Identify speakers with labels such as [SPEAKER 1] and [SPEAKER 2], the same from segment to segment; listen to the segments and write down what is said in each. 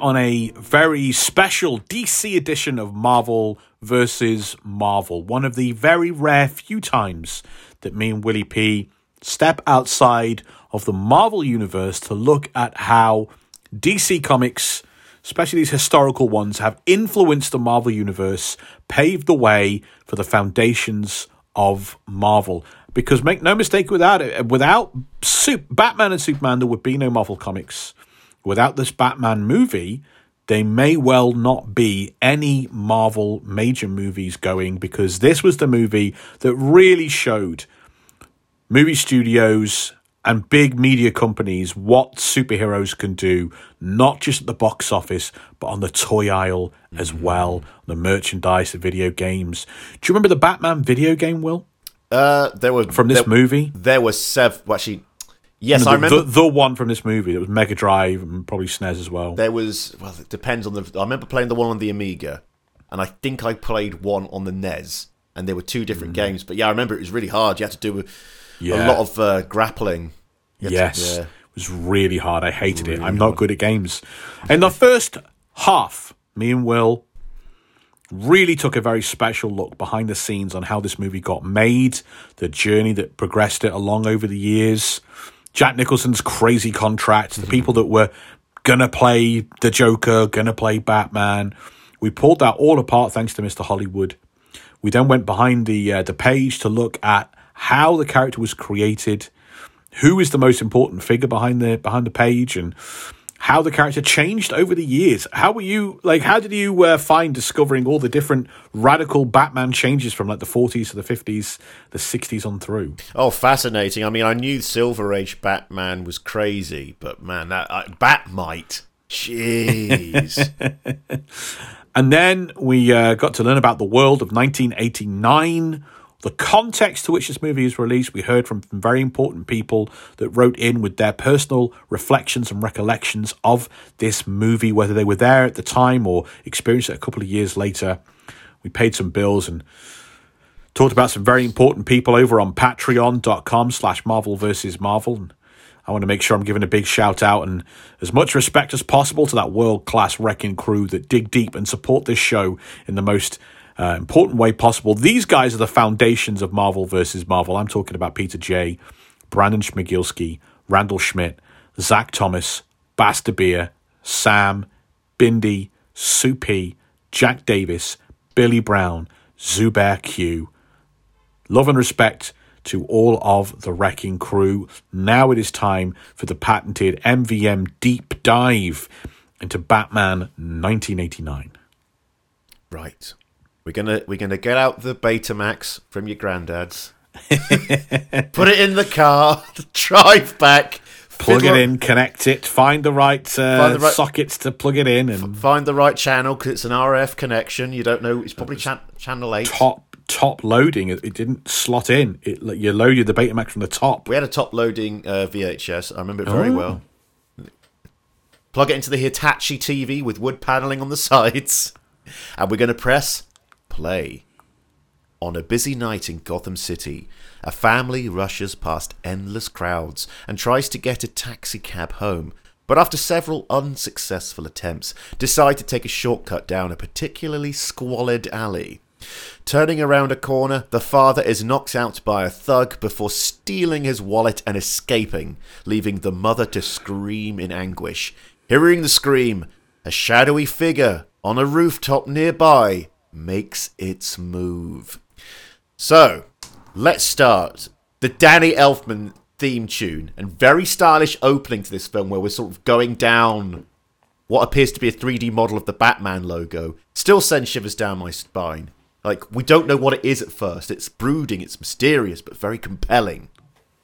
[SPEAKER 1] on a very special DC edition of Marvel versus Marvel. One of the very rare few times that me and Willie P step outside of the Marvel universe to look at how DC Comics, especially these historical ones, have influenced the Marvel universe, paved the way for the foundations of Marvel. Because make no mistake without it, without Batman and Superman, there would be no Marvel comics. Without this Batman movie, there may well not be any Marvel major movies going because this was the movie that really showed movie studios and big media companies what superheroes can do, not just at the box office, but on the toy aisle as well, the merchandise, the video games. Do you remember the Batman video game, Will?
[SPEAKER 2] Uh, there were
[SPEAKER 1] From this
[SPEAKER 2] there,
[SPEAKER 1] movie?
[SPEAKER 2] There were several. Well, actually, yes,
[SPEAKER 1] the,
[SPEAKER 2] I remember.
[SPEAKER 1] the, the one from this movie that was Mega Drive and probably SNES as well.
[SPEAKER 2] there was. Well, it depends on the. I remember playing the one on the Amiga, and I think I played one on the NES, and there were two different games. But yeah, I remember it was really hard. You had to do a,
[SPEAKER 1] Mm. Yeah.
[SPEAKER 2] a lot of uh, grappling. Had to-
[SPEAKER 1] Yes.
[SPEAKER 2] yeah.
[SPEAKER 1] It was really hard. I hated it. I'm not good at games. In the first half, me and Will really took a very special look behind the scenes on how this movie got made, the journey that progressed it along over the years, Jack Nicholson's crazy contract, the people that were gonna play the Joker, gonna play Batman. We pulled that all apart thanks to Mr. Hollywood. We then went behind the uh, the page to look at how the character was created, who is the most important figure behind the behind the page, and how the character changed over the years. How were you like? How did you uh, find discovering all the different radical Batman changes from like the forties to the fifties, the sixties on through?
[SPEAKER 2] Oh, fascinating. I mean, I knew Silver Age Batman was crazy, but man, that uh, Batmite. Jeez.
[SPEAKER 1] And then we uh, got to learn about the world of 1989, the context to which this movie is released. We heard from very important people that wrote in with their personal reflections and recollections of this movie, whether they were there at the time or experienced it a couple of years later. We paid some bills and talked about some very important people over on patreon.com slash marvel versus marvel and I want to make sure I'm giving a big shout out and as much respect as possible to that world class wrecking crew that dig deep and support this show in the most uh, important way possible. These guys are the foundations of Marvel versus Marvel. I'm talking about Peter J., Brandon Schmigilski, Randall Schmidt, Zach Thomas, Basta Beer, Sam, Bindi, Soupy, Jack Davis, Billy Brown, Zubair Q, Love and respect to all of the wrecking crew. Now it is time for the patented MVM deep dive into Batman 1989.
[SPEAKER 2] right. We're gonna we're gonna get out the Betamax from your granddad's. Put it in the car. Drive back.
[SPEAKER 1] Plug it in, connect it, find the right, uh,
[SPEAKER 2] Find the right-
[SPEAKER 1] sockets to plug it in, and
[SPEAKER 2] Find the right channel because it's an RF connection. You don't know. It's probably chan- channel eight.
[SPEAKER 1] top top loading. It, didn't slot in. It you loaded the Betamax from the top.
[SPEAKER 2] We had a top loading uh, VHS. I remember it very
[SPEAKER 1] Oh.
[SPEAKER 2] well. Plug it into the Hitachi TV with wood paneling on the sides, and we're going to press play. On a busy night in Gotham City, a family rushes past endless crowds and tries to get a taxi cab home, but after several unsuccessful attempts, decide to take a shortcut down a particularly squalid alley. Turning around a corner, the father is knocked out by a thug before stealing his wallet and escaping, leaving the mother to scream in anguish. Hearing the scream, a shadowy figure on a rooftop nearby makes its move. So, let's start. The Danny Elfman theme tune and very stylish opening to this film where we're sort of going down what appears to be a 3D model of the Batman logo still sends shivers down my spine. Like, we don't know what it is at first. It's brooding, it's mysterious, but very compelling.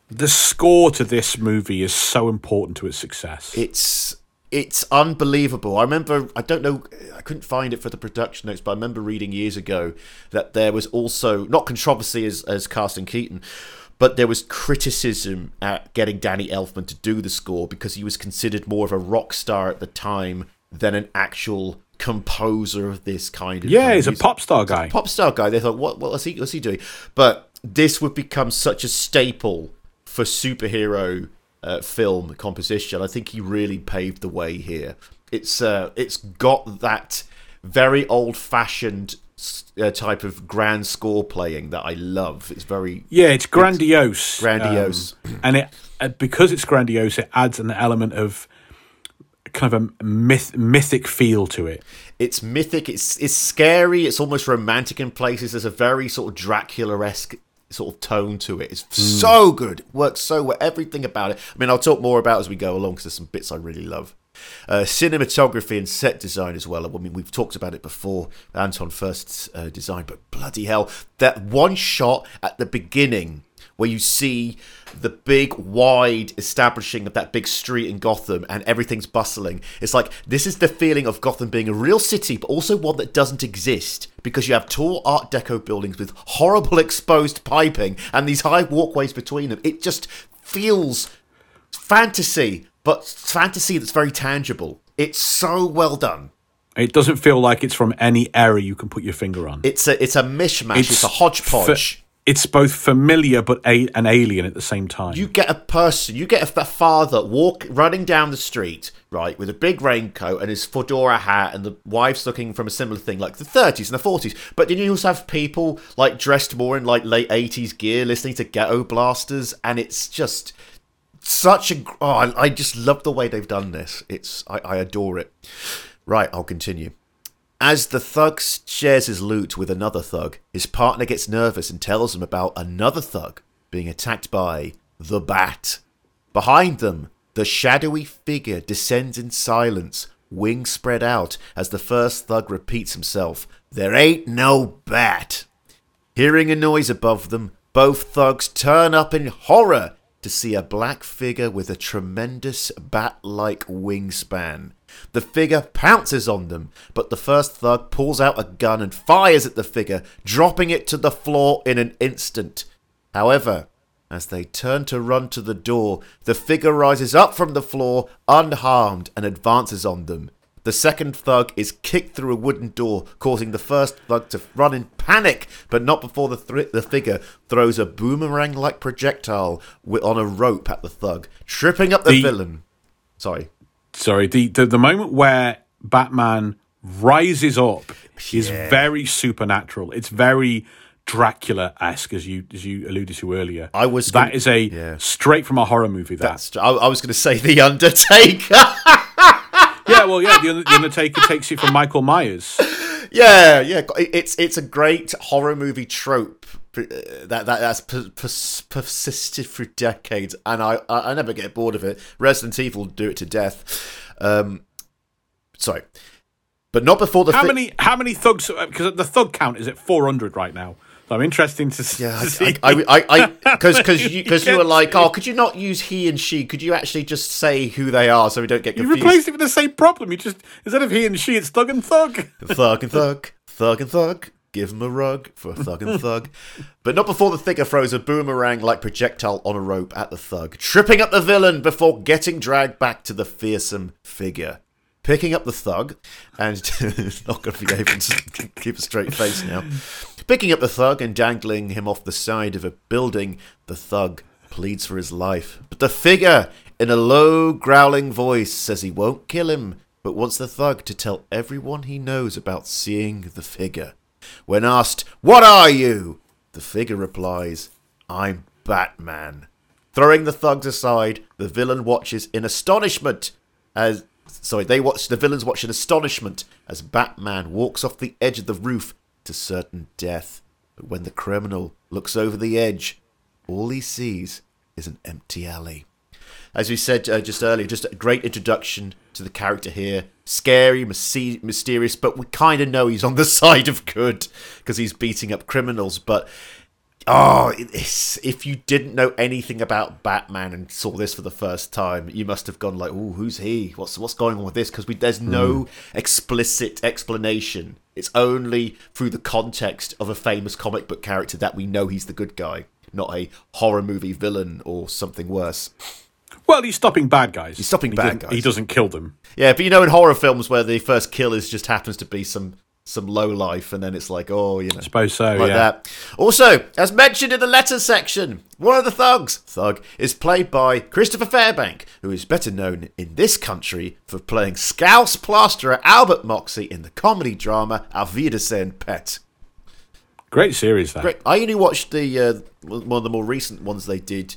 [SPEAKER 1] The score to this movie is so important to its success.
[SPEAKER 2] It's it's unbelievable. I remember I don't know I couldn't find it for the production notes, but I remember reading years ago that there was also not controversy as as casting Keaton, but there was criticism at getting Danny Elfman to do the score because he was considered more of a rock star at the time than an actual composer of this kind of
[SPEAKER 1] yeah, he's a pop star guy.
[SPEAKER 2] pop star guy. They thought, what what was he what's he doing? But this would become such a staple for superhero uh, film composition. I think he really paved the way here. It's uh, it's got that very old fashioned uh, type of grand score playing that I love. It's very
[SPEAKER 1] Yeah, it's grandiose.
[SPEAKER 2] Grandiose.
[SPEAKER 1] um, and it uh, because it's grandiose, it adds an element of kind of a myth mythic feel to it.
[SPEAKER 2] it's mythic. It's it's scary. It's almost romantic in places. There's a very sort of Dracula esque sort of tone to it. It's so good. It works so well. Everything about it. I mean, I'll talk more about as we go along because there's some bits I really love. Uh, cinematography and set design as well. I mean, we've talked about it before. Anton Furst uh, design, but bloody hell, that one shot at the beginning where you see the big wide establishing of that big street in Gotham and everything's bustling. It's like this is the feeling of Gotham being a real city, but also one that doesn't exist because you have tall Art Deco buildings with horrible exposed piping and these high walkways between them. It just feels fantasy, but fantasy that's very tangible. It's so well done.
[SPEAKER 1] It doesn't feel like it's from any era you can put your finger on.
[SPEAKER 2] It's a it's a mishmash. It's, a hodgepodge.
[SPEAKER 1] It's both familiar but a- an alien at the same time.
[SPEAKER 2] You get a person, you get a, a father walk running down the street, right, with a big raincoat and his fedora hat, and the wife's looking from a similar thing, like the 30s and the 40s. But then you also have people like dressed more in like late 80s gear, listening to ghetto blasters, and it's just such a. Oh, I, I just love the way they've done this. It's I, I adore it. Right, I'll continue. As the thug shares his loot with another thug, his partner gets nervous and tells him about another thug being attacked by the Bat. Behind them, the shadowy figure descends in silence, wings spread out as the first thug repeats himself, There ain't no bat. Hearing a noise above them, both thugs turn up in horror to see a black figure with a tremendous bat like wingspan. The figure pounces on them, but the first thug pulls out a gun and fires at the figure, dropping it to the floor in an instant. However, as they turn to run to the door, the figure rises up from the floor unharmed and advances on them. The second thug is kicked through a wooden door, causing the first thug to run in panic, but not before the, the figure throws a boomerang like projectile wi- on a rope at the thug, tripping up the,
[SPEAKER 1] The-
[SPEAKER 2] villain. Sorry.
[SPEAKER 1] Sorry, the, the the moment where Batman rises up is very supernatural. It's very Dracula esque, as you as you alluded to earlier.
[SPEAKER 2] I was
[SPEAKER 1] that
[SPEAKER 2] gonna-
[SPEAKER 1] is a
[SPEAKER 2] yeah.
[SPEAKER 1] straight from a horror movie. That
[SPEAKER 2] That's, I, I was going to say The Undertaker.
[SPEAKER 1] yeah, well, yeah, the, the Undertaker takes it from Michael Myers.
[SPEAKER 2] Yeah, yeah, it's it's a great horror movie trope that that that's pers- persisted through decades, and I, I never get bored of it. Resident Evil do it to death. Um, sorry, but not before the
[SPEAKER 1] How
[SPEAKER 2] fi-
[SPEAKER 1] many how many thugs? Because the thug count is at four hundred right now. So I'm interested to,
[SPEAKER 2] Yeah,
[SPEAKER 1] see.
[SPEAKER 2] I, I, I, because because you because you were like, oh, could you not use he and she? Could you actually just say who they are so we don't get confused?
[SPEAKER 1] you replaced it with the same problem. You just instead of he and she, it's thug and thug.
[SPEAKER 2] thug and thug, thug and thug. Give him a rug for a thug and thug. But not before the figure throws a boomerang like projectile on a rope at the thug, tripping up the villain before getting dragged back to the fearsome figure. Picking up the thug, and not going to be able to keep a straight face now. Picking up the thug and dangling him off the side of a building, the thug pleads for his life. But the figure, in a low, growling voice, says he won't kill him, but wants the thug to tell everyone he knows about seeing the figure. When asked, What are you? the figure replies, I'm Batman. Throwing the thugs aside, the villain watches in astonishment as. Sorry, they watch. The villains watch in astonishment as Batman walks off the edge of the roof to certain death. But when the criminal looks over the edge, all he sees is an empty alley. As we said uh, just earlier, just a great introduction to the character here. Scary, mysterious, but we kind of know he's on the side of good because he's beating up criminals. But oh, if you didn't know anything about Batman and saw this for the first time, you must have gone like, "Oh, who's he? What's what's going on with this?" Because there's hmm. no explicit explanation. It's only through the context of a famous comic book character that we know he's the good guy, not a horror movie villain or something worse.
[SPEAKER 1] Well, he's stopping bad guys. He's
[SPEAKER 2] stopping
[SPEAKER 1] he
[SPEAKER 2] bad guys.
[SPEAKER 1] He doesn't kill them.
[SPEAKER 2] Yeah, but you know, in horror films where the first kill is just happens to be some some low life, and then it's like, oh, you know, I
[SPEAKER 1] suppose so.
[SPEAKER 2] like
[SPEAKER 1] yeah.
[SPEAKER 2] that. Also, as mentioned in the letters section, one of the thugs, Thug, is played by Christopher Fairbank, who is better known in this country for playing Scouse plasterer Albert Moxey in the comedy drama Auf Wiedersehen, Pet.
[SPEAKER 1] Great series. That.
[SPEAKER 2] Great. I only watched the uh, one of the more recent ones they did,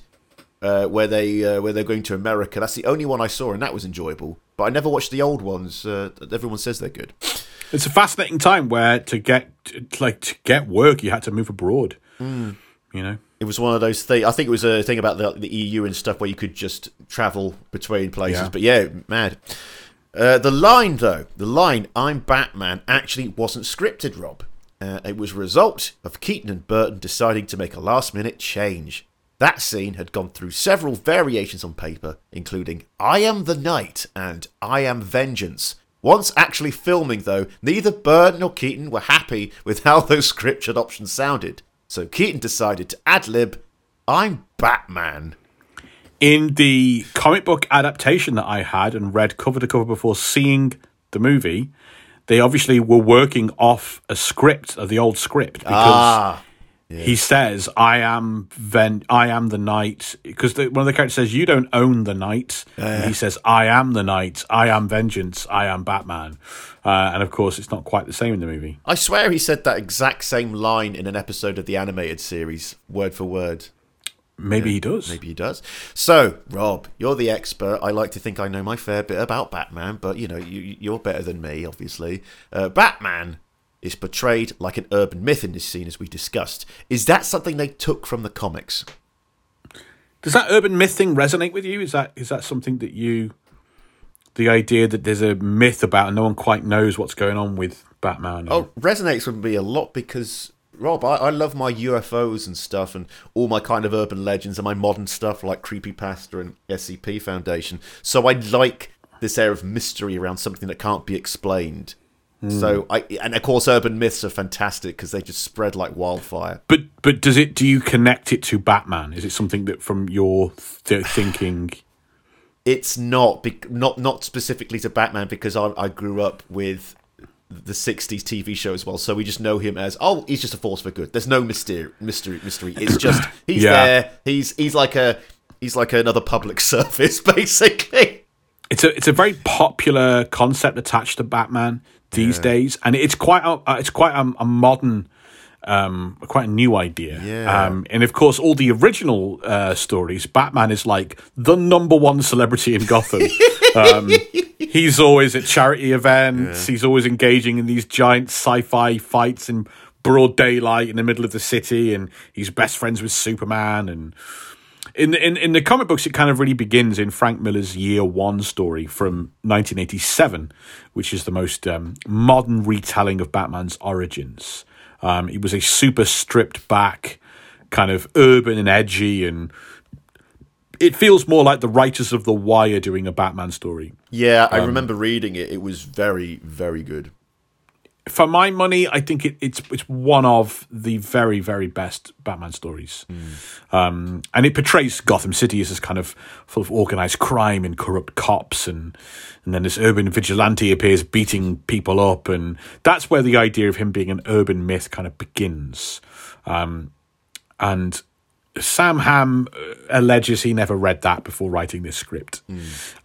[SPEAKER 2] uh, where they uh, where they're going to America. That's the only one I saw, and that was enjoyable. But I never watched the old ones. Uh, everyone says they're good.
[SPEAKER 1] It's a fascinating time where to get like to get work, you had to move abroad.
[SPEAKER 2] Hmm.
[SPEAKER 1] You know.
[SPEAKER 2] It was one of those things. I think it was a thing about the, the EU and stuff where you could just travel between places.
[SPEAKER 1] Yeah.
[SPEAKER 2] But yeah, mad. Uh, the line, though, the line "I'm Batman" actually wasn't scripted, Rob. Uh, it was a result of Keaton and Burton deciding to make a last-minute change. That scene had gone through several variations on paper, including "I am the Night" and "I am Vengeance." Once actually filming, though, neither Burton nor Keaton were happy with how those scripted options sounded. So Keaton decided to ad lib, I'm Batman.
[SPEAKER 1] in the comic book adaptation that I had and read cover to cover before seeing the movie, they obviously were working off a script of the old script because
[SPEAKER 2] Ah,
[SPEAKER 1] he says, "I am Ven, I am the knight." Because one of the characters says, "You don't own the knight," he says, "I am the knight. I am vengeance. I am Batman." Uh, and of course, it's not quite the same in the movie.
[SPEAKER 2] I swear he said that exact same line in an episode of the animated series, word for word.
[SPEAKER 1] Maybe he does.
[SPEAKER 2] Maybe he does. So, Rob, you're the expert. I like to think I know my fair bit about Batman, but you know, you, you're better than me, obviously. Uh, Batman is portrayed like an urban myth in this scene, as we discussed. Is that something they took from the comics?
[SPEAKER 1] Does that urban myth thing resonate with you? Is that is that something that you, the idea that there's a myth about and no one quite knows what's going on with Batman? and-
[SPEAKER 2] Oh, resonates with me a lot because Rob, I, I love my UFOs and stuff, and all my kind of urban legends and my modern stuff like Creepypasta and SCP Foundation. So I like this air of mystery around something that can't be explained. So hmm. I and of course urban myths are fantastic because they just spread like wildfire.
[SPEAKER 1] But but does it? Do you connect it to Batman? Is it something that from your th- thinking?
[SPEAKER 2] It's not not not specifically to Batman because I, I grew up with the 60s TV show as well so we just know him as oh he's just a force for good there's no mystery mystery mystery it's just he's
[SPEAKER 1] Yeah.
[SPEAKER 2] there he's he's like a he's like another public service basically
[SPEAKER 1] It's a it's a very popular concept attached to Batman these days, and it's quite a, uh, it's quite a, a modern. Um, quite a new idea,
[SPEAKER 2] Yeah.
[SPEAKER 1] um, and of course, all the original uh, stories, Batman is like the number one celebrity in Gotham. um, he's always at charity events. He's always engaging in these giant sci-fi fights in broad daylight in the middle of the city, and he's best friends with Superman. And in the, in in the comic books, it kind of really begins in Frank Miller's Year One story from 1987, which is the most um, modern retelling of Batman's origins. Um, he was a super stripped back, kind of urban and edgy, and it feels more like the writers of The Wire doing a Batman story.
[SPEAKER 2] yeah
[SPEAKER 1] Um,
[SPEAKER 2] I remember reading it it was very very good
[SPEAKER 1] For my money, I think it, it's it's one of the very very best Batman stories, um, and it portrays Gotham City as this kind of full of organized crime and corrupt cops, and and then this urban vigilante appears beating people up, and that's where the idea of him being an urban myth kind of begins, um, and. Sam Hamm uh, alleges he never read that before writing this script,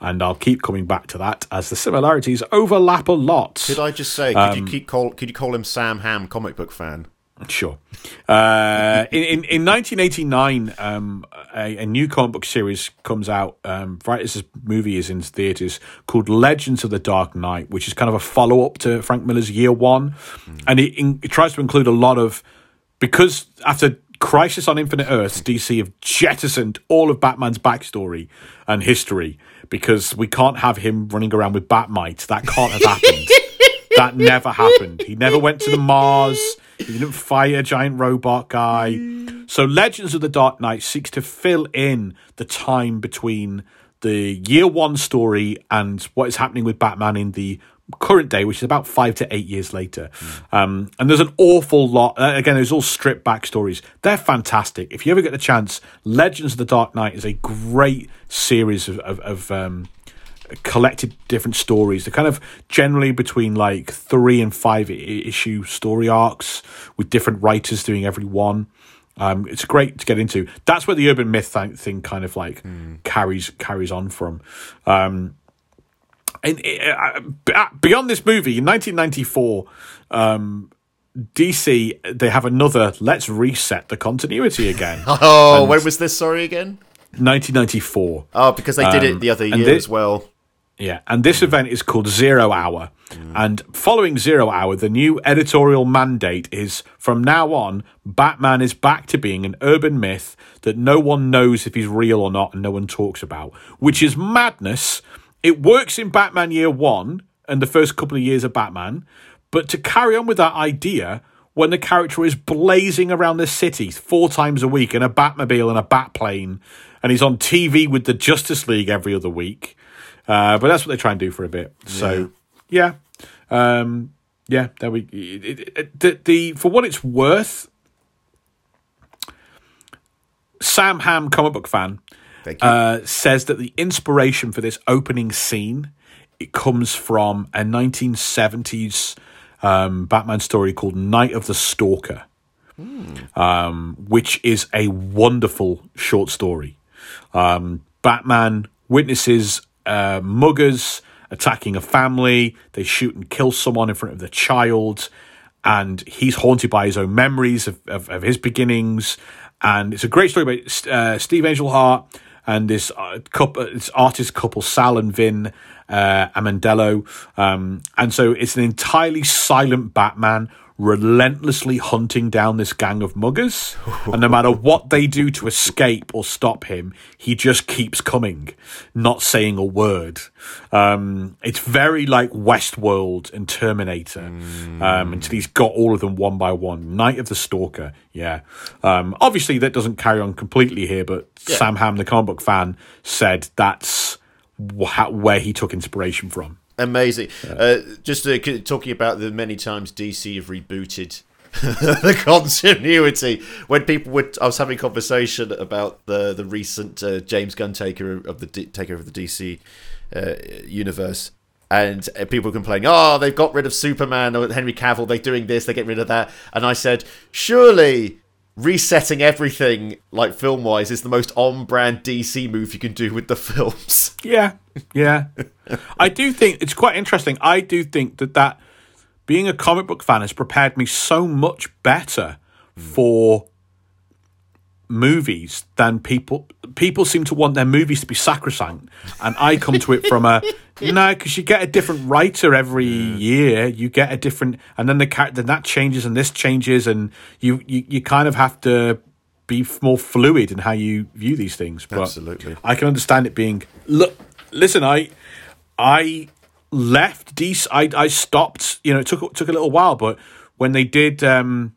[SPEAKER 1] and I'll keep coming back to that as the similarities overlap a lot.
[SPEAKER 2] could I just say could
[SPEAKER 1] Um,
[SPEAKER 2] you keep call could you call him Sam Hamm comic book fan?
[SPEAKER 1] Sure. Uh, in, in in 1989, um, a, a new comic book series comes out um, right as this movie is in theaters called Legends of the Dark Knight, which is kind of a follow up to Frank Miller's Year One, and it, in, it tries to include a lot of because after Crisis on Infinite Earths, DC have jettisoned all of Batman's backstory and history because we can't have him running around with Batmite. That can't have happened. that never happened. He never went to the Mars. He didn't fight a giant robot guy. So Legends of the Dark Knight seeks to fill in the time between the year one story and what is happening with Batman in the current day, which is about five to eight years later. Um, and there's an awful lot. Uh, again, there's all stripped back stories. They're fantastic. If you ever get the chance, Legends of the Dark Knight is a great series of, of, of um, collected different stories. They're kind of generally between like three and five issue story arcs with different writers doing every one. Um, it's great to get into. That's where the urban myth thing, thing kind of like carries carries on from. Um, and uh, beyond this movie, in 1994, um, DC they have another. Let's reset the continuity again.
[SPEAKER 2] Oh, when was this? Sorry again.
[SPEAKER 1] 1994.
[SPEAKER 2] Oh, because they did
[SPEAKER 1] Um,
[SPEAKER 2] it the other year
[SPEAKER 1] thi-
[SPEAKER 2] as well.
[SPEAKER 1] Yeah, and this event is called Zero Hour. And following Zero Hour, the new editorial mandate is from now on, Batman is back to being an urban myth that no one knows if he's real or not and no one talks about, which is madness. It works in Batman Year One and the first couple of years of Batman, but to carry on with that idea, when the character is blazing around the city four times a week in a Batmobile and a Batplane, and he's on TV with the Justice League every other week. Uh, but that's what they try and do for a bit. So yeah, um, yeah. There we. It, it, it- the, the for what it's worth, Sam Hamm, comic book fan. Uh, says that the inspiration for this opening scene it comes from a 1970s um, Batman story called Night of the Stalker, um, which is a wonderful short story. Um, Batman witnesses uh, muggers attacking a family. They shoot and kill someone in front of their child, and he's haunted by his own memories of, of, of his beginnings. And it's a great story about uh, Steve Englehart and this uh, couple, this artist couple, Sal and Vin uh, Amendola. Um, and so it's an entirely silent Batman relentlessly hunting down this gang of muggers. and no matter what they do to escape or stop him, he just keeps coming, not saying a word. Um, it's very like Westworld and Terminator um, until he's got all of them one by one. Night of the Stalker, yeah. Um, obviously, that doesn't carry on completely here, but Sam Hamm, the comic book fan, said that's wh- where he took inspiration from.
[SPEAKER 2] Amazing. Uh, just uh, talking about the many times DC have rebooted the continuity. When people would, I was having a conversation about the the recent uh, James Gunn taker of the D- takeover of the DC uh, universe. And uh, people were complaining, oh, they've got rid of Superman or Henry Cavill, they're doing this, they get rid of that. And I said, surely resetting everything, like film wise, is the most on brand DC move you can do with the films.
[SPEAKER 1] Yeah, yeah. I do think it's quite interesting. I do think that that being a comic book fan has prepared me so much better for movies than people people seem to want their movies to be sacrosanct and i come to it from a no because you get a different writer every year you get a different and then the character that changes and this changes and you, you you kind of have to be more fluid in how you view these things but
[SPEAKER 2] Absolutely.
[SPEAKER 1] i can understand it being look listen i i left DC. I I stopped. You know, it took took a little while, but when they did um,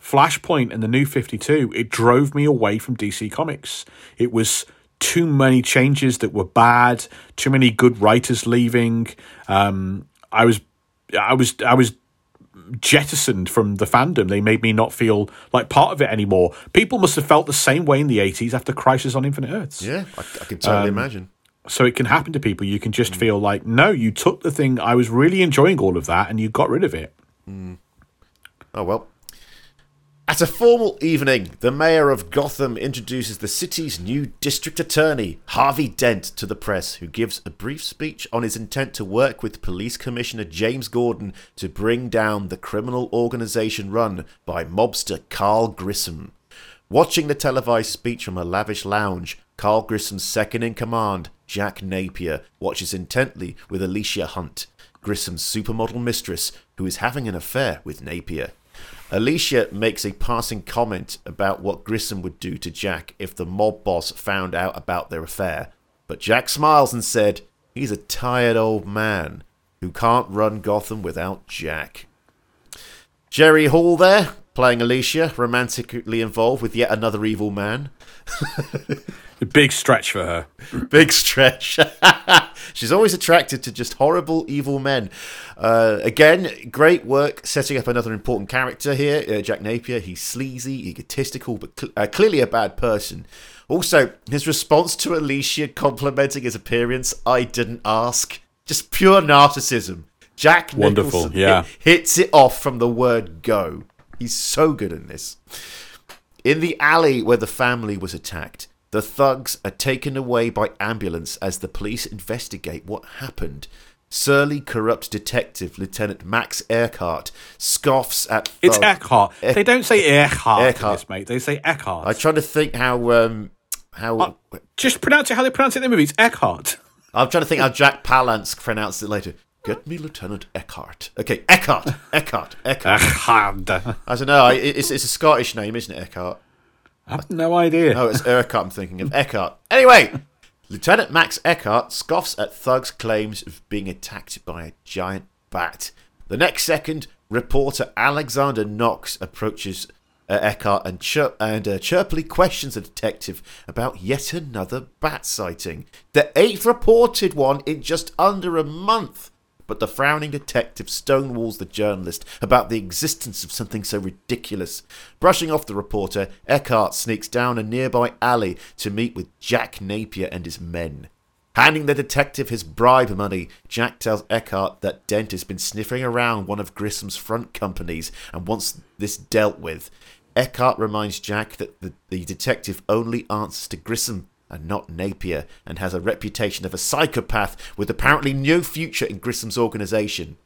[SPEAKER 1] Flashpoint and the New Fifty Two, it drove me away from DC Comics. It was too many changes that were bad. Too many good writers leaving. Um, I was, I was, I was jettisoned from the fandom. They made me not feel like part of it anymore. People must have felt the same way in the eighties after Crisis on Infinite Earths
[SPEAKER 2] Yeah, I, I can totally imagine.
[SPEAKER 1] So it can happen to people. You can just feel like, no, you took the thing. I was really enjoying all of that, and you got rid of it. Mm.
[SPEAKER 2] Oh well. At a formal evening, the mayor of Gotham introduces the city's new district attorney, Harvey Dent, to the press, who gives a brief speech on his intent to work with Police Commissioner James Gordon to bring down the criminal organization run by mobster Carl Grissom. Watching the televised speech from a lavish lounge, Carl Grissom's second in command, Jack Napier, watches intently with Alicia Hunt, Grissom's supermodel mistress, who is having an affair with Napier. Alicia makes a passing comment about what Grissom would do to Jack if the mob boss found out about their affair, but Jack smiles and said, He's a tired old man who can't run Gotham without Jack. Jerry Hall there, playing Alicia, romantically involved with yet another evil man.
[SPEAKER 1] Big stretch for her.
[SPEAKER 2] Big stretch. She's always attracted to just horrible, evil men. Uh, again, great work setting up another important character here, uh, Jack Napier. He's sleazy, egotistical, but cl- uh, clearly a bad person. Also, his response to Alicia complimenting his appearance, I didn't ask. Just pure narcissism. Jack
[SPEAKER 1] Wonderful,
[SPEAKER 2] Nicholson
[SPEAKER 1] yeah.
[SPEAKER 2] hit- hits it off from the word go. He's so good in this. In the alley where the family was attacked, the thugs are taken away by ambulance as the police investigate what happened. Surly, corrupt detective Lieutenant Max Earhart scoffs at
[SPEAKER 1] It's
[SPEAKER 2] thug-
[SPEAKER 1] Eckhart. They don't say Eckhart,
[SPEAKER 2] Eckhart.
[SPEAKER 1] this, mate. They say Eckhart.
[SPEAKER 2] I'm trying to think how um how
[SPEAKER 1] Just pronounce it how they pronounce it in the movie. It's Eckhart.
[SPEAKER 2] I'm trying to think how Jack Palance pronounced it later. Get me Lieutenant Eckhart. Okay, Eckhart, Eckhart, Eckhart.
[SPEAKER 1] Eckhart.
[SPEAKER 2] I don't know. It's it's a Scottish name, isn't it, Eckhart?
[SPEAKER 1] I have no idea.
[SPEAKER 2] Oh, it's Urquhart I'm thinking of. Eckhart. Anyway, Lieutenant Max Eckhart scoffs at Thug's claims of being attacked by a giant bat. The next second, reporter Alexander Knox approaches uh, Eckhart and, chir- and uh, chirpily questions the detective about yet another bat sighting. The eighth reported one in just under a month. But the frowning detective stonewalls the journalist about the existence of something so ridiculous. Brushing off the reporter, Eckhart sneaks down a nearby alley to meet with Jack Napier and his men. Handing the detective his bribe money, Jack tells Eckhart that Dent has been sniffing around one of Grissom's front companies and wants this dealt with. Eckhart reminds Jack that the, the detective only answers to Grissom and not Napier, and has a reputation of a psychopath with apparently no future in Grissom's organization.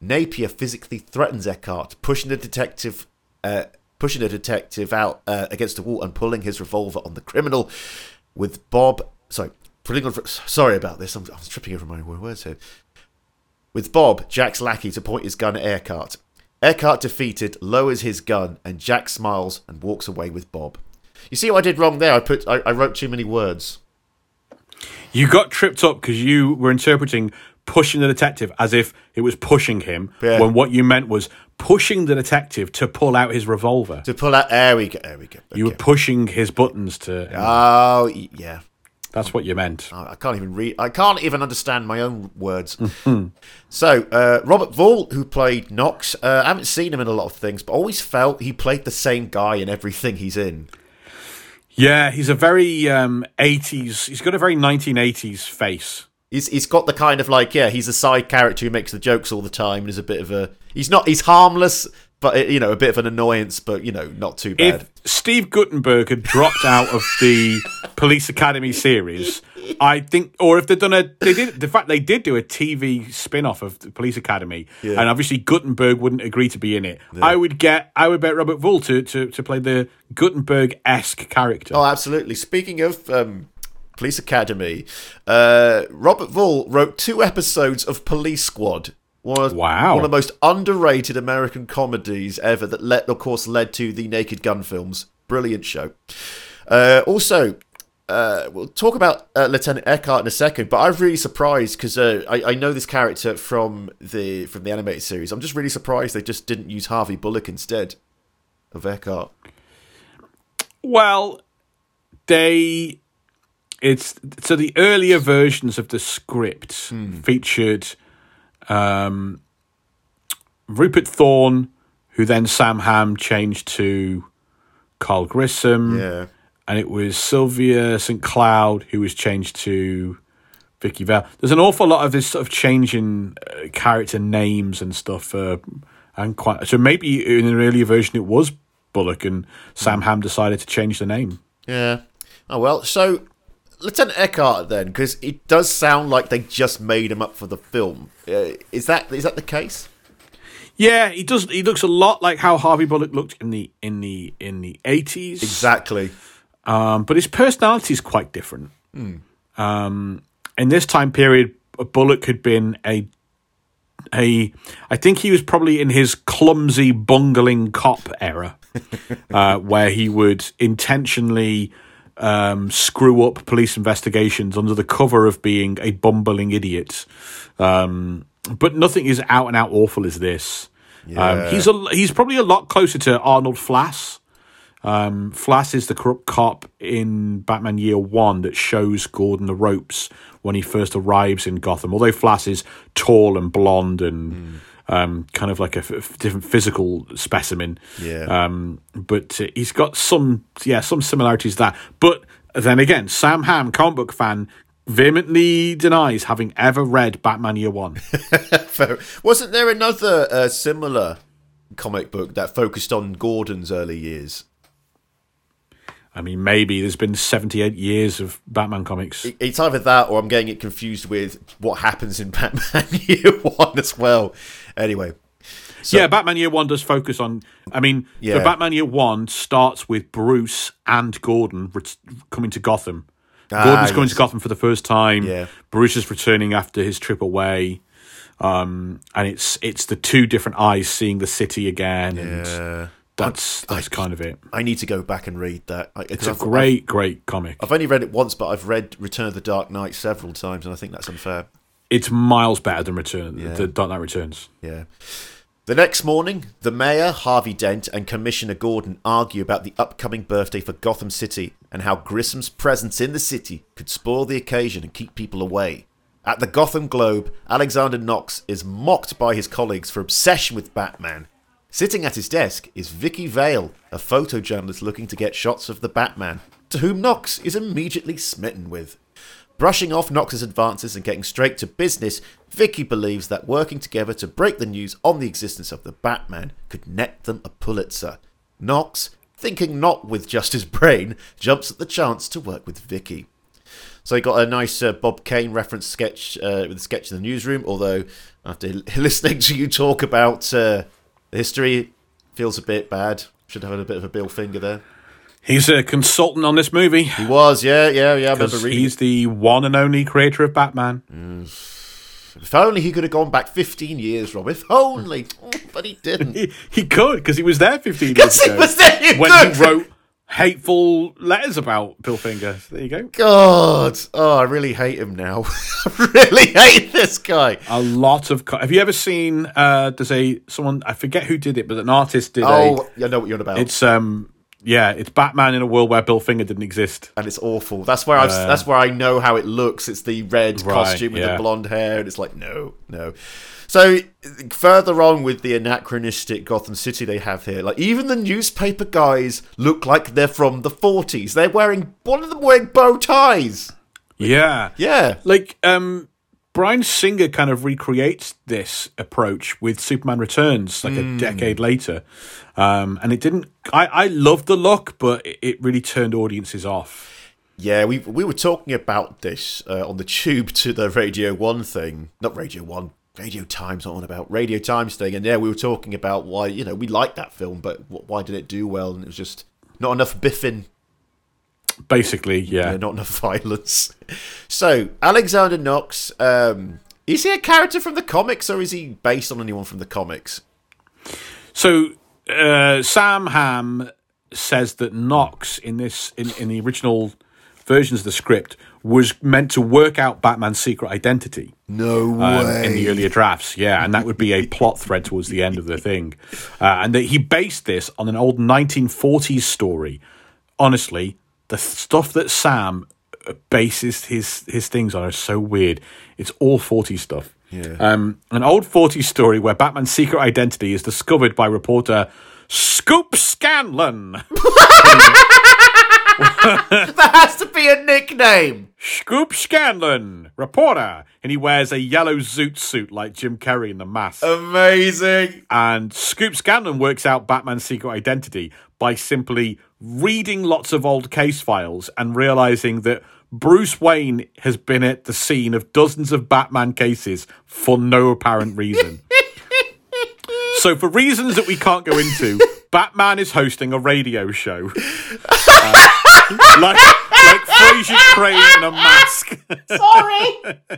[SPEAKER 2] Napier physically threatens Eckhart, pushing the detective, uh, pushing the detective out uh, against the wall and pulling his revolver on the criminal. With Bob, sorry, pulling on, sorry about this. I'm, I'm tripping over my words here. With Bob, Jack's lackey, to point his gun at Eckhart. Eckhart defeated, lowers his gun, and Jack smiles and walks away with Bob. You see what I did wrong there? I put, I, I wrote too many words.
[SPEAKER 1] You got tripped up because you were interpreting pushing the detective as if it was pushing him,
[SPEAKER 2] Yeah.
[SPEAKER 1] when what you meant was pushing the detective to pull out his revolver.
[SPEAKER 2] To pull out, there we go, there we go.
[SPEAKER 1] You were pushing his buttons to.
[SPEAKER 2] Oh, yeah.
[SPEAKER 1] That's what you meant.
[SPEAKER 2] I can't even read. I can't even understand my own words. so, uh, Robert Wuhl, who played Knox, uh, I haven't seen him in a lot of things, but always felt he played the same guy in everything he's in.
[SPEAKER 1] Yeah, he's a very um, 80s. He's got a very 1980s face.
[SPEAKER 2] He's he's got the kind of like yeah, he's a side character who makes the jokes all the time and is a bit of a. He's not. He's harmless, but you know, a bit of an annoyance, but you know, not too bad.
[SPEAKER 1] If Steve Guttenberg had dropped out of the Police Academy series, I think, or if they'd done a, they did. The fact they did do a TV spin-off of the Police Academy,
[SPEAKER 2] Yeah.
[SPEAKER 1] and obviously Guttenberg wouldn't agree to be in it. I would get, I would bet Robert Wuhl to to, to play the Guttenberg esque character.
[SPEAKER 2] Oh, absolutely. Speaking of um, Police Academy, uh, Robert Wuhl wrote two episodes of Police Squad. One of,
[SPEAKER 1] Wow.
[SPEAKER 2] one of the most underrated American comedies ever that, led, of course, led to the Naked Gun films. Brilliant show. Uh, also, uh, we'll talk about uh, Lieutenant Eckhart in a second, but I'm really surprised because uh, I, I know this character from the from the animated series. I'm just really surprised they just didn't use Harvey Bullock instead of Eckhart.
[SPEAKER 1] Well, they it's so the earlier versions of the script featured um, Rupert Thorne, who then Sam Hamm changed to Carl Grissom,
[SPEAKER 2] Yeah.
[SPEAKER 1] and it was Sylvia St Cloud who was changed to Vicki Vale. There's an awful lot of this sort of changing uh, character names and stuff, uh, and quite so maybe in an earlier version it was Bullock, and Sam Hamm decided to change the name.
[SPEAKER 2] Yeah. Oh well. So Lieutenant Eckhart then, because it does sound like they just made him up for the film. Uh, is that is that the case?
[SPEAKER 1] Yeah, he does. He looks a lot like how Harvey Bullock looked in the in the in the eighties.
[SPEAKER 2] Exactly.
[SPEAKER 1] Um, but his personality is quite different. Um, in this time period, Bullock had been a a. I think he was probably in his clumsy, bungling cop era, uh, where he would intentionally um, screw up police investigations under the cover of being a bumbling idiot. Um, but nothing is out and out awful as this. Um, he's a, he's probably a lot closer to Arnold Flass. Um, Flass is the corrupt cop in Batman Year One that shows Gordon the ropes when he first arrives in Gotham. Although Flass is tall and blonde and um, kind of like a f- different physical specimen,
[SPEAKER 2] Yeah.
[SPEAKER 1] um, but uh, he's got some yeah some similarities to that. But Then again, Sam Hamm, comic book fan, vehemently denies having ever read Batman Year One.
[SPEAKER 2] Wasn't there another uh, similar comic book that focused on Gordon's early years?
[SPEAKER 1] I mean, maybe there's been 78 years of Batman comics.
[SPEAKER 2] It's either that or I'm getting it confused with what happens in Batman Year One as well. Anyway,
[SPEAKER 1] yeah, Batman Year One does focus on. I mean,
[SPEAKER 2] Yeah.
[SPEAKER 1] the Batman Year One starts with Bruce and Gordon ret- coming to Gotham.
[SPEAKER 2] Ah,
[SPEAKER 1] Gordon's coming
[SPEAKER 2] yes.
[SPEAKER 1] to Gotham for the first time.
[SPEAKER 2] Yeah.
[SPEAKER 1] Bruce is returning after his trip away, um, and it's it's the two different eyes seeing the city again, and
[SPEAKER 2] uh,
[SPEAKER 1] that's that's kind of it.
[SPEAKER 2] I need to go back and read that. I-
[SPEAKER 1] It's a
[SPEAKER 2] I've-
[SPEAKER 1] great, great comic.
[SPEAKER 2] I've only read it once, but I've read Return of the Dark Knight several times, and I think that's unfair.
[SPEAKER 1] It's miles better than Return.
[SPEAKER 2] Yeah.
[SPEAKER 1] The Dark Knight Returns.
[SPEAKER 2] Yeah. The next morning, the mayor, Harvey Dent, and Commissioner Gordon argue about the upcoming birthday for Gotham City and how Grissom's presence in the city could spoil the occasion and keep people away. At the Gotham Globe, Alexander Knox is mocked by his colleagues for obsession with Batman. Sitting at his desk is Vicki Vale, a photojournalist looking to get shots of the Batman, to whom Knox is immediately smitten with. Brushing off Knox's advances and getting straight to business, Vicki believes that working together to break the news on the existence of the Batman could net them a Pulitzer. Knox, thinking not with just his brain, jumps at the chance to work with Vicki. So he got a nice uh, Bob Kane reference sketch uh, with a sketch in the newsroom. Although after listening to you talk about uh, the history, feels a bit bad. Should have had a bit of a Bill Finger there.
[SPEAKER 1] He's a consultant on this movie.
[SPEAKER 2] He was, yeah, yeah, yeah. I remember reading.
[SPEAKER 1] he's the one and only creator of Batman.
[SPEAKER 2] If only he could have gone back 15 years, Rob. If only. Oh, but he didn't.
[SPEAKER 1] He, he could because he was there 15 years
[SPEAKER 2] he
[SPEAKER 1] ago
[SPEAKER 2] was there,
[SPEAKER 1] when
[SPEAKER 2] could.
[SPEAKER 1] he wrote hateful letters about Bill Finger. There you go.
[SPEAKER 2] God. Oh, I really hate him now. I really hate this guy.
[SPEAKER 1] A lot of. Co- Have you ever seen? Uh, there's a someone I forget who did it, but an artist did it.
[SPEAKER 2] Oh, I know what you're on about.
[SPEAKER 1] It's um yeah, it's Batman in a world where Bill Finger didn't exist.
[SPEAKER 2] and it's awful. That's where I've, that's where I know how it looks. It's the red
[SPEAKER 1] Right,
[SPEAKER 2] costume with
[SPEAKER 1] yeah.
[SPEAKER 2] the blonde hair, and it's like no, no. So further on with the anachronistic Gotham City they have here, like even the newspaper guys look like they're from the 40s. They're wearing one of them wearing bow ties.
[SPEAKER 1] Yeah,
[SPEAKER 2] Yeah,
[SPEAKER 1] like um Bryan Singer kind of recreates this approach with Superman Returns like
[SPEAKER 2] Hmm.
[SPEAKER 1] a decade later. Um, and it didn't I, I loved the look, but it, it really turned audiences off.
[SPEAKER 2] yeah. We we were talking about this uh, on the tube to the Radio One thing, not Radio One. Radio Times, on about Radio Times thing, and yeah, we were talking about why you know we liked that film, but why did it do well? And it was just not enough biffing
[SPEAKER 1] Basically, yeah.
[SPEAKER 2] Yeah, not enough violence. So, Alexander Knox, um, is he a character from the comics or is he based on anyone from the comics?
[SPEAKER 1] So uh, Sam Ham says that Knox in this in, in the original versions of the script was meant to work out Batman's secret identity.
[SPEAKER 2] No
[SPEAKER 1] um, in the earlier drafts. Yeah, and that would be a plot thread towards the end of the thing. Uh, and that he based this on an old 1940s story. Honestly, the stuff that Sam bases his his things on is so weird. It's all 40 stuff.
[SPEAKER 2] Yeah.
[SPEAKER 1] Um, an old 40 story where Batman's secret identity is discovered by reporter Scoop Scanlon.
[SPEAKER 2] That has to be a nickname.
[SPEAKER 1] Scoop Scanlon, reporter, and he wears a yellow zoot suit like Jim Carrey in The Mask.
[SPEAKER 2] Amazing.
[SPEAKER 1] And Scoop Scanlon works out Batman's secret identity by simply reading lots of old case files and realizing that Bruce Wayne has been at the scene of dozens of Batman cases for no apparent reason. so, for reasons that we can't go into, Batman is hosting a radio show. Uh, like, like Frasier Crane in a mask.
[SPEAKER 3] Sorry.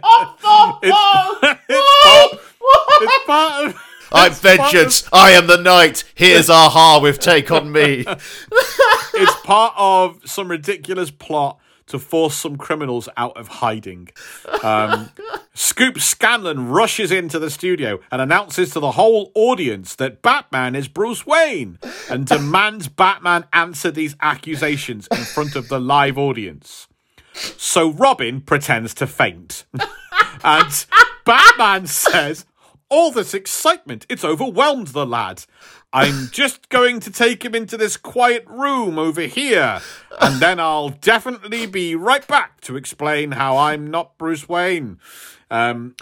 [SPEAKER 3] Oh, oh, oh.
[SPEAKER 1] it's, part, it's part of.
[SPEAKER 2] I'm
[SPEAKER 1] part of-
[SPEAKER 2] vengeance. I am the knight. Here's a-ha with Take on Me.
[SPEAKER 1] it's part of some ridiculous plot to force some criminals out of hiding. Um, Scoop Scanlon rushes into the studio and announces to the whole audience that Batman is Bruce Wayne and demands Batman answer these accusations in front of the live audience. So Robin pretends to faint. and Batman says, All this excitement, it's overwhelmed the lad. I'm just going to take him into this quiet room over here, and then I'll definitely be right back to explain how I'm not Bruce Wayne. Um,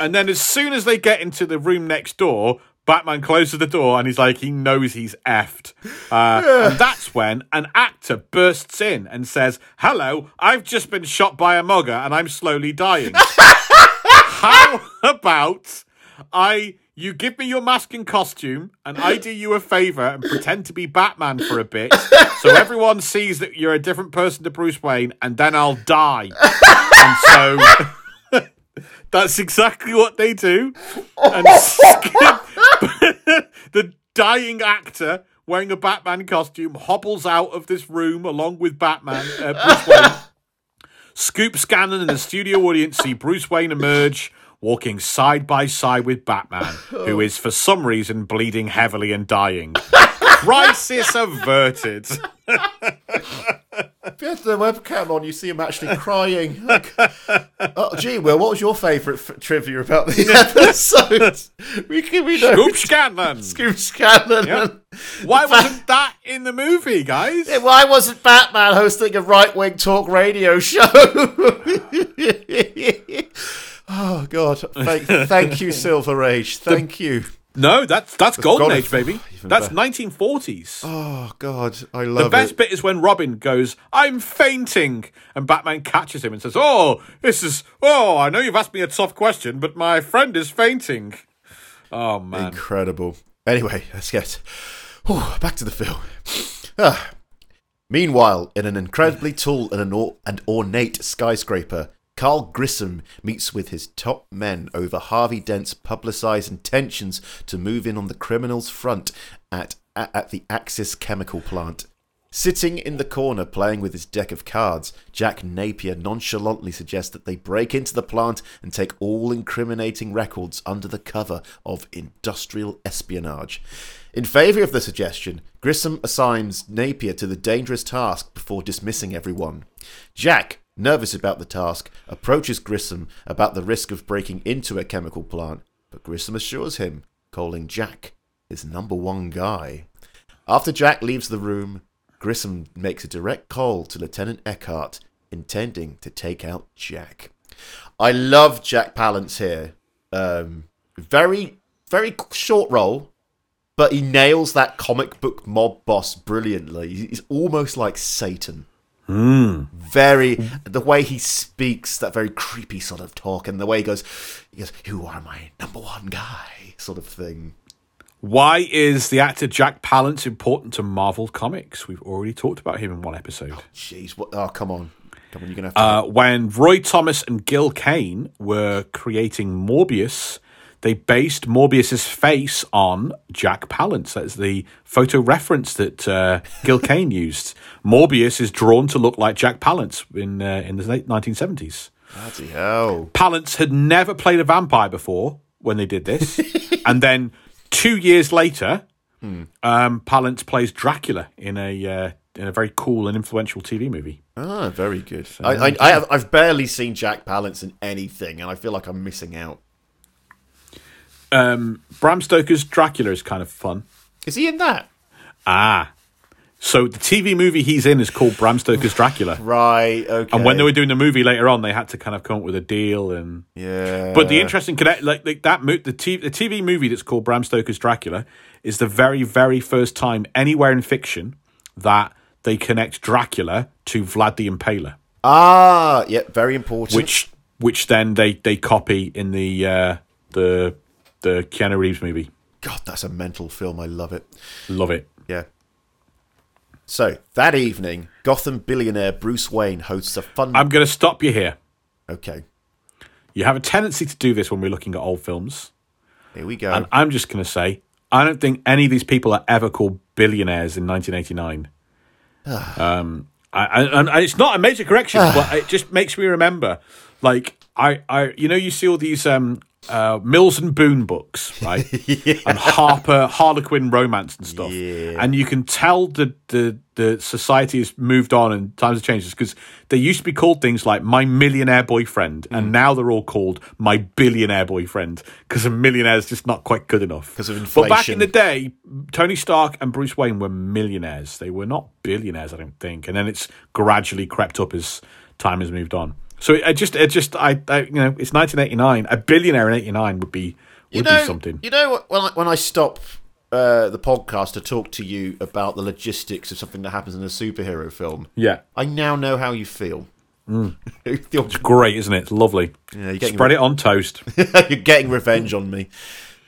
[SPEAKER 1] and then as soon as they get into the room next door, Batman closes the door and he's like, he knows he's effed. Uh, and that's when an actor bursts in and says, Hello, I've just been shot by a mugger and I'm slowly dying. How about I you give me your mask and costume and I do you a favor and pretend to be Batman for a bit so everyone sees that you're a different person to Bruce Wayne and then I'll die. and so that's exactly what they do. And the dying actor wearing a Batman costume hobbles out of this room along with Batman, uh, Bruce Wayne. Scoop Scanlon and the studio audience see Bruce Wayne emerge, walking side by side with Batman, oh. who is for some reason bleeding heavily and dying. Crisis averted.
[SPEAKER 2] If you had the webcam on, you see him actually crying. Like, oh, gee, Will, what was your favourite f- trivia about the episode? we can we know.
[SPEAKER 1] Scoop Scanlon.
[SPEAKER 2] Scoop Scanlon.
[SPEAKER 1] Yep. Why wasn't that in the movie, guys?
[SPEAKER 2] Why wasn't Batman hosting a right wing talk radio show? Oh, God. Thank, thank you, Silver Age. Thank you.
[SPEAKER 1] No, that's that's Golden
[SPEAKER 2] God,
[SPEAKER 1] Age, baby. That's
[SPEAKER 2] better.
[SPEAKER 1] 1940s.
[SPEAKER 2] Oh, God. I love it.
[SPEAKER 1] The best
[SPEAKER 2] it.
[SPEAKER 1] bit is when Robin goes, I'm fainting. And Batman catches him and says, Oh, this is, oh, I know you've asked me a tough question, but my friend is fainting. Oh, man.
[SPEAKER 2] Incredible. Anyway, let's get whew, back to the film. Ah. Meanwhile, in an incredibly tall and, an or- and ornate skyscraper, Carl Grissom meets with his top men over Harvey Dent's publicised intentions to move in on the criminals' front at, at, at the Axis chemical plant. Sitting in the corner playing with his deck of cards, Jack Napier nonchalantly suggests that they break into the plant and take all incriminating records under the cover of industrial espionage. In favour of the suggestion, Grissom assigns Napier to the dangerous task before dismissing everyone. Jack, nervous about the task, approaches Grissom about the risk of breaking into a chemical plant, but Grissom assures him, calling Jack his number one guy. After Jack leaves the room, Grissom makes a direct call to Lieutenant Eckhart, intending to take out Jack. I love Jack Palance here. Um, very, very short role, but he nails that comic book mob boss brilliantly. He's almost like Satan. Very, the way he speaks, that very creepy sort of talk, and the way he goes, he goes, "You are my number one guy," sort of thing.
[SPEAKER 1] Why is the actor Jack Palance important to Marvel Comics? We've already talked about him in one episode.
[SPEAKER 2] Jeez, what? Oh, come on, come on, you're gonna have to.
[SPEAKER 1] Uh, when Roy Thomas and Gil Kane were creating Morbius, they based Morbius's face on Jack Palance. That's the photo reference that uh, Gil Kane used. Morbius is drawn to look like Jack Palance in uh, in the late 1970s.
[SPEAKER 2] Bloody hell!
[SPEAKER 1] Palance had never played a vampire before when they did this, and then two years later, um, Palance plays Dracula in a uh, in a very cool and influential TV movie.
[SPEAKER 2] Ah, very good. I, I, I have, I've barely seen Jack Palance in anything, and I feel like I'm missing out.
[SPEAKER 1] Um, Bram Stoker's Dracula is kind of fun.
[SPEAKER 2] Is he in that?
[SPEAKER 1] Ah. So the TV movie he's in is called Bram Stoker's Dracula.
[SPEAKER 2] Right. Okay.
[SPEAKER 1] And when they were doing the movie later on, they had to kind of come up with a deal and.
[SPEAKER 2] yeah.
[SPEAKER 1] But the interesting connect, like, like that, mo- the TV, the TV movie that's called Bram Stoker's Dracula is the very, very first time anywhere in fiction that they connect Dracula to Vlad the Impaler,
[SPEAKER 2] ah, yeah, very important.
[SPEAKER 1] which, which then they they copy in the uh, the the Keanu Reeves movie.
[SPEAKER 2] God, that's a mental film. I love it.
[SPEAKER 1] Love it.
[SPEAKER 2] Yeah. So that evening, Gotham billionaire Bruce Wayne hosts a fun.
[SPEAKER 1] I'm going to stop you here.
[SPEAKER 2] okay,
[SPEAKER 1] You have a tendency to do this when we're looking at old films.
[SPEAKER 2] here we go.
[SPEAKER 1] And I'm just going to say, I don't think any of these people are ever called billionaires in 1989. um, I, I, and it's not a major correction, but it just makes me remember, like I, I, you know, you see all these um, uh, Mills and Boon books, right? And Harper Harlequin romance and stuff.
[SPEAKER 2] Yeah.
[SPEAKER 1] And you can tell the the the society has moved on and times have changed because they used to be called things like my millionaire boyfriend,
[SPEAKER 2] Mm.
[SPEAKER 1] and now they're all called my billionaire boyfriend because a millionaire is just not quite good enough.
[SPEAKER 2] 'Cause of inflation.
[SPEAKER 1] But back in the day, Tony Stark and Bruce Wayne were millionaires. They were not billionaires, I don't think. And then it's gradually crept up as time has moved on. So it, I just, it just, I, I, you know, it's 1989. A billionaire in 89 would be would
[SPEAKER 2] you know,
[SPEAKER 1] be something.
[SPEAKER 2] You know, when I, when I stop uh, the podcast to talk to you about the logistics of something that happens in a superhero film,
[SPEAKER 1] yeah,
[SPEAKER 2] I now know how you feel. You feel-
[SPEAKER 1] great, isn't it? It's lovely.
[SPEAKER 2] Yeah,
[SPEAKER 1] Spread it on toast.
[SPEAKER 2] You're getting revenge on me.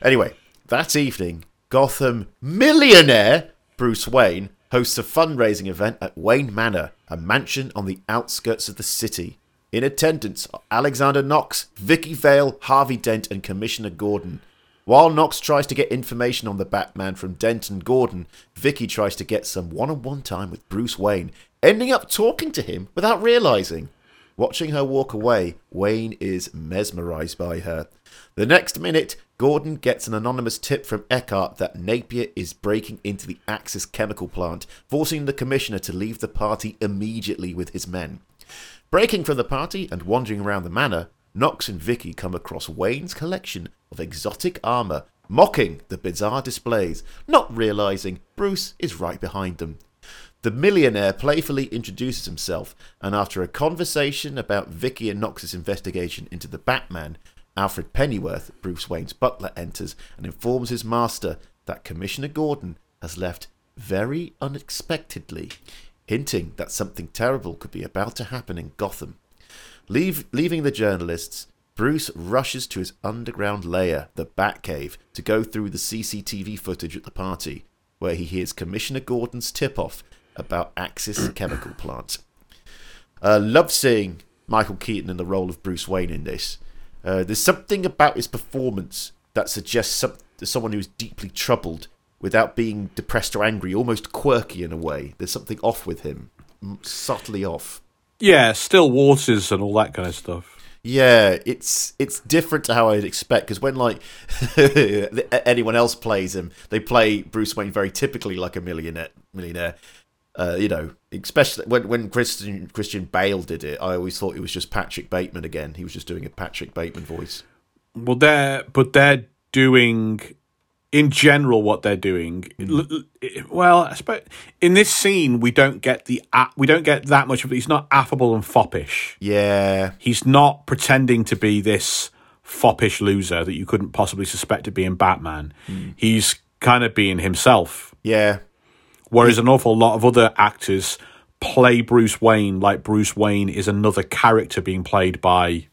[SPEAKER 2] Anyway, that evening, Gotham millionaire Bruce Wayne hosts a fundraising event at Wayne Manor, a mansion on the outskirts of the city. In attendance Alexander Knox, Vicki Vale, Harvey Dent, and Commissioner Gordon. While Knox tries to get information on the Batman from Dent and Gordon, Vicki tries to get some one on one time with Bruce Wayne, ending up talking to him without realizing. Watching her walk away, Wayne is mesmerized by her. The next minute, Gordon gets an anonymous tip from Eckhart that Napier is breaking into the Axis chemical plant, forcing the commissioner to leave the party immediately with his men. Breaking from the party and wandering around the manor, Knox and Vicki come across Wayne's collection of exotic armor, mocking the bizarre displays, not realizing Bruce is right behind them. The millionaire playfully introduces himself, and after a conversation about Vicki and Knox's investigation into the Batman, Alfred Pennyworth, Bruce Wayne's butler, enters and informs his master that Commissioner Gordon has left very unexpectedly, hinting that something terrible could be about to happen in Gotham. Leave, leaving the journalists, Bruce rushes to his underground lair, the Batcave, to go through the CCTV footage at the party, where he hears Commissioner Gordon's tip off about Axis Chemical Plant. Uh, love seeing Michael Keaton in the role of Bruce Wayne in this. Uh, there's something about his performance that suggests some, someone who's deeply troubled without being depressed or angry, almost quirky in a way. There's something off with him, subtly off.
[SPEAKER 1] Yeah, still waters and all that kind of stuff.
[SPEAKER 2] Yeah, it's it's different to how I'd expect because when like anyone else plays him, they play Bruce Wayne very typically like a millionaire. Millionaire, uh, you know, especially when when Christian Christian Bale did it, I always thought it was just Patrick Bateman again. He was just doing a Patrick Bateman voice.
[SPEAKER 1] Well, they're but they're doing in general what they're doing. Mm. l- Well, I suppose in this scene we don't get the we don't get that much of it. He's not affable and foppish.
[SPEAKER 2] Yeah,
[SPEAKER 1] He's not pretending to be this foppish loser that you couldn't possibly suspect of being Batman. Mm. He's kind of being himself.
[SPEAKER 2] yeah,
[SPEAKER 1] Whereas an awful lot of other actors play Bruce Wayne like Bruce Wayne is another character being played by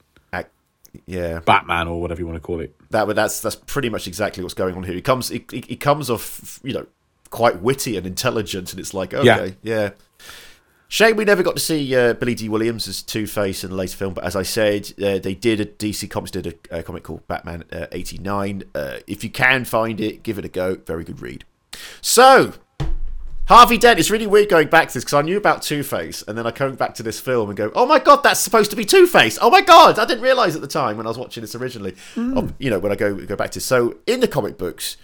[SPEAKER 2] yeah.
[SPEAKER 1] Batman or whatever you want to call it.
[SPEAKER 2] that that's that's pretty much exactly what's going on here. He comes he, he, comes off you know quite witty and intelligent, and it's like okay, yeah. Shame we never got to see uh, Billy Dee Williams as Two Face in the later film, but as I said, uh, they did a DC Comics did a, a comic called Batman uh, '89. Uh, if you can find it, give it a go. Very good read. So. Harvey Dent. It's really weird going back to this because I knew about Two Face, and then I come back to this film and go, "Oh my god, that's supposed to be Two Face! Oh my god, I didn't realize at the time when I was watching this originally. Hmm. Of- you know, when I go go back to so in the comic books,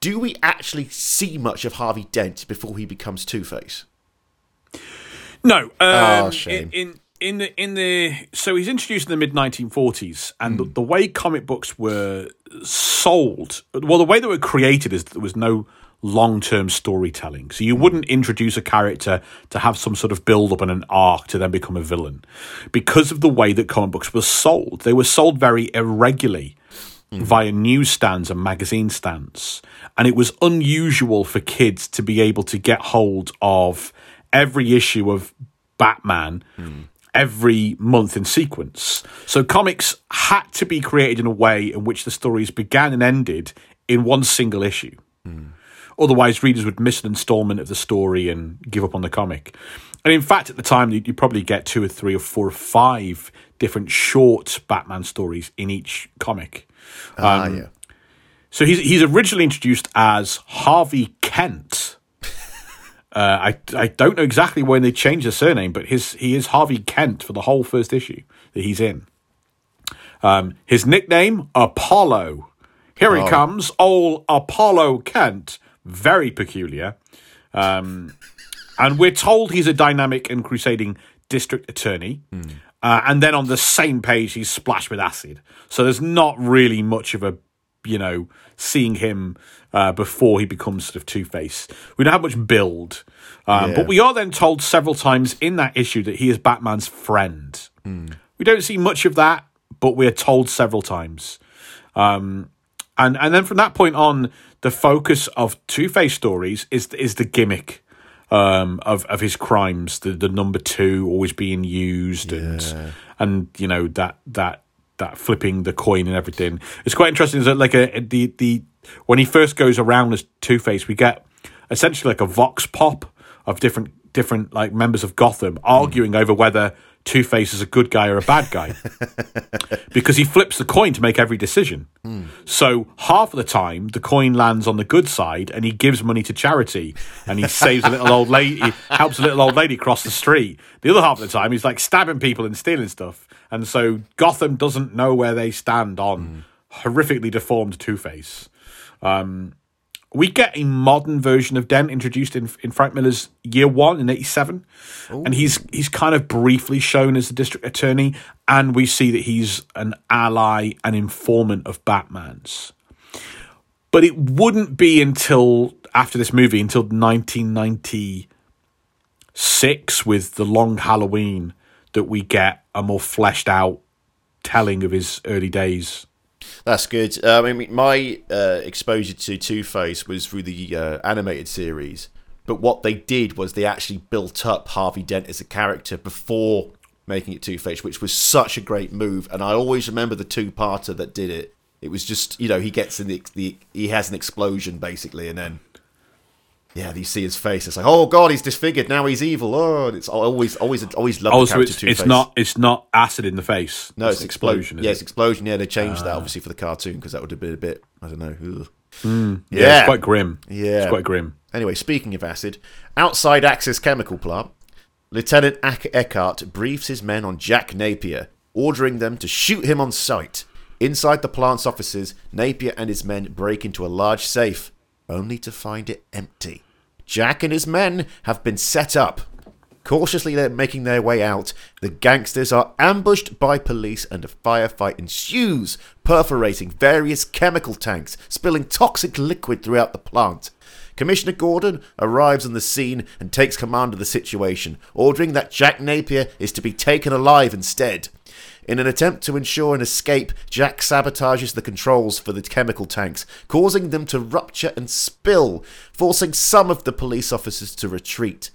[SPEAKER 2] do we actually see much of Harvey Dent before he becomes Two Face?
[SPEAKER 1] No. Um,
[SPEAKER 2] Oh, shame.
[SPEAKER 1] In, in in the in the so he's introduced in the mid 1940s, and the, hmm. the way comic books were sold, well, the way they were created is that there was no long term storytelling. So you wouldn't introduce a character to have some sort of build up and an arc to then become a villain, because of the way that comic books were sold. They were sold very irregularly via newsstands and magazine stands. And it was unusual for kids to be able to get hold of every issue of Batman every month in sequence. So comics had to be created in a way in which the stories began and ended in one single issue. Otherwise, readers would miss an installment of the story and give up on the comic. And in fact, at the time, you probably get two or three or four or five different short Batman stories in each comic.
[SPEAKER 2] Ah, yeah.
[SPEAKER 1] So he's he's originally introduced as Harvey Kent. Uh, I I don't know exactly when they changed the surname, but his he is Harvey Kent for the whole first issue that he's in. Um, his nickname, Apollo. Here he comes, old Apollo Kent. Very peculiar. Um, and we're told he's a dynamic and crusading district attorney. Uh, and then on the same page, he's splashed with acid. So there's not really much of a, you know, seeing him uh, before he becomes sort of Two Face. We don't have much build. Um,
[SPEAKER 2] Yeah.
[SPEAKER 1] But we are then told several times in that issue that he is Batman's friend. We don't see much of that, but we're told several times. Um, and and then from that point on, the focus of Two Face stories is is the gimmick um, of of his crimes, the the number two always being used, and and you know that that that flipping the coin and everything. It's quite interesting. Is that like a the the when he first goes around as Two Face, we get essentially like a vox pop of different different like members of Gotham arguing over whether Two Face is a good guy or a bad guy because he flips the coin to make every decision. So half of the time, the coin lands on the good side, and he gives money to charity, and he saves a little old lady, he helps a little old lady cross the street. The other half of the time, he's like stabbing people and stealing stuff, and so Gotham doesn't know where they stand on horrifically deformed Two Face. Um, we get a modern version of Dent introduced in in Frank Miller's Year One in '87, and he's he's kind of briefly shown as the district attorney, and we see that he's an ally and informant of Batman's. But it wouldn't be until after this movie, until 1996, with the Long Halloween, that we get a more fleshed out telling of his early days.
[SPEAKER 2] That's good. Uh, I mean, my uh, exposure to Two Face was through the uh, animated series, but what they did was they actually built up Harvey Dent as a character before making it Two Face, which was such a great move. And I always remember the two-parter that did it. It was just you know he gets in the, the he has an explosion basically, and then yeah, you see his face. It's like oh god, he's disfigured now. He's evil. Oh, it's always always always loved
[SPEAKER 1] Oh,
[SPEAKER 2] the
[SPEAKER 1] so it's it's not it's not acid in the face.
[SPEAKER 2] No, it's,
[SPEAKER 1] an
[SPEAKER 2] explosion.
[SPEAKER 1] is
[SPEAKER 2] Yeah,
[SPEAKER 1] it?
[SPEAKER 2] it's explosion. Yeah, they changed that ah. obviously for the cartoon because that would have been a bit. I don't know. ugh. Hmm.
[SPEAKER 1] yeah, it's quite grim.
[SPEAKER 2] Yeah.
[SPEAKER 1] it's quite grim.
[SPEAKER 2] Anyway, speaking of acid, outside Axis chemical plant, Lieutenant Eckhart briefs his men on Jack Napier, ordering them to shoot him on sight. Inside the plant's offices, Napier and his men break into a large safe, only to find it empty. Jack and his men have been set up. Cautiously they're making their way out, the gangsters are ambushed by police and a firefight ensues, perforating various chemical tanks, spilling toxic liquid throughout the plant. Commissioner Gordon arrives on the scene and takes command of the situation, ordering that Jack Napier is to be taken alive instead. In an attempt to ensure an escape, Jack sabotages the controls for the chemical tanks, causing them to rupture and spill, forcing some of the police officers to retreat.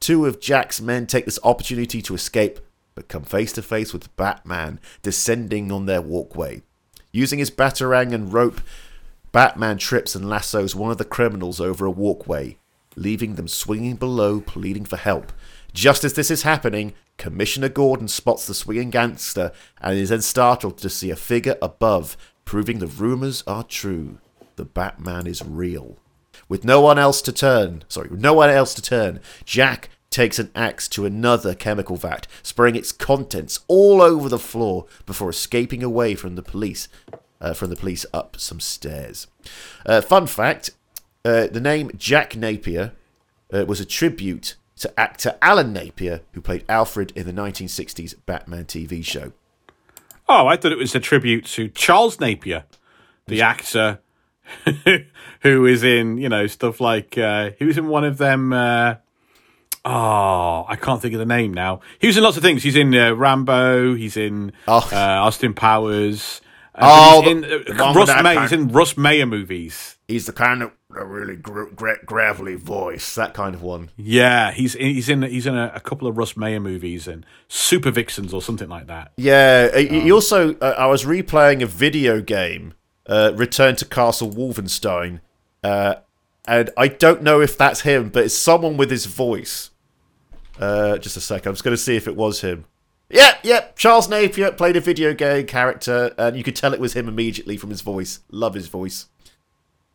[SPEAKER 2] Two of Jack's men take this opportunity to escape, but come face to face with Batman descending on their walkway. Using his batarang and rope, Batman trips and lassos one of the criminals over a walkway, leaving them swinging below, pleading for help. Just as this is happening, Commissioner Gordon spots the swinging gangster and is then startled to see a figure above, proving the rumors are true. The Batman is real. With no one else to turn, sorry, with no one else to turn, Jack takes an axe to another chemical vat, spraying its contents all over the floor before escaping away from the police. Uh, from the police up some stairs. Uh, fun fact: uh, the name Jack Napier uh, was a tribute to actor Alan Napier, who played Alfred in the 1960s Batman TV show.
[SPEAKER 1] Oh, I thought it was a tribute to Charles Napier, the actor who is in, you know, stuff like uh, he was in one of them. Uh, oh, I can't think of the name now. He was in lots of things. He's in uh, Rambo. He's in
[SPEAKER 2] Oh.
[SPEAKER 1] uh, Austin Powers. Uh,
[SPEAKER 2] Oh,
[SPEAKER 1] he's in
[SPEAKER 2] the-
[SPEAKER 1] uh,
[SPEAKER 2] the
[SPEAKER 1] Russ May. He's in Russ Meyer movies.
[SPEAKER 2] He's the kind of a really gr- gra- gravelly voice, that kind of one.
[SPEAKER 1] Yeah, he's he's in he's in a, a couple of Russ Meyer movies and Super Vixens or something like that.
[SPEAKER 2] Yeah, uh, he also. Uh, I was replaying a video game, uh, Return to Castle Wolfenstein, uh, and I don't know if that's him, but it's someone with his voice. Uh, just a second, I'm just going to see if it was him. Yep, yep. Charles Napier played a video game character, and you could tell it was him immediately from his voice. Love his voice.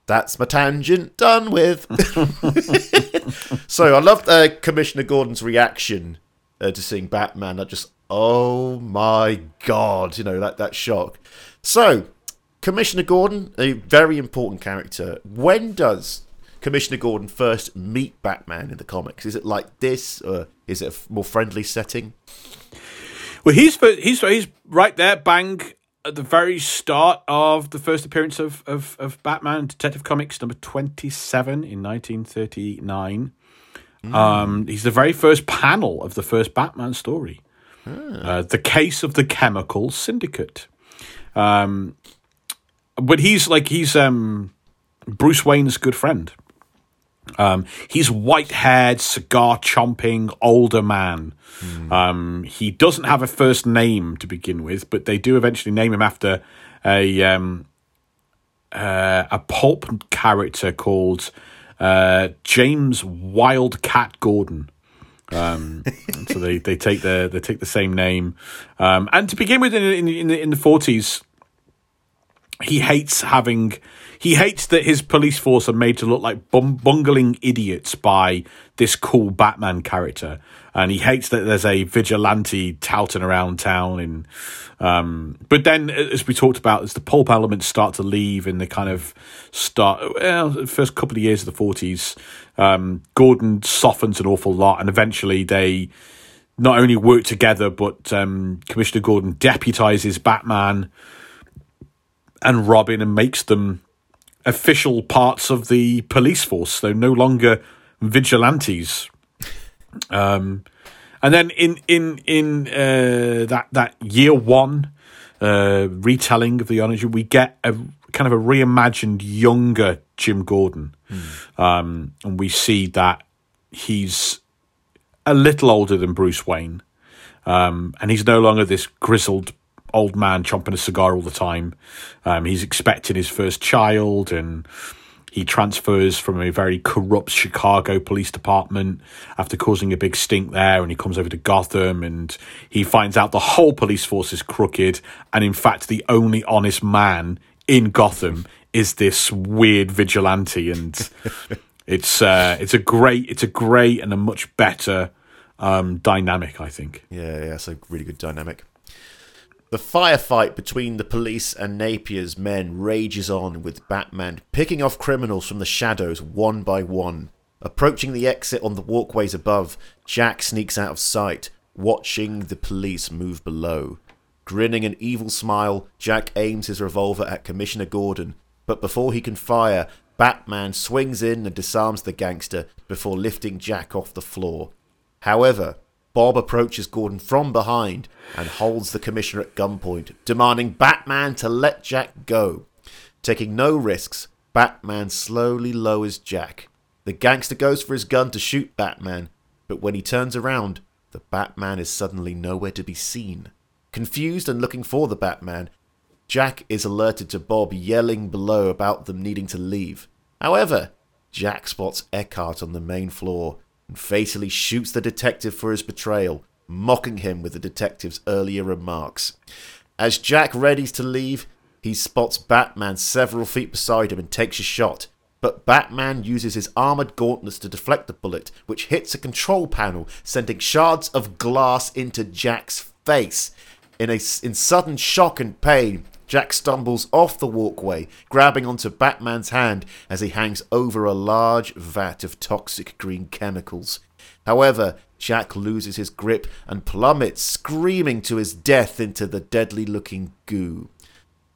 [SPEAKER 2] That's my tangent done with. so I loved uh, Commissioner Gordon's reaction uh, to seeing Batman. That just oh my god, you know that that shock. So, Commissioner Gordon, a very important character. When does Commissioner Gordon first meet Batman in the comics? Is it like this, or is it a more friendly setting?
[SPEAKER 1] Well, he's he's he's right there, bang at the very start of the first appearance of of, of Batman Detective Comics number twenty seven in nineteen thirty nine. Um, he's the very first panel of the first Batman story, uh, the case of the Chemical Syndicate. Um, but he's like he's um, Bruce Wayne's good friend. Um, he's white haired, cigar chomping, older man. Um, he doesn't have a first name to begin with, but they do eventually name him after a um, uh, a pulp character called uh, James Wildcat Gordon. Um, so they, they take the they take the same name. Um, and to begin with, in in, in the in the forties, he hates having he hates that his police force are made to look like bungling idiots by this cool Batman character, and he hates that there's a vigilante touting around town. And um, but then, as we talked about, as the pulp elements start to leave in the kind of start well, first couple of years of the forties, um, Gordon softens an awful lot, and eventually they not only work together, but um, Commissioner Gordon deputizes Batman and Robin and makes them official parts of the police force. They're no longer vigilantes. Um, and then in in in uh, that that year one uh, retelling of the origin, we get a kind of a reimagined younger Jim Gordon, um, and we see that he's a little older than Bruce Wayne, um, and he's no longer this grizzled old man chomping a cigar all the time. Um, he's expecting his first child, and he transfers from a very corrupt Chicago police department after causing a big stink there, and he comes over to Gotham, and he finds out the whole police force is crooked, and in fact, the only honest man in Gotham is this weird vigilante, and it's uh, it's a great it's a great and a much better um, dynamic, I think.
[SPEAKER 2] Yeah, yeah, it's a really good dynamic. The firefight between the police and Napier's men rages on, with Batman picking off criminals from the shadows one by one. Approaching the exit on the walkways above, Jack sneaks out of sight, watching the police move below. Grinning an evil smile, Jack aims his revolver at Commissioner Gordon, but before he can fire, Batman swings in and disarms the gangster before lifting Jack off the floor. However, Bob approaches Gordon from behind and holds the commissioner at gunpoint, demanding Batman to let Jack go. Taking no risks, Batman slowly lowers Jack. The gangster goes for his gun to shoot Batman, but when he turns around, the Batman is suddenly nowhere to be seen. Confused and looking for the Batman, Jack is alerted to Bob yelling below about them needing to leave. However, Jack spots Eckhart on the main floor and fatally shoots the detective for his betrayal, mocking him with the detective's earlier remarks. As Jack readies to leave, he spots Batman several feet beside him and takes a shot. But Batman uses his armored gauntlets to deflect the bullet, which hits a control panel, sending shards of glass into Jack's face. In, a, in sudden shock and pain, Jack stumbles off the walkway, grabbing onto Batman's hand as he hangs over a large vat of toxic green chemicals. However, Jack loses his grip and plummets, screaming to his death into the deadly looking goo.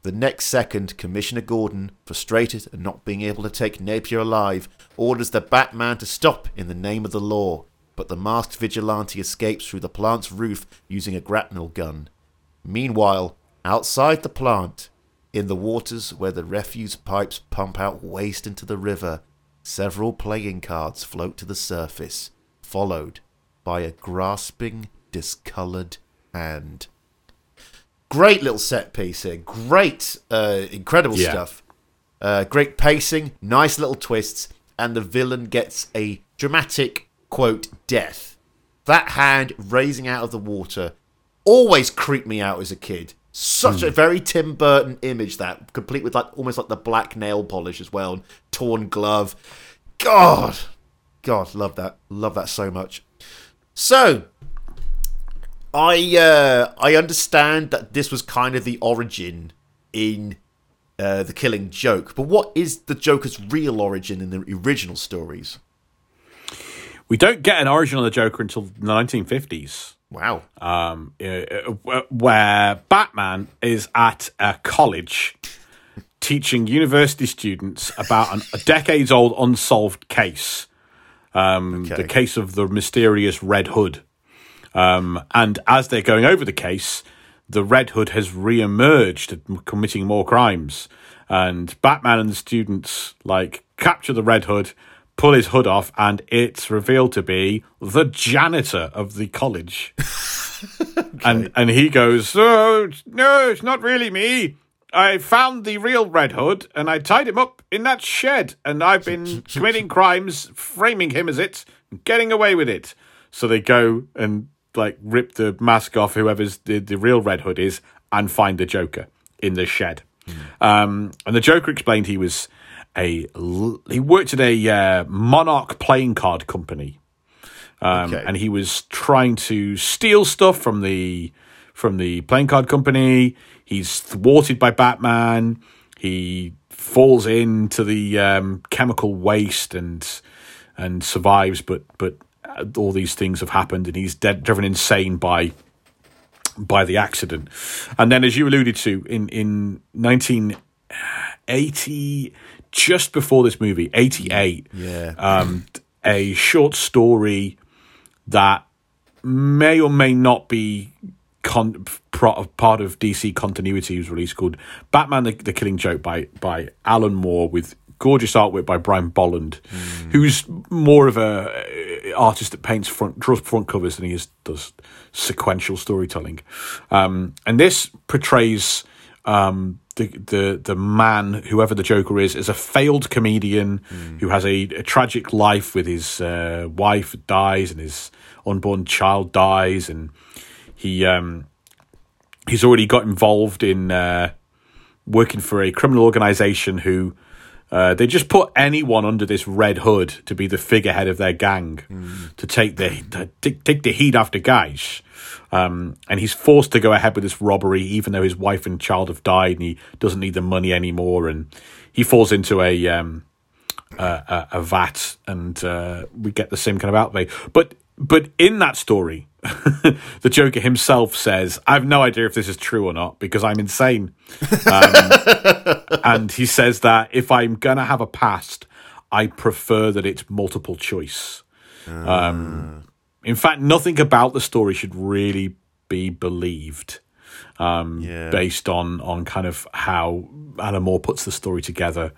[SPEAKER 2] The next second, Commissioner Gordon, frustrated at not being able to take Napier alive, orders the Batman to stop in the name of the law. But the masked vigilante escapes through the plant's roof using a grapnel gun. Meanwhile, outside the plant, in the waters where the refuse pipes pump out waste into the river, several playing cards float to the surface, followed by a grasping, discoloured hand. Great little set piece here. Great, uh, incredible
[SPEAKER 1] Yeah.
[SPEAKER 2] stuff. Uh, great pacing, nice little twists, and the villain gets a dramatic, quote, death. That hand raising out of the water always creeped me out as a kid. Such a very Tim Burton image that, complete with like almost like the black nail polish as well, and torn glove. God, God, love that, love that so much. So, I uh, I understand that this was kind of the origin in uh, the Killing Joke, but what is the Joker's real origin in the original stories?
[SPEAKER 1] We don't get an origin of the Joker until the 1950s.
[SPEAKER 2] Wow.
[SPEAKER 1] um, uh, where Batman is at a college teaching university students about an, a decades old unsolved case, um,
[SPEAKER 2] Okay.
[SPEAKER 1] the case of the mysterious Red Hood. Um, and as they're going over the case, the Red Hood has re-emerged, committing more crimes. And Batman and the students like capture the Red Hood, pull his hood off, and it's revealed to be the janitor of the college. And and he goes, oh, no, it's not really me. I found the real Red Hood and I tied him up in that shed, and I've been committing crimes, framing him as it, and getting away with it. So they go and like rip the mask off whoever's the, the real Red Hood is, and find the Joker in the shed. Um, and the Joker explained he was a he worked at a uh, Monarch playing card company um,
[SPEAKER 2] Okay.
[SPEAKER 1] and he was trying to steal stuff from the from the playing card company. He's thwarted by Batman. He falls into the um, chemical waste and and survives, but but uh, all these things have happened, and he's dead, driven insane by by the accident. And then, as you alluded to, in in nineteen eighty, just before this movie, eighty eight,
[SPEAKER 2] Yeah.
[SPEAKER 1] um, a short story that may or may not be con- pro- part of DC continuity was released called Batman: the, the Killing Joke by by Alan Moore with gorgeous artwork by Brian Bolland, who's more of a uh, artist that paints front draws front covers than he is does sequential storytelling. Um, and this portrays um, the the the man, whoever the Joker is, is a failed comedian who has a, a tragic life with his uh, wife dies and his unborn child dies, and he um, he's already got involved in uh, working for a criminal organization who. Uh, they just put anyone under this red hood to be the figurehead of their gang to take the to take, take the heat after guys. Um, and he's forced to go ahead with this robbery, even though his wife and child have died, and he doesn't need the money anymore. And he falls into a um, a, a, vat, and uh, we get the same kind of outlay. But but in that story, the Joker himself says, "I have no idea if this is true or not because I'm insane." Um, and he says that if I'm gonna have a past, I prefer that it's multiple choice. Um, in fact, nothing about the story should really be believed um,
[SPEAKER 2] Yeah.
[SPEAKER 1] based on on kind of how Alan Moore puts the story together,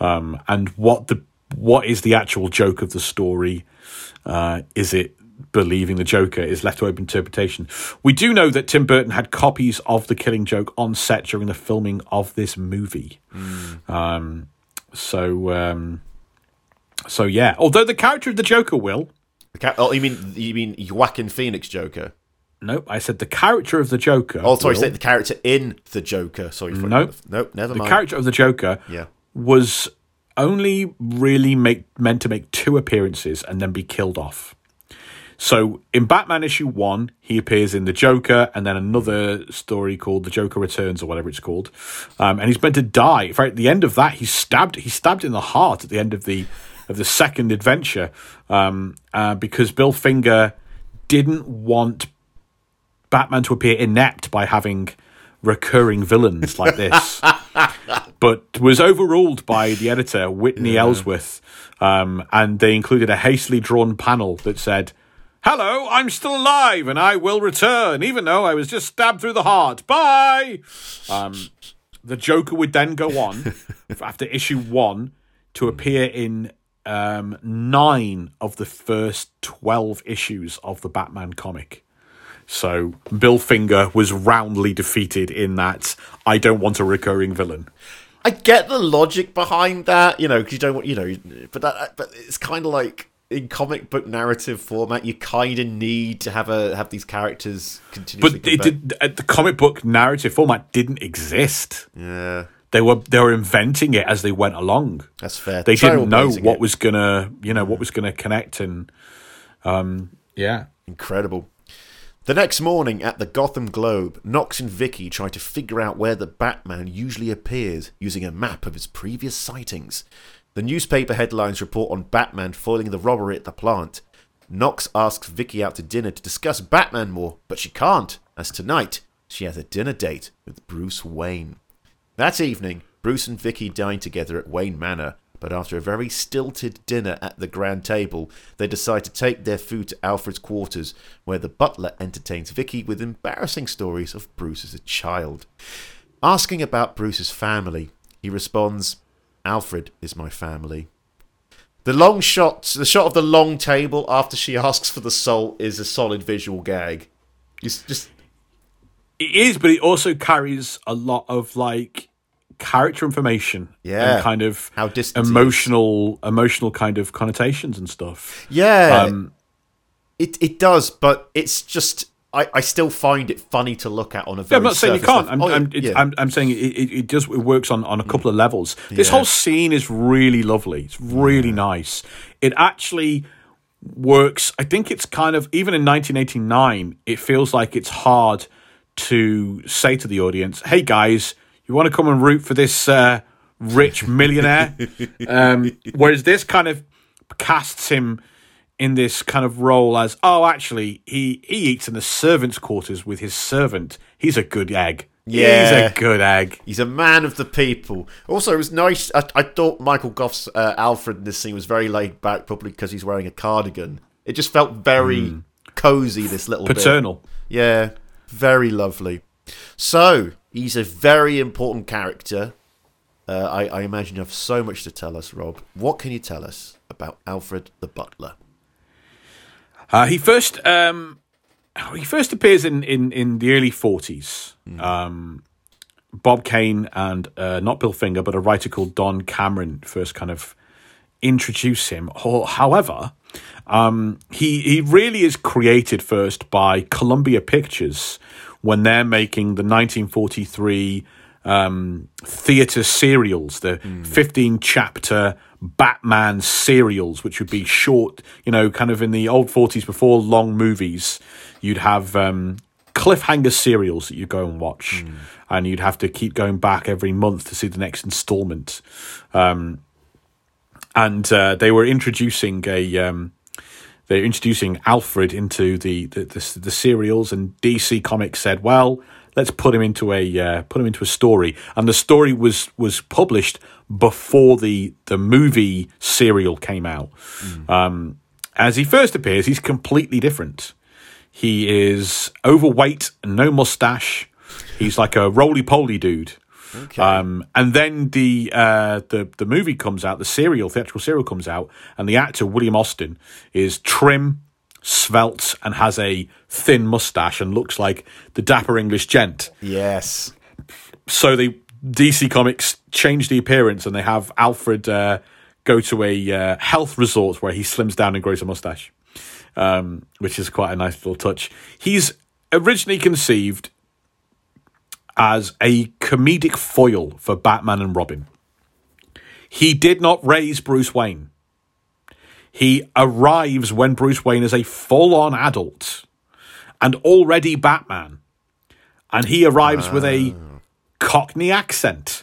[SPEAKER 1] um, and what the what is the actual joke of the story? Uh, is it believing the Joker is left to open interpretation? We do know that Tim Burton had copies of the Killing Joke on set during the filming of this movie. Um, so um, so yeah, although the character of the Joker will.
[SPEAKER 2] The ca- oh, you mean you mean Joaquin Phoenix Joker?
[SPEAKER 1] Nope, I said the character of the Joker.
[SPEAKER 2] Oh, sorry,
[SPEAKER 1] will-
[SPEAKER 2] say the character in the Joker. Sorry, for
[SPEAKER 1] Nope.
[SPEAKER 2] nope, never
[SPEAKER 1] the
[SPEAKER 2] mind.
[SPEAKER 1] character of the Joker
[SPEAKER 2] Yeah.
[SPEAKER 1] was only really make meant to make two appearances and then be killed off. So in Batman issue one, he appears in the Joker, and then another story called The Joker Returns or whatever it's called, um, and he's meant to die. In fact, at the end of that, he's stabbed. He's stabbed in the heart at the end of the of the second adventure um, uh, because Bill Finger didn't want Batman to appear inept by having recurring villains like this, but was overruled by the editor Whitney Ellsworth, um, and they included a hastily drawn panel that said. Hello, I'm still alive and I will return, even though I was just stabbed through the heart. Bye! Um, the Joker would then go on after issue one to appear in um, nine of the first 12 issues of the Batman comic. So Bill Finger was roundly defeated in that I don't want a recurring villain.
[SPEAKER 2] I get the logic behind that, you know, because you don't want, you know, but that, but it's kind of like in comic book narrative format, you kind of need to have a have these characters continuously.
[SPEAKER 1] But it did, uh, the comic book narrative format didn't exist.
[SPEAKER 2] yeah,
[SPEAKER 1] They were they were inventing it as they went along.
[SPEAKER 2] that's fair.
[SPEAKER 1] They didn't know what
[SPEAKER 2] it.
[SPEAKER 1] was gonna you know what was gonna connect and um yeah
[SPEAKER 2] incredible. The next morning at the Gotham Globe, Knox and Vicki try to figure out where the Batman usually appears using a map of his previous sightings. The newspaper headlines report on Batman foiling the robbery at the plant. Knox asks Vicki out to dinner to discuss Batman more, but she can't, as tonight she has a dinner date with Bruce Wayne. That evening, Bruce and Vicki dine together at Wayne Manor, but after a very stilted dinner at the grand table, they decide to take their food to Alfred's quarters, where the butler entertains Vicki with embarrassing stories of Bruce as a child. Asking about Bruce's family, he responds, Alfred is my family. The long shot, the shot of the long table after she asks for the salt is a solid visual gag. It's just
[SPEAKER 1] It is, but it also carries a lot of like character information.
[SPEAKER 2] Yeah.
[SPEAKER 1] And kind of
[SPEAKER 2] How distant
[SPEAKER 1] emotional emotional kind of connotations and stuff.
[SPEAKER 2] yeah,
[SPEAKER 1] Um
[SPEAKER 2] it it does, but it's just I, I still find it funny to look at on a
[SPEAKER 1] Yeah,
[SPEAKER 2] very
[SPEAKER 1] I'm not saying you can't. I'm,
[SPEAKER 2] Oh,
[SPEAKER 1] I'm,
[SPEAKER 2] yeah.
[SPEAKER 1] I'm, I'm saying it, it, it does. It works on, on a couple of levels. This
[SPEAKER 2] Yeah.
[SPEAKER 1] whole scene is really lovely. It's really nice. It actually works. I think it's kind of even in 1989. It feels like it's hard to say to the audience, "Hey guys, you want to come and root for this uh, rich millionaire?" um, whereas this kind of casts him in this kind of role as, oh, actually, he, he eats in the servants' quarters with his servant. He's a good egg.
[SPEAKER 2] Yeah.
[SPEAKER 1] He's a good egg.
[SPEAKER 2] He's a man of the people. Also, it was nice. I, I thought Michael Gough's uh, Alfred in this scene was very laid back, probably because he's wearing a cardigan. It just felt very cozy. This little bit.
[SPEAKER 1] Paternal.
[SPEAKER 2] Yeah, very lovely. So he's a very important character. Uh, I, I imagine you have so much to tell us, Rob. What can you tell us about Alfred the Butler?
[SPEAKER 1] Uh, he first um, he first appears in, in, in the early 40s. Um, Bob Kane and uh, not Bill Finger, but a writer called Don Cameron first kind of introduce him. However, um, he he really is created first by Columbia Pictures when they're making the 1943 um, theater serials, the 15 chapter Batman serials, which would be short, you know, kind of in the old 40s before long movies. You'd have um, cliffhanger serials that you go and watch, and you'd have to keep going back every month to see the next installment. Um, and uh, they were introducing a um, they're introducing Alfred into the the, the the serials, and DC Comics said, "Well, let's put him into a uh, put him into a story." And the story was was published before the the movie serial came out. Um, as he first appears, he's completely different. He is overweight, no mustache. He's like a roly poly dude.
[SPEAKER 2] Okay.
[SPEAKER 1] Um, and then the uh, the the movie comes out, the serial theatrical serial comes out, and the actor William Austin is trim, svelte, and has a thin mustache and looks like the dapper English gent.
[SPEAKER 2] yes.
[SPEAKER 1] So the DC Comics changed the appearance, and they have Alfred uh, go to a uh, health resort where he slims down and grows a mustache, um, which is quite a nice little touch. He's originally conceived as a comedic foil for Batman and Robin. He did not raise Bruce Wayne. He arrives when Bruce Wayne is a full on adult and already Batman. And he arrives with a Cockney accent.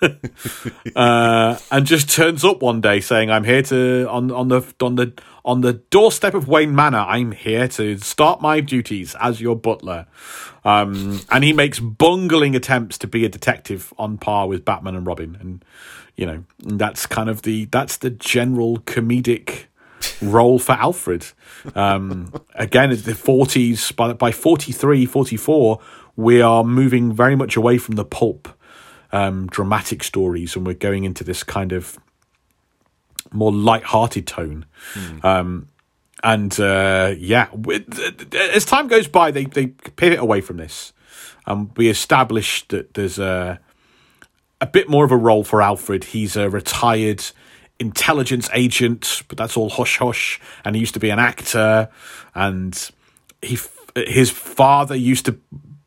[SPEAKER 1] uh, and just turns up one day saying, "I'm here to on on the on the on the doorstep of Wayne Manor. I'm here to start my duties as your butler." Um, and he makes bungling attempts to be a detective on par with Batman and Robin, and you know that's kind of the that's the general comedic role for Alfred. Um, again, it's the 40s, by, by 43, 44, we are moving very much away from the pulp um, dramatic stories and we're going into this kind of more light-hearted tone. Um, and uh, yeah, as time goes by, they, they pivot away from this. Um, we establish that there's a, a bit more of a role for Alfred. He's a retired intelligence agent, but that's all hush hush. And he used to be an actor, and he his father used to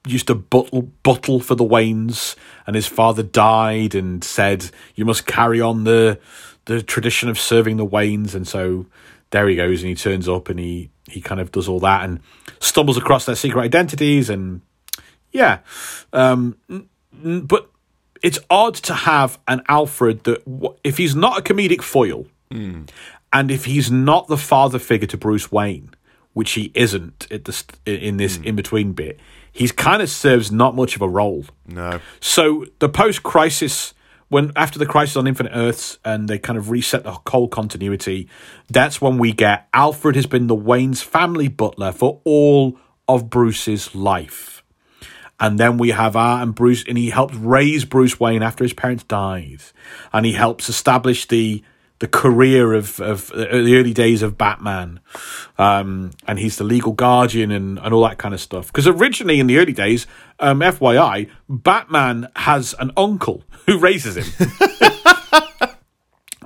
[SPEAKER 1] used to buttle buttle for the Waynes, and his father died and said, "You must carry on the the tradition of serving the Waynes, and so there he goes, and he turns up, and he he kind of does all that, and stumbles across their secret identities, and yeah, um, but it's odd to have an Alfred that w- if he's not a comedic foil, and if he's not the father figure to Bruce Wayne, which he isn't at the st- in this in between bit, he's kind of serves not much of a role.
[SPEAKER 2] No.
[SPEAKER 1] So the post crisis, when after the crisis on Infinite Earths, and they kind of reset the whole continuity, that's when we get Alfred has been the Wayne's family butler for all of Bruce's life. And then we have Art and Bruce, and he helps raise Bruce Wayne after his parents died, and he helps establish the the career of of uh, the early days of Batman, um, and he's the legal guardian and and all that kind of stuff. Because originally in the early days, um, FYI, Batman has an uncle who raises him,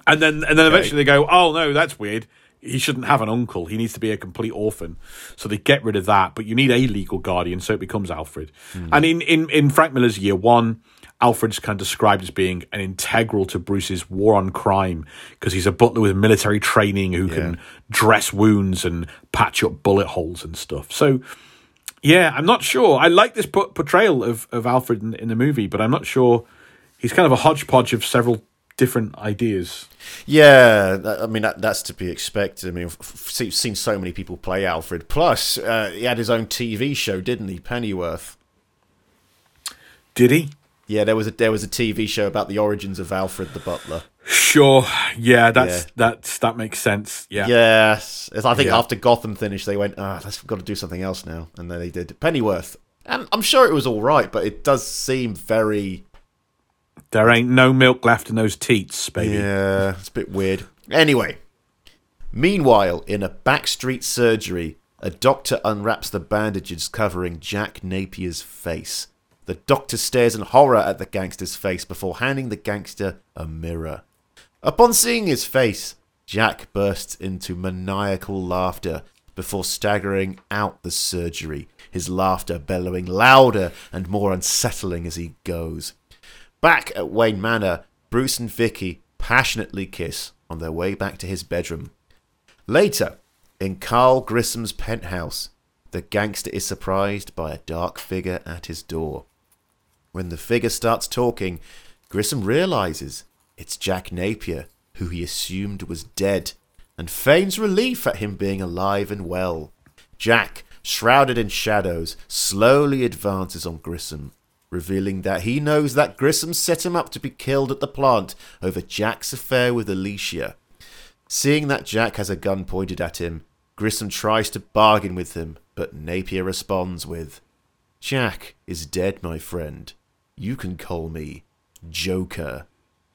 [SPEAKER 1] and then and then eventually they go, oh no, that's weird. He shouldn't have an uncle. He needs to be a complete orphan. So they get rid of that, but you need a legal guardian, so it becomes Alfred. And in, in, in Frank Miller's Year One, Alfred's kind of described as being an integral to Bruce's war on crime because he's a butler with military training who can dress wounds and patch up bullet holes and stuff. So, yeah, I'm not sure. I like this po- portrayal of, of Alfred in, in the movie, but I'm not sure. He's kind of a hodgepodge of several different ideas.
[SPEAKER 2] Yeah, I mean that, that's to be expected. I mean, I've seen so many people play Alfred. Plus, uh, he had his own TV show, didn't he? Pennyworth.
[SPEAKER 1] Did he?
[SPEAKER 2] Yeah, there was a there was a TV show about the origins of Alfred the Butler.
[SPEAKER 1] Sure. Yeah, that's
[SPEAKER 2] Yeah.
[SPEAKER 1] that's that makes sense. Yeah.
[SPEAKER 2] Yes, It's- I think
[SPEAKER 1] Yeah.
[SPEAKER 2] after Gotham finished, they went, "Ah, let's got to do something else now," and then they did Pennyworth. And I'm sure it was all right, but it does seem very
[SPEAKER 1] There ain't no milk left in those teats, baby.
[SPEAKER 2] Yeah, it's a bit weird. Anyway, meanwhile, in a backstreet surgery, a doctor unwraps the bandages covering Jack Napier's face. The doctor stares in horror at the gangster's face before handing the gangster a mirror. Upon seeing his face, Jack bursts into maniacal laughter before staggering out the surgery, his laughter bellowing louder and more unsettling as he goes. Back at Wayne Manor, Bruce and Vicki passionately kiss on their way back to his bedroom. Later, in Carl Grissom's penthouse, the gangster is surprised by a dark figure at his door. When the figure starts talking, Grissom realizes it's Jack Napier, who he assumed was dead, and feigns relief at him being alive and well. Jack, shrouded in shadows, slowly advances on Grissom, revealing that he knows that Grissom set him up to be killed at the plant over Jack's affair with Alicia. Seeing that Jack has a gun pointed at him, Grissom tries to bargain with him, but Napier responds with, Jack is dead, my friend. You can call me Joker.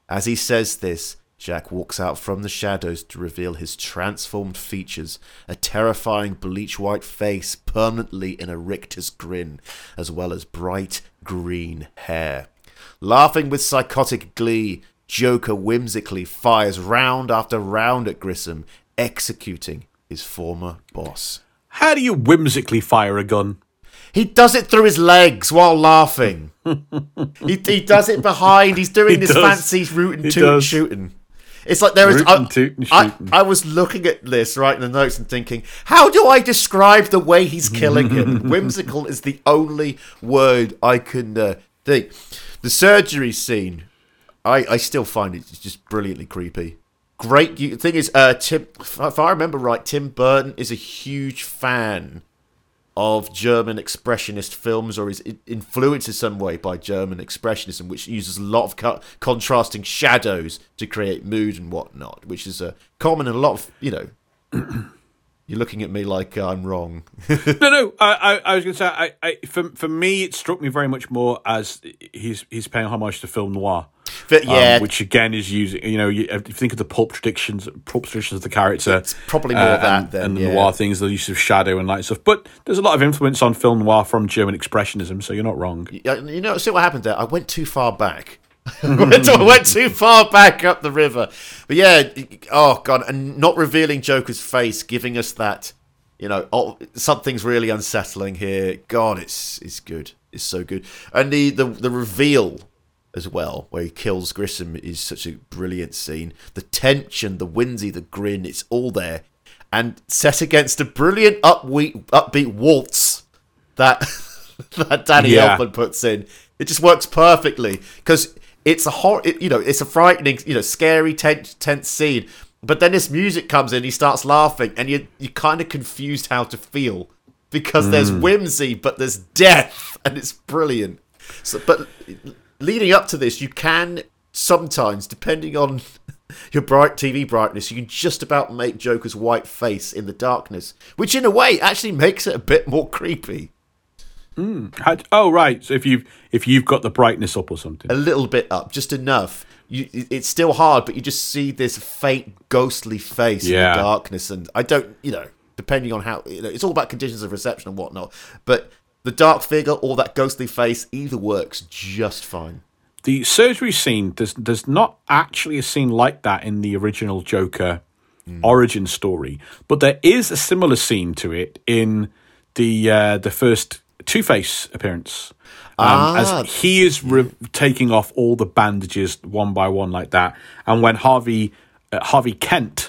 [SPEAKER 2] As he says this, Jack walks out from the shadows to reveal his transformed features, a terrifying bleach white face permanently in a rictus grin, as well as bright green hair. Laughing with psychotic glee, Joker whimsically fires round after round at Grissom, executing his former boss.
[SPEAKER 1] How do you whimsically fire a gun?
[SPEAKER 2] He does it through his legs while laughing. he, he does it behind. He's doing
[SPEAKER 1] He
[SPEAKER 2] this
[SPEAKER 1] does.
[SPEAKER 2] fancy root and
[SPEAKER 1] He
[SPEAKER 2] toot
[SPEAKER 1] does.
[SPEAKER 2] shooting. It's like there is. I,
[SPEAKER 1] and toot and
[SPEAKER 2] I. I was looking at this right in the notes and thinking, how do I describe the way he's killing him? Whimsical is the only word I can uh, think. The surgery scene, I, I still find it just brilliantly creepy. Great. You, thing is, uh, Tim, if I remember right, Tim Burton is a huge fan of German expressionist films or is influenced in some way by German expressionism, which uses a lot of co- contrasting shadows to create mood and whatnot, which is uh, common in a lot of, you know. You're looking at me like I'm wrong.
[SPEAKER 1] no, no. I, I, I was going to say, I, I, for for me, it struck me very much more as he's he's paying homage to film noir.
[SPEAKER 2] But
[SPEAKER 1] um,
[SPEAKER 2] yeah,
[SPEAKER 1] which again is using, you know, you, if you think of the pulp traditions, pulp traditions of the character,
[SPEAKER 2] It's probably more that
[SPEAKER 1] and,
[SPEAKER 2] than,
[SPEAKER 1] and the
[SPEAKER 2] yeah.
[SPEAKER 1] noir things, the use of shadow and light stuff. But there's a lot of influence on film noir from German expressionism, so you're not wrong.
[SPEAKER 2] Yeah, you know, see what happened there? I went too far back. I went, I went too far back up the river. But yeah, oh god, and not revealing Joker's face, giving us that, you know, oh, something's really unsettling here. God, it's it's good. It's so good. And the the, the reveal as well, where he kills Grissom, is such a brilliant scene. The tension, the whimsy, the grin, it's all there. And set against a brilliant upbeat, upbeat waltz that that Danny
[SPEAKER 1] Yeah.
[SPEAKER 2] Elfman puts in, it just works perfectly because it's a hor- it, you know, it's a frightening, you know, scary, tense, tense scene. But then this music comes in, he starts laughing, and you you kind of confused how to feel because there's mm. whimsy, but there's death, and it's brilliant. So, but leading up to this, you can sometimes, depending on your bright TV brightness, you can just about make Joker's white face in the darkness, which in a way actually makes it a bit more creepy. Hmm.
[SPEAKER 1] How- oh, right. So if you've if you've got the brightness up or something.
[SPEAKER 2] a little bit up, just enough. You, it's still hard, but you just see this faint, ghostly face
[SPEAKER 1] Yeah.
[SPEAKER 2] in the darkness, and I don't, you know, depending on how, you know, it's all about conditions of reception and whatnot. But the dark figure or that ghostly face either works just fine.
[SPEAKER 1] the surgery scene there's there's not actually a scene like that in the original Joker origin story, but there is a similar scene to it in the uh, the first Two Face appearance. Um,
[SPEAKER 2] Ah.
[SPEAKER 1] as he is re- taking off all the bandages one by one like that, and when Harvey uh, Harvey Kent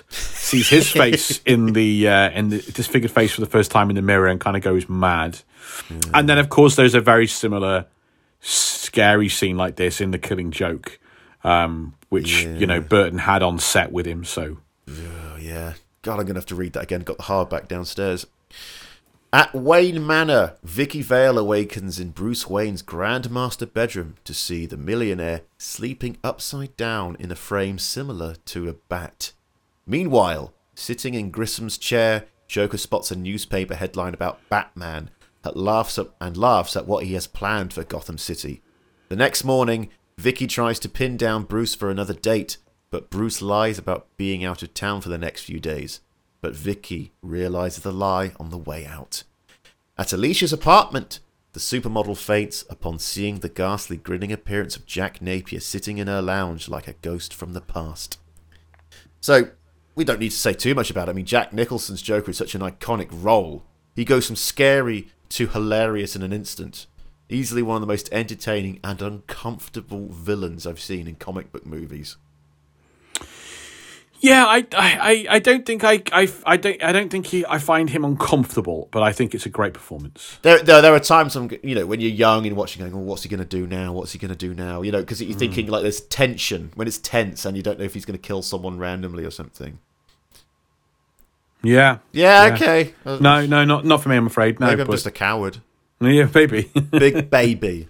[SPEAKER 1] sees his face in the uh, in the disfigured face for the first time in the mirror and kind of goes mad, and then of course there's a very similar scary scene like this in The Killing Joke, um, which you know Burton had on set with him. So
[SPEAKER 2] Oh, yeah. God, I'm going to have to read that again. Got the hardback downstairs. At Wayne Manor, Vicki Vale awakens in Bruce Wayne's Grandmaster bedroom to see the millionaire sleeping upside down in a frame similar to a bat. Meanwhile, sitting in Grissom's chair, Joker spots a newspaper headline about Batman that laughs at, and laughs at what he has planned for Gotham City. The next morning, Vicki tries to pin down Bruce for another date, but Bruce lies about being out of town for the next few days. But Vicki realizes the lie on the way out. At Alicia's apartment, the supermodel faints upon seeing the ghastly grinning appearance of Jack Napier sitting in her lounge like a ghost from the past. So, we don't need to say too much about it. I mean, Jack Nicholson's Joker is such an iconic role. He goes from scary to hilarious in an instant. Easily one of the most entertaining and uncomfortable villains I've seen in comic book movies.
[SPEAKER 1] yeah, I I, I- don't think I, I I don't I don't think he I find him uncomfortable, but I think it's a great performance.
[SPEAKER 2] There, there, there are times I'm, you know, when you're young and watching, going, "Oh, what's he going to do now? What's he going to do now?" You know, because you're thinking hmm. like there's tension when it's tense and you don't know if he's going to kill someone randomly or something.
[SPEAKER 1] Yeah.
[SPEAKER 2] Yeah,
[SPEAKER 1] Yeah.
[SPEAKER 2] okay.
[SPEAKER 1] No, no, not not for me. I'm afraid. No,
[SPEAKER 2] maybe I'm
[SPEAKER 1] but,
[SPEAKER 2] just a coward.
[SPEAKER 1] yeah, maybe.
[SPEAKER 2] Big baby.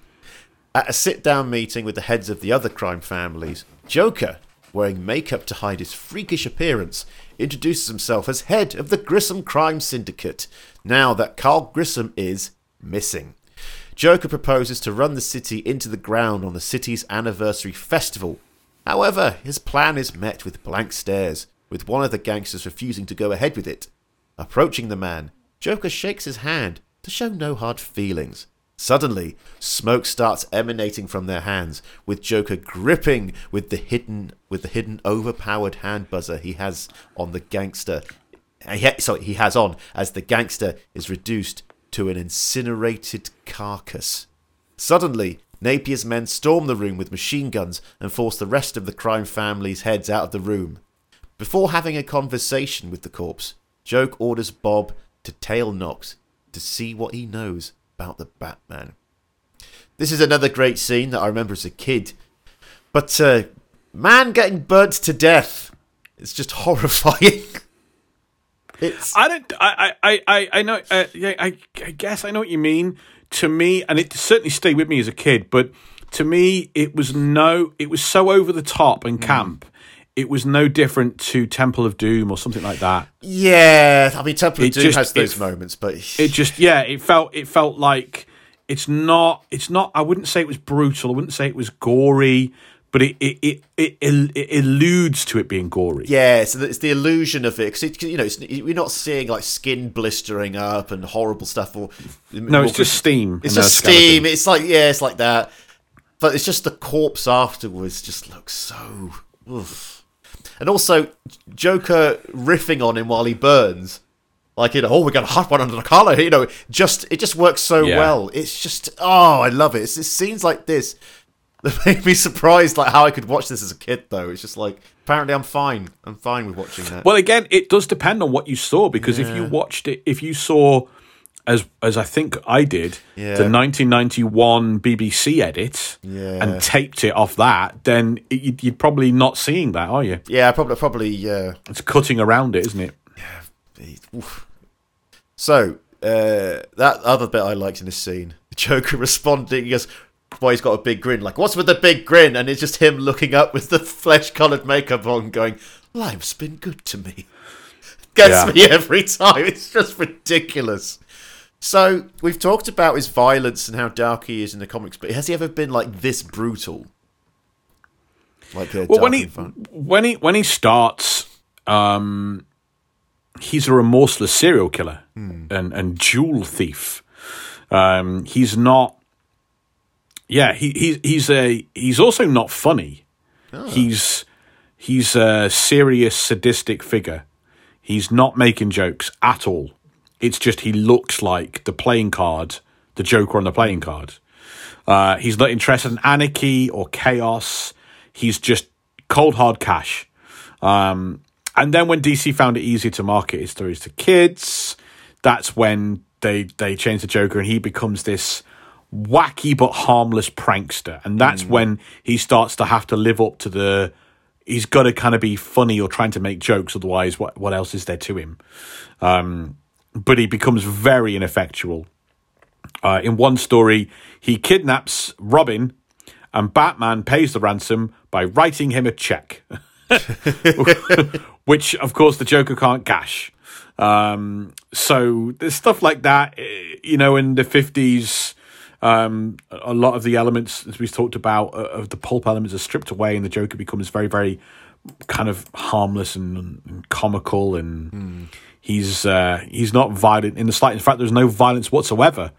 [SPEAKER 2] At a sit-down meeting with the heads of the other crime families, Joker, wearing makeup to hide his freakish appearance, introduces himself as head of the Grissom Crime Syndicate. Now that Carl Grissom is missing. Joker proposes to run the city into the ground on the city's anniversary festival. However, his plan is met with blank stares, with one of the gangsters refusing to go ahead with it. Approaching the man, Joker shakes his hand to show no hard feelings. Suddenly, smoke starts emanating from their hands, with Joker gripping with the hidden with the hidden overpowered hand buzzer he has on the gangster. Eh, he, sorry, he has on as the gangster is reduced to an incinerated carcass. Suddenly, Napier's men storm the room with machine guns and force the rest of the crime family's heads out of the room. Before having a conversation with the corpse, Joke orders Bob to tail Knox to see what he knows about the Batman. This is another great scene that I remember as a kid. But uh, man getting burnt to death is just horrifying. It's
[SPEAKER 1] I don't. I. I. I. I know. Uh, yeah. I, I guess I know what you mean. To me, and it certainly stayed with me as a kid. But to me, it was no. It was so over the top and camp. It was no different to Temple of Doom or something like that.
[SPEAKER 2] yeah. I mean, Temple of
[SPEAKER 1] It
[SPEAKER 2] Doom
[SPEAKER 1] just-
[SPEAKER 2] has those
[SPEAKER 1] it-
[SPEAKER 2] moments, but
[SPEAKER 1] It just. Yeah. It felt. It felt like it's not. It's not. I wouldn't say it was brutal. I wouldn't say it was gory. But it it it it, it alludes to it being gory.
[SPEAKER 2] Yeah, so it's the illusion of it because you know it's, we're not seeing like skin blistering up and horrible stuff. Or
[SPEAKER 1] No, it's just steam.
[SPEAKER 2] It's just steam. It's like yeah, it's like that. But it's just the corpse afterwards just looks so. Oof. And also Joker riffing on him while he burns, like you know, oh, we got a hot one under the collar. You know, just it just works so
[SPEAKER 1] Yeah.
[SPEAKER 2] well. It's just oh, I love it. It's, it's scenes like this that made me surprised, like how I could watch this as a kid. Though it's just like apparently I'm fine. I'm fine with watching that.
[SPEAKER 1] Well, again, it does depend on what you saw because if you watched it, if you saw, as as I think I did,
[SPEAKER 2] Yeah.
[SPEAKER 1] the 1991 BBC edit
[SPEAKER 2] Yeah.
[SPEAKER 1] and taped it off that, then it, you'd, you're probably not seeing that, are you?
[SPEAKER 2] yeah, probably probably yeah.
[SPEAKER 1] It's cutting around it, isn't it?
[SPEAKER 2] Yeah. So uh, that other bit I liked in this scene, the Joker responding, he goes, "Boy, he's got a big grin." Like, what's with the big grin? And it's just him looking up with the flesh-colored makeup on, going, "Life's been good to me." Gets
[SPEAKER 1] Yeah.
[SPEAKER 2] me every time. It's just ridiculous. So we've talked about his violence and how dark he is in the comics, but has he ever been like this brutal? Like
[SPEAKER 1] Well, when he when he when he starts, um, he's a remorseless serial killer and and jewel thief. Um, he's not. Yeah, he, he he's a he's also not funny. He's he's a serious sadistic figure. He's not making jokes at all. It's just he looks like the playing card, the Joker on the playing card. Uh, he's not interested in anarchy or chaos. He's just cold hard cash. Um, and then when DC found it easier to market his stories to kids, that's when they they changed the Joker and he becomes this wacky but harmless prankster. And that's when he starts to have to live up to the. He's got to kind of be funny or trying to make jokes. Otherwise, what what else is there to him? Um, but he becomes very ineffectual. Uh, in one story, he kidnaps Robin, and Batman pays the ransom by writing him a check, which, of course, the Joker can't cash. Um, so there's stuff like that. eh, You know, in the fifties, um, a lot of the elements, as we've talked about, uh, of the pulp elements are stripped away, and the Joker becomes very, very kind of harmless and, and comical, and he's uh, he's not violent in the slightest. In fact, there's no violence whatsoever.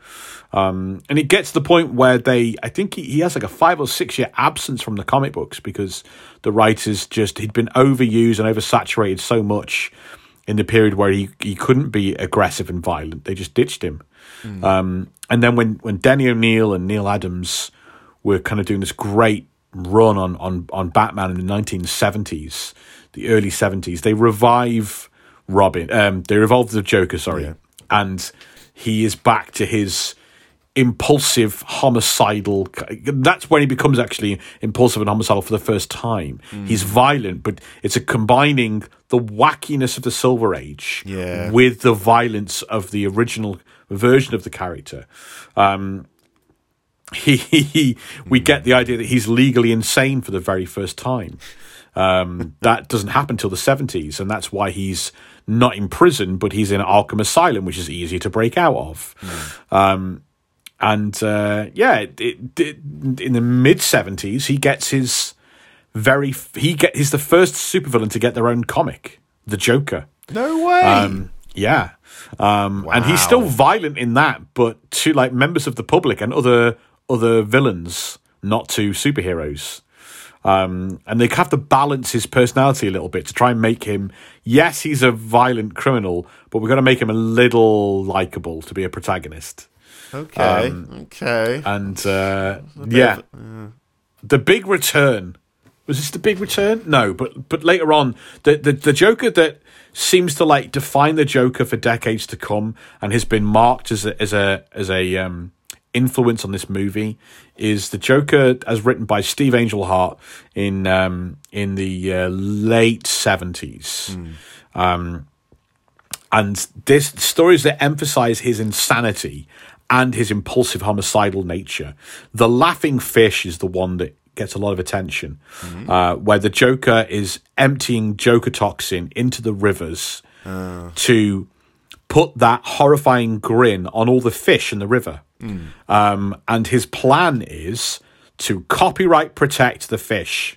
[SPEAKER 1] Um, and it gets to the point where they, I think he, he has like a five or six year absence from the comic books because the writers just, he'd been overused and oversaturated so much in the period where he, he couldn't be aggressive and violent. They just ditched him. Um, and then when, when Denny O'Neil and Neal Adams were kind of doing this great run on, on, on Batman in the 1970s, the early 70s, they revive Robin, um, they revolve the Joker, sorry. And he is back to his impulsive, homicidal. That's when he becomes actually impulsive and homicidal for the first time. He's violent, but it's a combining the wackiness of the Silver Age
[SPEAKER 2] Yeah.
[SPEAKER 1] with the violence of the original version of the character. Um, he, he we get the idea that he's legally insane for the very first time. Um, that doesn't happen till the seventies, and that's why he's not in prison, but he's in Arkham Asylum, which is easier to break out of. Um, and uh, yeah, it, it, it- in the mid seventies, he gets his very he get he's the first supervillain to get their own comic, the Joker.
[SPEAKER 2] No way.
[SPEAKER 1] Um, yeah. Um, and he's still violent in that, but to like members of the public and other other villains, not to superheroes. Um, and they have to balance his personality a little bit to try and make him. Yes, he's a violent criminal, but we're going to make him a little likable to be a protagonist.
[SPEAKER 2] okay.
[SPEAKER 1] um,
[SPEAKER 2] okay.
[SPEAKER 1] And uh, yeah, the big return was this the big return? No, but but later on, the, the the Joker that seems to like define the Joker for decades to come, and has been marked as a as a as a um, influence on this movie, is the Joker as written by Steve Englehart in um, in the uh, late seventies. Um, and this stories that emphasize his insanity and his impulsive homicidal nature. The laughing fish is the one that gets a lot of attention, uh, where the Joker is emptying Joker toxin into the rivers to put that horrifying grin on all the fish in the river. Um, and his plan is to copyright protect the fish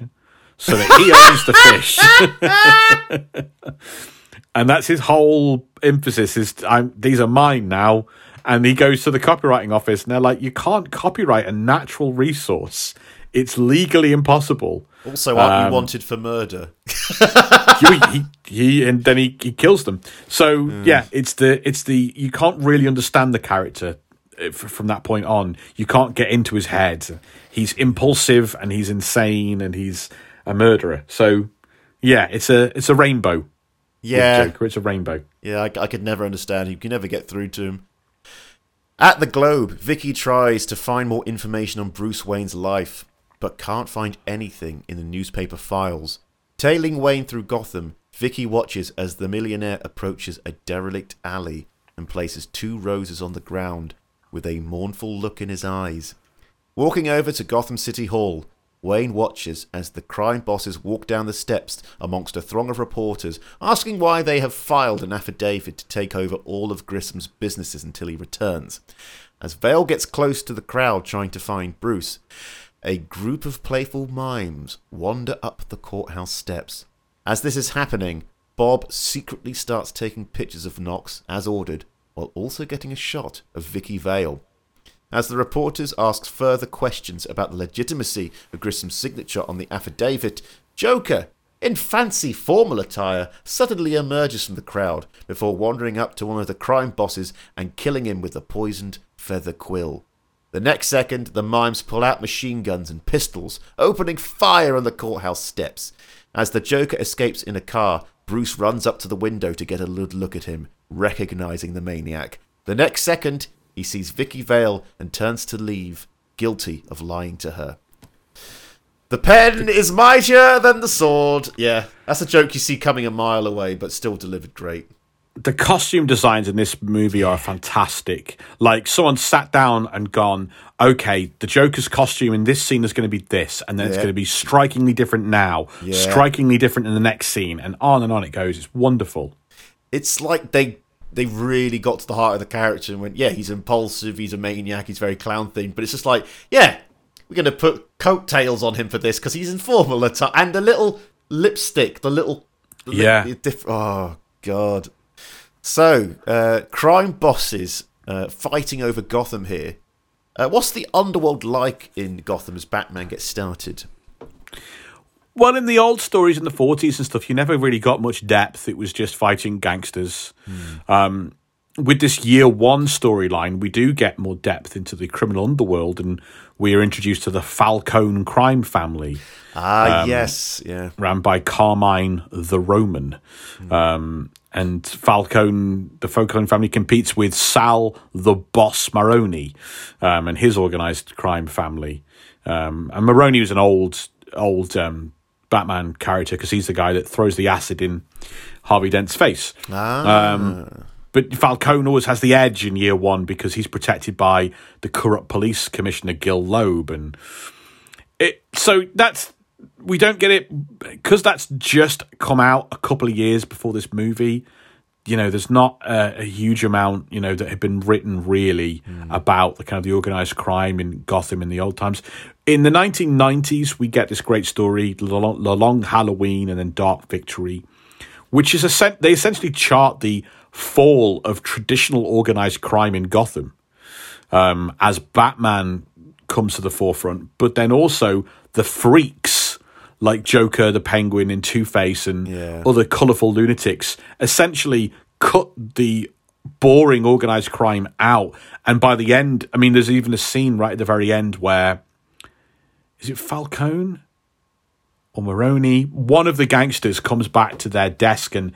[SPEAKER 1] so that he owns the fish. and that's his whole emphasis is I'm, these are mine now. And he goes to the copywriting office and they're like you can't copyright a natural resource. It's legally impossible.
[SPEAKER 2] Also, aren't
[SPEAKER 1] um,
[SPEAKER 2] you wanted for murder?
[SPEAKER 1] he, he, he and then he, he kills them. So yeah it's the it's the you can't really understand the character from that point on. You can't get into his head. He's impulsive and he's insane and he's a murderer. So yeah, it's a it's a rainbow.
[SPEAKER 2] Yeah,
[SPEAKER 1] Joker. It's a rainbow.
[SPEAKER 2] Yeah, I, I could never understand. You can never get through to him. At the Globe, Vicki tries to find more information on Bruce Wayne's life, but can't find anything in the newspaper files. Tailing Wayne through Gotham, Vicki watches as the millionaire approaches a derelict alley and places two roses on the ground with a mournful look in his eyes. Walking over to Gotham City Hall, Wayne watches as the crime bosses walk down the steps amongst a throng of reporters, asking why they have filed an affidavit to take over all of Grissom's businesses until he returns. As Vale gets close to the crowd trying to find Bruce, a group of playful mimes wander up the courthouse steps. As this is happening, Bob secretly starts taking pictures of Knox as ordered, while also getting a shot of Vicki Vale. As the reporters ask further questions about the legitimacy of Grissom's signature on the affidavit, Joker, in fancy formal attire, suddenly emerges from the crowd before wandering up to one of the crime bosses and killing him with a poisoned feather quill. The next second, the mimes pull out machine guns and pistols, opening fire on the courthouse steps. As the Joker escapes in a car, Bruce runs up to the window to get a good look at him, recognizing the maniac. The next second, he sees Vicki Vale and turns to leave, guilty of lying to her. The pen is mightier than the sword. Yeah, that's a joke you see coming a mile away, but still delivered great.
[SPEAKER 1] the costume designs in this movie are fantastic. Like someone sat down and gone, okay, the Joker's costume in this scene is going to be this, and then it's
[SPEAKER 2] Yeah.
[SPEAKER 1] going to be strikingly different now,
[SPEAKER 2] Yeah.
[SPEAKER 1] strikingly different in the next scene, and on and on it goes. It's wonderful.
[SPEAKER 2] It's like they they really got to the heart of the character and went, yeah, he's impulsive, he's a maniac, he's very clown themed, but it's just like, yeah, we're going to put coattails on him for this because he's informal attire and the little lipstick, the little lip-
[SPEAKER 1] Yeah.
[SPEAKER 2] diff- oh god. So, uh, crime bosses uh, fighting over Gotham here. Uh, what's the underworld like in Gotham as Batman gets started?
[SPEAKER 1] Well, in the old stories in the 40s and stuff, you never really got much depth. It was just fighting gangsters. Um, with this year one storyline, we do get more depth into the criminal underworld, and we are introduced to the Falcone crime family.
[SPEAKER 2] Ah, yes, yeah.
[SPEAKER 1] ran by Carmine the Roman. Um, and Falcone, the Falcone family competes with Sal the Boss Maroni um, and his organized crime family. Um, and Maroni was an old, old um, Batman character because he's the guy that throws the acid in Harvey Dent's face. Um, but Falcone always has the edge in year one because he's protected by the corrupt police commissioner Gil Loeb and it so that's we don't get it because that's just come out a couple of years before this movie you know there's not a, a huge amount you know that had been written really about the kind of the organized crime in gotham in the old times. In the 1990s we get this great story the long, the long halloween and then dark victory which is a they essentially chart the fall of traditional organized crime in gotham um, as Batman comes to the forefront, but then also the freaks like Joker, the Penguin, and Two Face, and
[SPEAKER 2] Yeah.
[SPEAKER 1] other colourful lunatics essentially cut the boring organized crime out. And by the end, I mean, there's even a scene right at the very end where is it Falcone or Maroni? One of the gangsters comes back to their desk and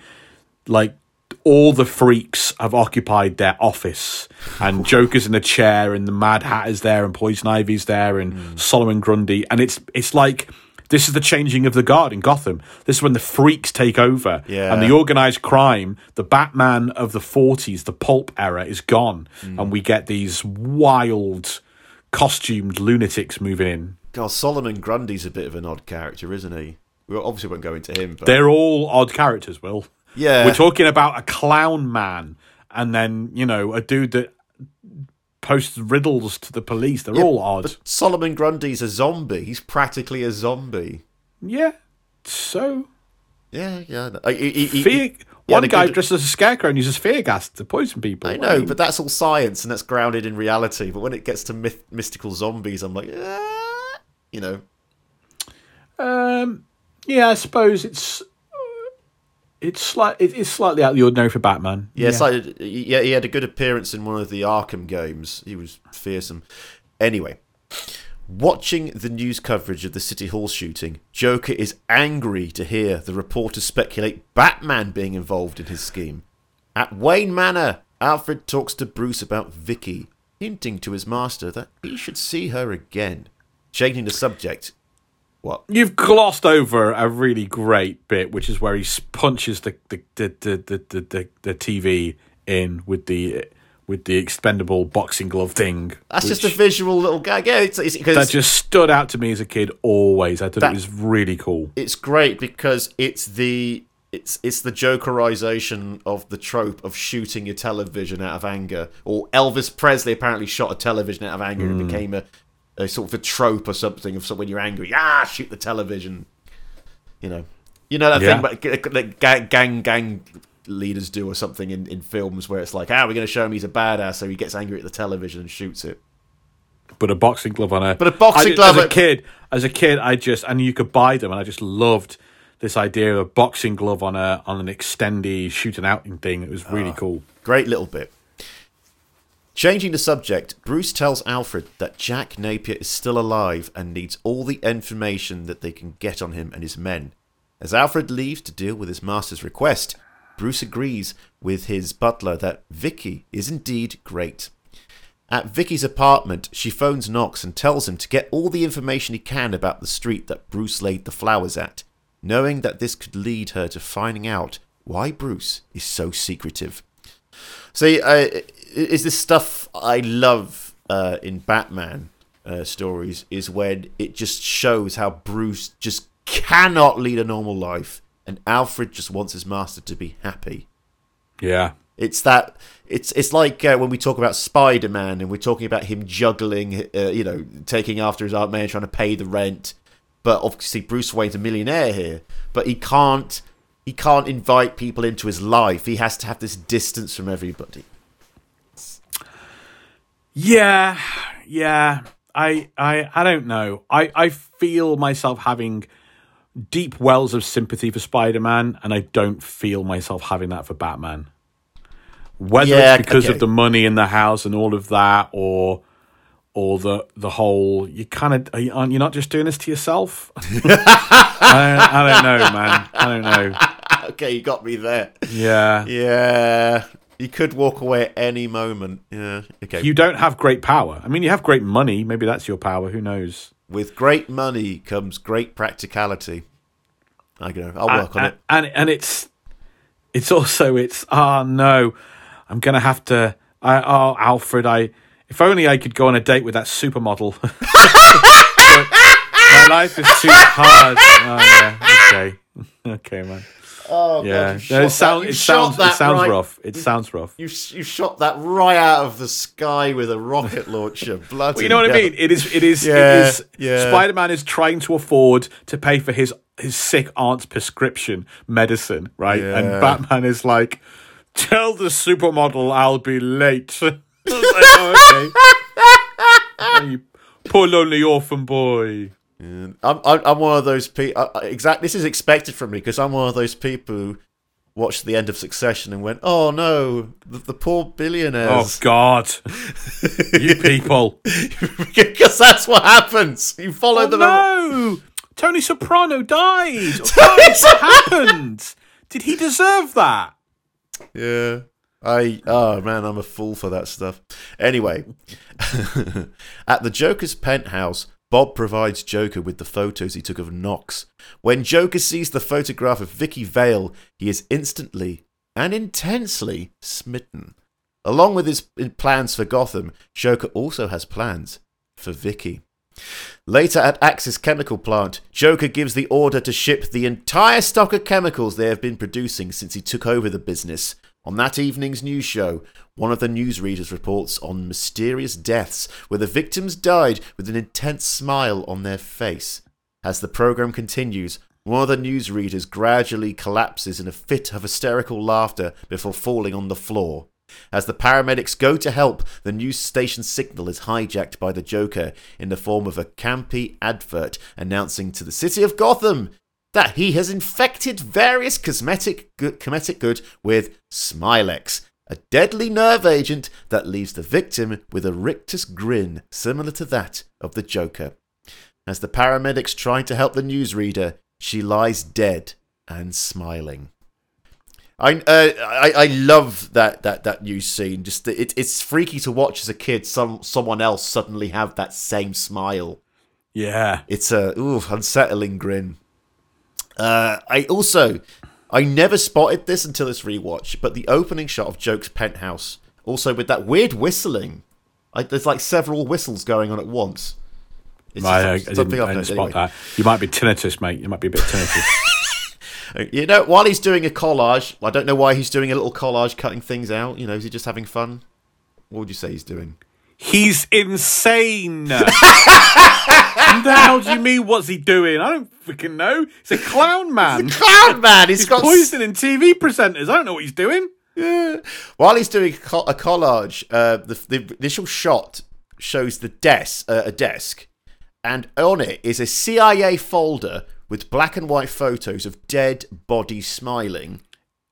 [SPEAKER 1] like all the freaks have occupied their office and Joker's in a chair and the Mad Hatter's there and Poison Ivy's there and hmm. Solomon Grundy and it's it's like this is the changing of the guard in Gotham. This is when the freaks take over
[SPEAKER 2] Yeah.
[SPEAKER 1] and the organized crime, the Batman of the 40s, the pulp era is gone hmm. and we get these wild costumed lunatics moving in.
[SPEAKER 2] God, Solomon Grundy's a bit of an odd character, isn't he? We obviously won't go into him, but
[SPEAKER 1] They're all odd characters, Will.
[SPEAKER 2] Yeah.
[SPEAKER 1] We're talking about a clown man and then, you know, a dude that posts riddles to the police. They're all odd.
[SPEAKER 2] But Solomon Grundy's a zombie. He's practically a zombie.
[SPEAKER 1] yeah. So,
[SPEAKER 2] Yeah, yeah. I
[SPEAKER 1] fear, one guy
[SPEAKER 2] good-
[SPEAKER 1] dressed as a scarecrow and uses fear gas to poison people.
[SPEAKER 2] I know,
[SPEAKER 1] mean,
[SPEAKER 2] but that's all science and that's grounded in reality. But when it gets to myth- mystical zombies, I'm like, you know,
[SPEAKER 1] Um, yeah, I suppose it's It's slight. It is slightly out of the ordinary for Batman.
[SPEAKER 2] Yeah, it's like yeah, he had a good appearance in one of the Arkham games. He was fearsome. Anyway, watching the news coverage of the City Hall shooting, Joker is angry to hear the reporters speculate Batman being involved in his scheme. At Wayne Manor, Alfred talks to Bruce about Vicki, hinting to his master that he should see her again. Changing the subject. What?
[SPEAKER 1] You've glossed over a really great bit, which is where he punches the the the the the, the, the, TV in with the with the expendable boxing glove thing.
[SPEAKER 2] That's just a visual little gag. Yeah, it's, it's,
[SPEAKER 1] that just stood out to me as a kid. Always, I thought
[SPEAKER 2] That-
[SPEAKER 1] it was really cool.
[SPEAKER 2] it's great because it's the it's it's the jokerization of the trope of shooting your television out of anger or elvis presley apparently shot a television out of anger and hmm. became a, a sort of a trope or something of so when you're angry ah shoot the television you know you know that
[SPEAKER 1] Yeah.
[SPEAKER 2] thing about g- like gang gang gang leaders do or something in, in films where it's like ah we're going to show him he's a badass so he gets angry at the television and shoots it
[SPEAKER 1] But a boxing glove on her.
[SPEAKER 2] But a boxing
[SPEAKER 1] I,
[SPEAKER 2] glove
[SPEAKER 1] as a kid. As a kid, I just and you could buy them, and I just loved this idea of a boxing glove on a on an extendy shooting outing thing. It was really
[SPEAKER 2] Ah.
[SPEAKER 1] cool.
[SPEAKER 2] Great little bit. Changing the subject, Bruce tells Alfred that Jack Napier is still alive and needs all the information that they can get on him and his men. As Alfred leaves to deal with his master's request, Bruce agrees with his butler that Vicki is indeed great. At Vicki's apartment, she phones Knox and tells him to get all the information he can about the street that Bruce laid the flowers at, knowing that this could lead her to finding out why Bruce is so secretive. See, uh, is this stuff I love uh, in Batman uh, stories? Is when it just shows how Bruce just cannot lead a normal life, and Alfred just wants his master to be happy.
[SPEAKER 1] Yeah.
[SPEAKER 2] It's that it's it's like uh, when we talk about Spider Man and we're talking about him juggling, uh, you know, taking after his Aunt May and trying to pay the rent. But obviously, Bruce Wayne's a millionaire here, but he can't he can't invite people into his life. He has to have this distance from everybody.
[SPEAKER 1] Yeah, yeah. I, I, I don't know. I, I feel myself having deep wells of sympathy for Spider-Man, and I don't feel myself having that for Batman. Whether
[SPEAKER 2] Yeah,
[SPEAKER 1] it's because
[SPEAKER 2] okay.
[SPEAKER 1] of the money in the house and all of that, or or the the whole you kind of aren't you not just doing this to yourself? I, I don't know, man. I don't know.
[SPEAKER 2] okay, you got me there.
[SPEAKER 1] Yeah.
[SPEAKER 2] Yeah, he could walk away at any moment. Yeah, okay.
[SPEAKER 1] You don't have great power. I mean, you have great money. Maybe that's your power. Who knows?
[SPEAKER 2] With great money comes great practicality. I go. I'll work on
[SPEAKER 1] and,
[SPEAKER 2] it.
[SPEAKER 1] And and it's it's also it's oh no, I'm gonna have to. I oh Alfred, I if only I could go on a date with that supermodel. My life is too hard. Oh, yeah. Okay, okay, man.
[SPEAKER 2] Oh
[SPEAKER 1] Yeah,
[SPEAKER 2] God, you
[SPEAKER 1] No, it,
[SPEAKER 2] shot
[SPEAKER 1] sound,
[SPEAKER 2] that- you
[SPEAKER 1] it sounds
[SPEAKER 2] that
[SPEAKER 1] it sounds
[SPEAKER 2] right-
[SPEAKER 1] rough. It sounds rough.
[SPEAKER 2] You you shot that right out of the sky with a rocket launcher. Bloody
[SPEAKER 1] Well, you know what I mean? It is. It is.
[SPEAKER 2] Yeah,
[SPEAKER 1] it is.
[SPEAKER 2] yeah.
[SPEAKER 1] Spider-Man is trying to afford to pay for his his sick aunt's prescription medicine, right?
[SPEAKER 2] Yeah.
[SPEAKER 1] And Batman is like, "Tell the supermodel I'll be late." Like, oh, okay. You poor lonely orphan boy.
[SPEAKER 2] I'm, I'm I'm one of those people. Uh, uh, exact. This is expected from me because I'm one of those people who watched the end of Succession and went, "Oh no, the, the poor billionaires." Oh.
[SPEAKER 1] God, you people!
[SPEAKER 2] because that's what happens. You follow
[SPEAKER 1] Oh,
[SPEAKER 2] them.
[SPEAKER 1] no, Tony Soprano died. What happened? Did he deserve that?
[SPEAKER 2] Yeah. I oh man, I'm a fool for that stuff. Anyway, at the Joker's penthouse, Bob provides Joker with the photos he took of Knox. When Joker sees the photograph of Vicki Vale, he is instantly and intensely smitten. Along with his plans for Gotham, Joker also has plans for Vicki. Later at Axis Chemical Plant, Joker gives the order to ship the entire stock of chemicals they have been producing since he took over the business. On that evening's news show, one of the newsreaders reports on mysterious deaths where the victims died with an intense smile on their face. As the program continues, one of the newsreaders gradually collapses in a fit of hysterical laughter before falling on the floor. As the paramedics go to help, the news station signal is hijacked by the Joker in the form of a campy advert announcing to the city of Gotham that he has infected various cosmetic good, cosmetic good with Smilex, a deadly nerve agent that leaves the victim with a rictus grin similar to that of the Joker. As the paramedics try to help the newsreader, she lies dead and smiling. I, uh, I I love that that that news scene. Just it, it's freaky to watch as a kid. Some someone else suddenly have that same smile.
[SPEAKER 1] Yeah.
[SPEAKER 2] It's a ooh, unsettling grin. Uh, I also I never spotted this until this rewatch, but the opening shot of Joke's penthouse, also with that weird whistling. Like there's like several whistles going on at once. It's
[SPEAKER 1] Right, I,
[SPEAKER 2] just
[SPEAKER 1] I
[SPEAKER 2] something
[SPEAKER 1] didn't, I didn't spot.
[SPEAKER 2] Anyway.
[SPEAKER 1] that. You might be tinnitus, mate. You might be a bit tinnitus.
[SPEAKER 2] You know, while he's doing a collage, I don't know why he's doing a little collage, cutting things out. You know, is he just having fun? What would you say he's doing?
[SPEAKER 1] He's insane. the hell do you mean? What's he doing? I don't freaking know. He's a clown man.
[SPEAKER 2] A Clown man, he's
[SPEAKER 1] He's
[SPEAKER 2] got
[SPEAKER 1] poisoning TV presenters. I don't know what he's doing.
[SPEAKER 2] Yeah. While he's doing a co- a collage, uh, the, the initial shot shows the desk, uh, a desk, and on it is a CIA folder with black and white photos of dead bodies smiling,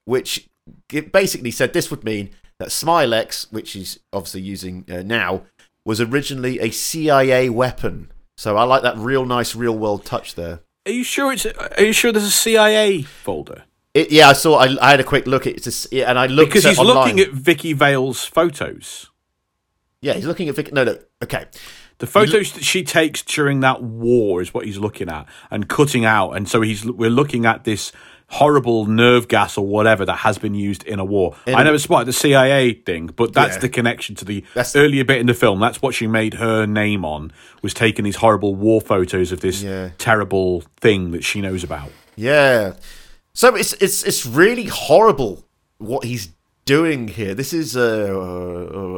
[SPEAKER 2] which it basically said this would mean that Smilex, which he's obviously using uh, now, was originally a CIA weapon. So I like that real nice real world touch there.
[SPEAKER 1] Are you sure it's? Are you sure there's a CIA folder?
[SPEAKER 2] It, yeah, I saw. I, I had a quick look at it, yeah, and I looked
[SPEAKER 1] Because he's
[SPEAKER 2] online.
[SPEAKER 1] looking at Vicki Vale's photos.
[SPEAKER 2] Yeah, he's looking at Vic. No, no. Okay.
[SPEAKER 1] The photos that she takes during that war is what he's looking at and cutting out, and so he's we're looking at this horrible nerve gas or whatever that has been used in a war. I never spotted the CIA thing, but that's
[SPEAKER 2] Yeah.
[SPEAKER 1] the connection to the
[SPEAKER 2] That's-
[SPEAKER 1] earlier bit in the film. That's what she made her name on was taking these horrible war photos of this
[SPEAKER 2] Yeah.
[SPEAKER 1] terrible thing that she knows about.
[SPEAKER 2] Yeah. So it's it's it's really horrible what he's doing here. This is uh,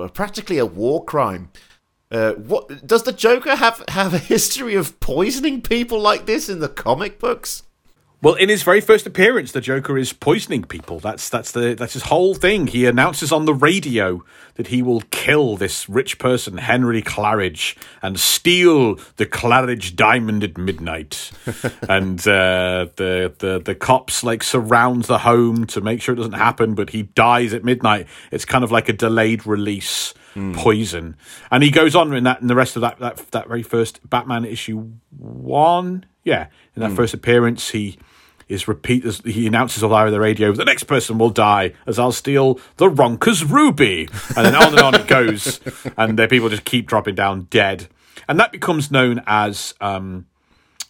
[SPEAKER 2] uh, practically a war crime. Uh, what does the Joker have have a history of poisoning people like this in the comic books?
[SPEAKER 1] Well, in his very first appearance, the Joker is poisoning people. That's that's the that's his whole thing. He announces on the radio that he will kill this rich person, Henry Claridge, and steal the Claridge diamond at midnight. and uh, the the the cops like surround the home to make sure it doesn't happen, but he dies at midnight. It's kind of like a delayed release poison. And he goes on in that in the rest of that that that very first Batman issue one. Yeah, in that first appearance, he is repeat as he announces on the radio the next person will die as I'll steal the Ronker's ruby. And then on and on it goes. And the people just keep dropping down dead. And that becomes known as um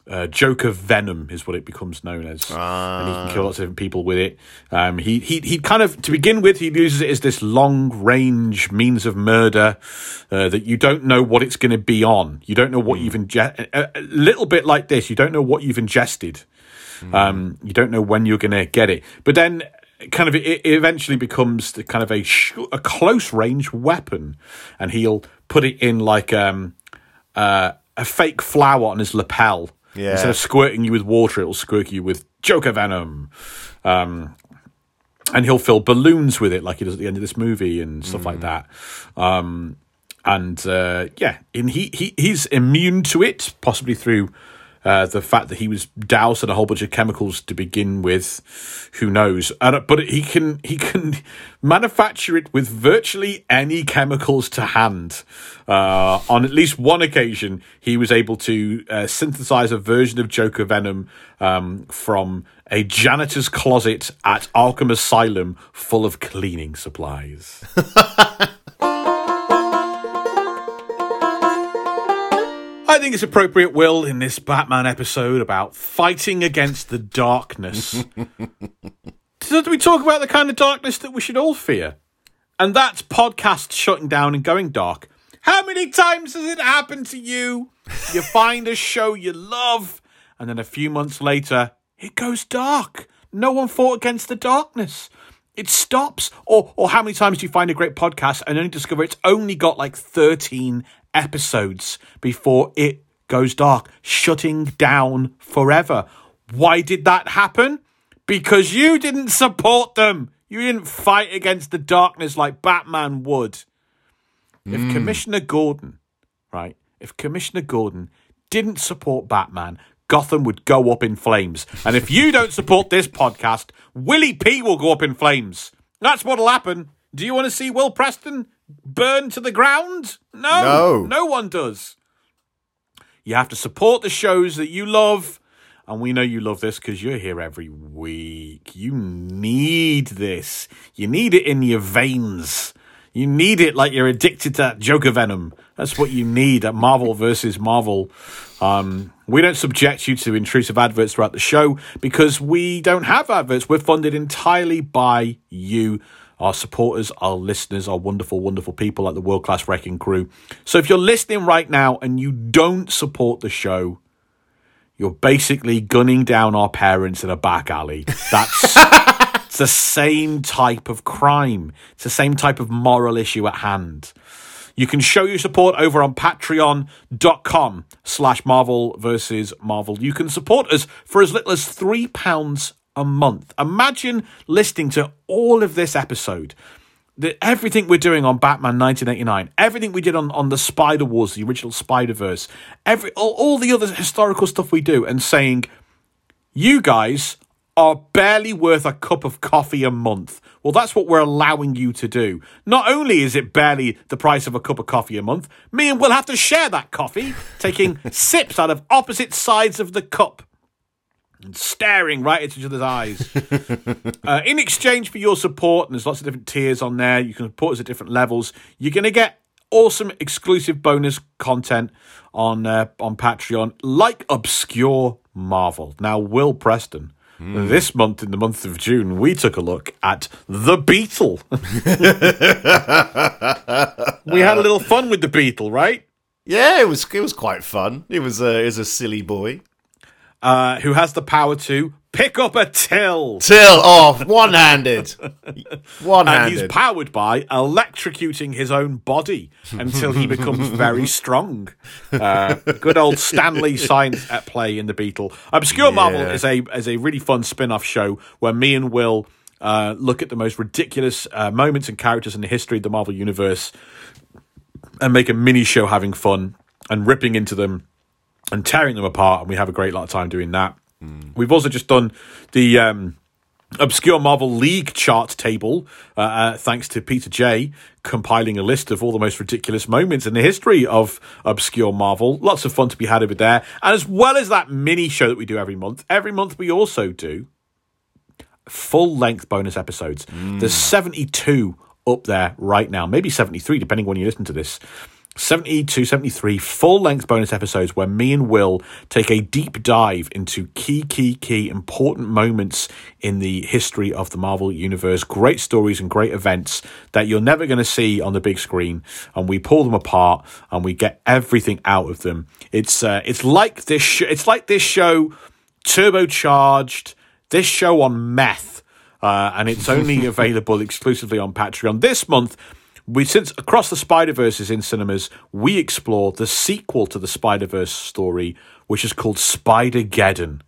[SPEAKER 1] uh, Joker Venom is what it becomes known as, and he can kill lots of different people with it. Um, he he he kind of to begin with, he uses it as this long range means of murder uh, that you don't know what it's going to be on. You don't know what you've ingested. A, a little bit like this, you don't know what you've ingested. Um, you don't know when you're going to get it, but then kind of it, it eventually becomes the kind of a sh- a close range weapon, and he'll put it in like um uh, a fake flower on his lapel.
[SPEAKER 2] Yeah.
[SPEAKER 1] Instead of squirting you with water, it'll squirt you with Joker venom. Um, and he'll fill balloons with it, like he does at the end of this movie and stuff like that. Um, and uh, yeah, and he, he he's immune to it, possibly through uh, the fact that he was doused in a whole bunch of chemicals to begin with. Who knows? Uh, but he can he can manufacture it with virtually any chemicals to hand. Uh, on at least one occasion, he was able to uh, synthesize a version of Joker Venom um, from a janitor's closet at Arkham Asylum full of cleaning supplies. I think it's appropriate, Will, in this Batman episode about fighting against the darkness. so, do we talk about the kind of darkness that we should all fear? And that's podcasts shutting down and going dark. How many times has it happened to you? You find a show you love, and then a few months later, it goes dark. No one fought against the darkness. It stops. Or, or how many times do you find a great podcast and only discover it's only got like 13 episodes before it goes dark, shutting down forever? Why did that happen? Because you didn't support them. You didn't fight against the darkness like Batman would. If hmm. Commissioner Gordon, right, if Commissioner Gordon didn't support Batman, Gotham would go up in flames. And if you don't support this podcast, Willie P will go up in flames. That's what'll happen. Do you want to see Will Preston burn to the ground? No.
[SPEAKER 2] No.
[SPEAKER 1] No one does. You have to support the shows that you love. And we know you love this because you're here every week. You need this. You need it in your veins. You need it like you're addicted to that Joker venom. That's what you need at Marvel versus Marvel. Um, we don't subject you to intrusive adverts throughout the show because we don't have adverts. We're funded entirely by you, our supporters, our listeners, our wonderful, wonderful people like the World Class Wrecking Crew. So if you're listening right now and you don't support the show, you're basically gunning down our parents in a back alley. That's it's the same type of crime. It's the same type of moral issue at hand. You can show your support over on patreon.com slash Marvel versus Marvel. You can support us for as little as three pounds a month. Imagine listening to all of this episode the, everything we're doing on Batman 1989, everything we did on, on the Spider Wars, the original Spider Verse, every all, all the other historical stuff we do, and saying, you guys are barely worth a cup of coffee a month. Well, that's what we're allowing you to do. Not only is it barely the price of a cup of coffee a month, me and Will have to share that coffee, taking sips out of opposite sides of the cup and staring right into each other's eyes. uh, in exchange for your support, and there's lots of different tiers on there, you can support us at different levels. You're going to get awesome exclusive bonus content on uh, on Patreon, like obscure Marvel. Now, Will Preston. This month, in the month of June, we took a look at The Beetle. we had a little fun with The Beetle, right?
[SPEAKER 2] Yeah, it was it was quite fun. It was a it was a silly boy.
[SPEAKER 1] Uh, who has the power to pick up a till.
[SPEAKER 2] Till off, one handed. One handed.
[SPEAKER 1] And he's powered by electrocuting his own body until he becomes very strong. Uh, good old Stan Lee science at play in the Beetle. Obscure Marvel
[SPEAKER 2] Yeah.
[SPEAKER 1] is a is a really fun spin off show where me and Will uh, look at the most ridiculous uh, moments and characters in the history of the Marvel universe and make a mini show having fun and ripping into them and tearing them apart. And we have a great lot of time doing that. We've also just done the. Um, Obscure Marvel League chart table, uh, uh, thanks to Peter J, compiling a list of all the most ridiculous moments in the history of Obscure Marvel. Lots of fun to be had over there. And as well as that mini show that we do every month, every month we also do full length bonus episodes. There's 72 up there right now, maybe 73, depending when you listen to this. 72, 73 full length bonus episodes where me and Will take a deep dive into key, key, key important moments in the history of the Marvel Universe. Great stories and great events that you're never going to see on the big screen. And we pull them apart and we get everything out of them. It's, uh, it's like this, sh- it's like this show turbocharged, this show on meth. Uh, and it's only available exclusively on Patreon this month. We since across the Spider Verse is in cinemas, we explore the sequel to the Spider Verse story, which is called Spider Geddon.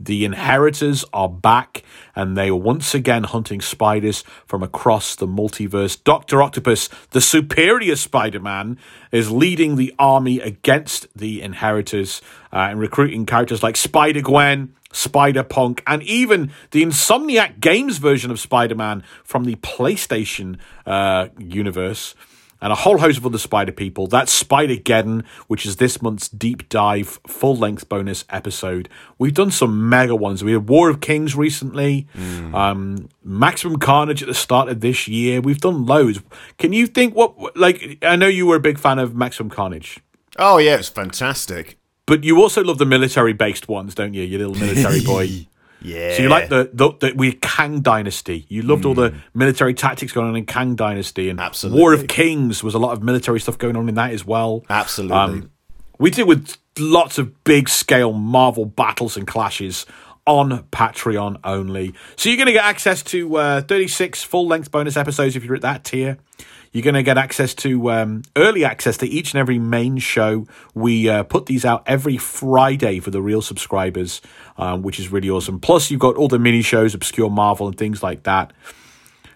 [SPEAKER 1] The inheritors are back and they are once again hunting spiders from across the multiverse. Dr. Octopus, the superior Spider Man, is leading the army against the inheritors uh, and recruiting characters like Spider Gwen, Spider Punk, and even the Insomniac Games version of Spider Man from the PlayStation uh, universe and a whole host of other Spider people. That's Spider Geddon, which is this month's deep dive, full length bonus episode. We've done some mega ones. We had War of Kings recently, um, Maximum Carnage at the start of this year. We've done loads. Can you think what, like, I know you were a big fan of Maximum Carnage.
[SPEAKER 2] Oh yeah, it was fantastic.
[SPEAKER 1] But you also love the military based ones, don't you? You little military boy.
[SPEAKER 2] Yeah.
[SPEAKER 1] So you like the the, the we Kang Dynasty. You loved all the military tactics going on in Kang Dynasty and
[SPEAKER 2] Absolutely.
[SPEAKER 1] War of Kings was a lot of military stuff going on in that as well.
[SPEAKER 2] Absolutely.
[SPEAKER 1] Um, we did with lots of big scale Marvel battles and clashes on Patreon only. So you're going to get access to uh, 36 full length bonus episodes if you're at that tier. You're going to get access to um, early access to each and every main show. We uh, put these out every Friday for the real subscribers, um, which is really awesome. Plus, you've got all the mini shows, Obscure Marvel, and things like that.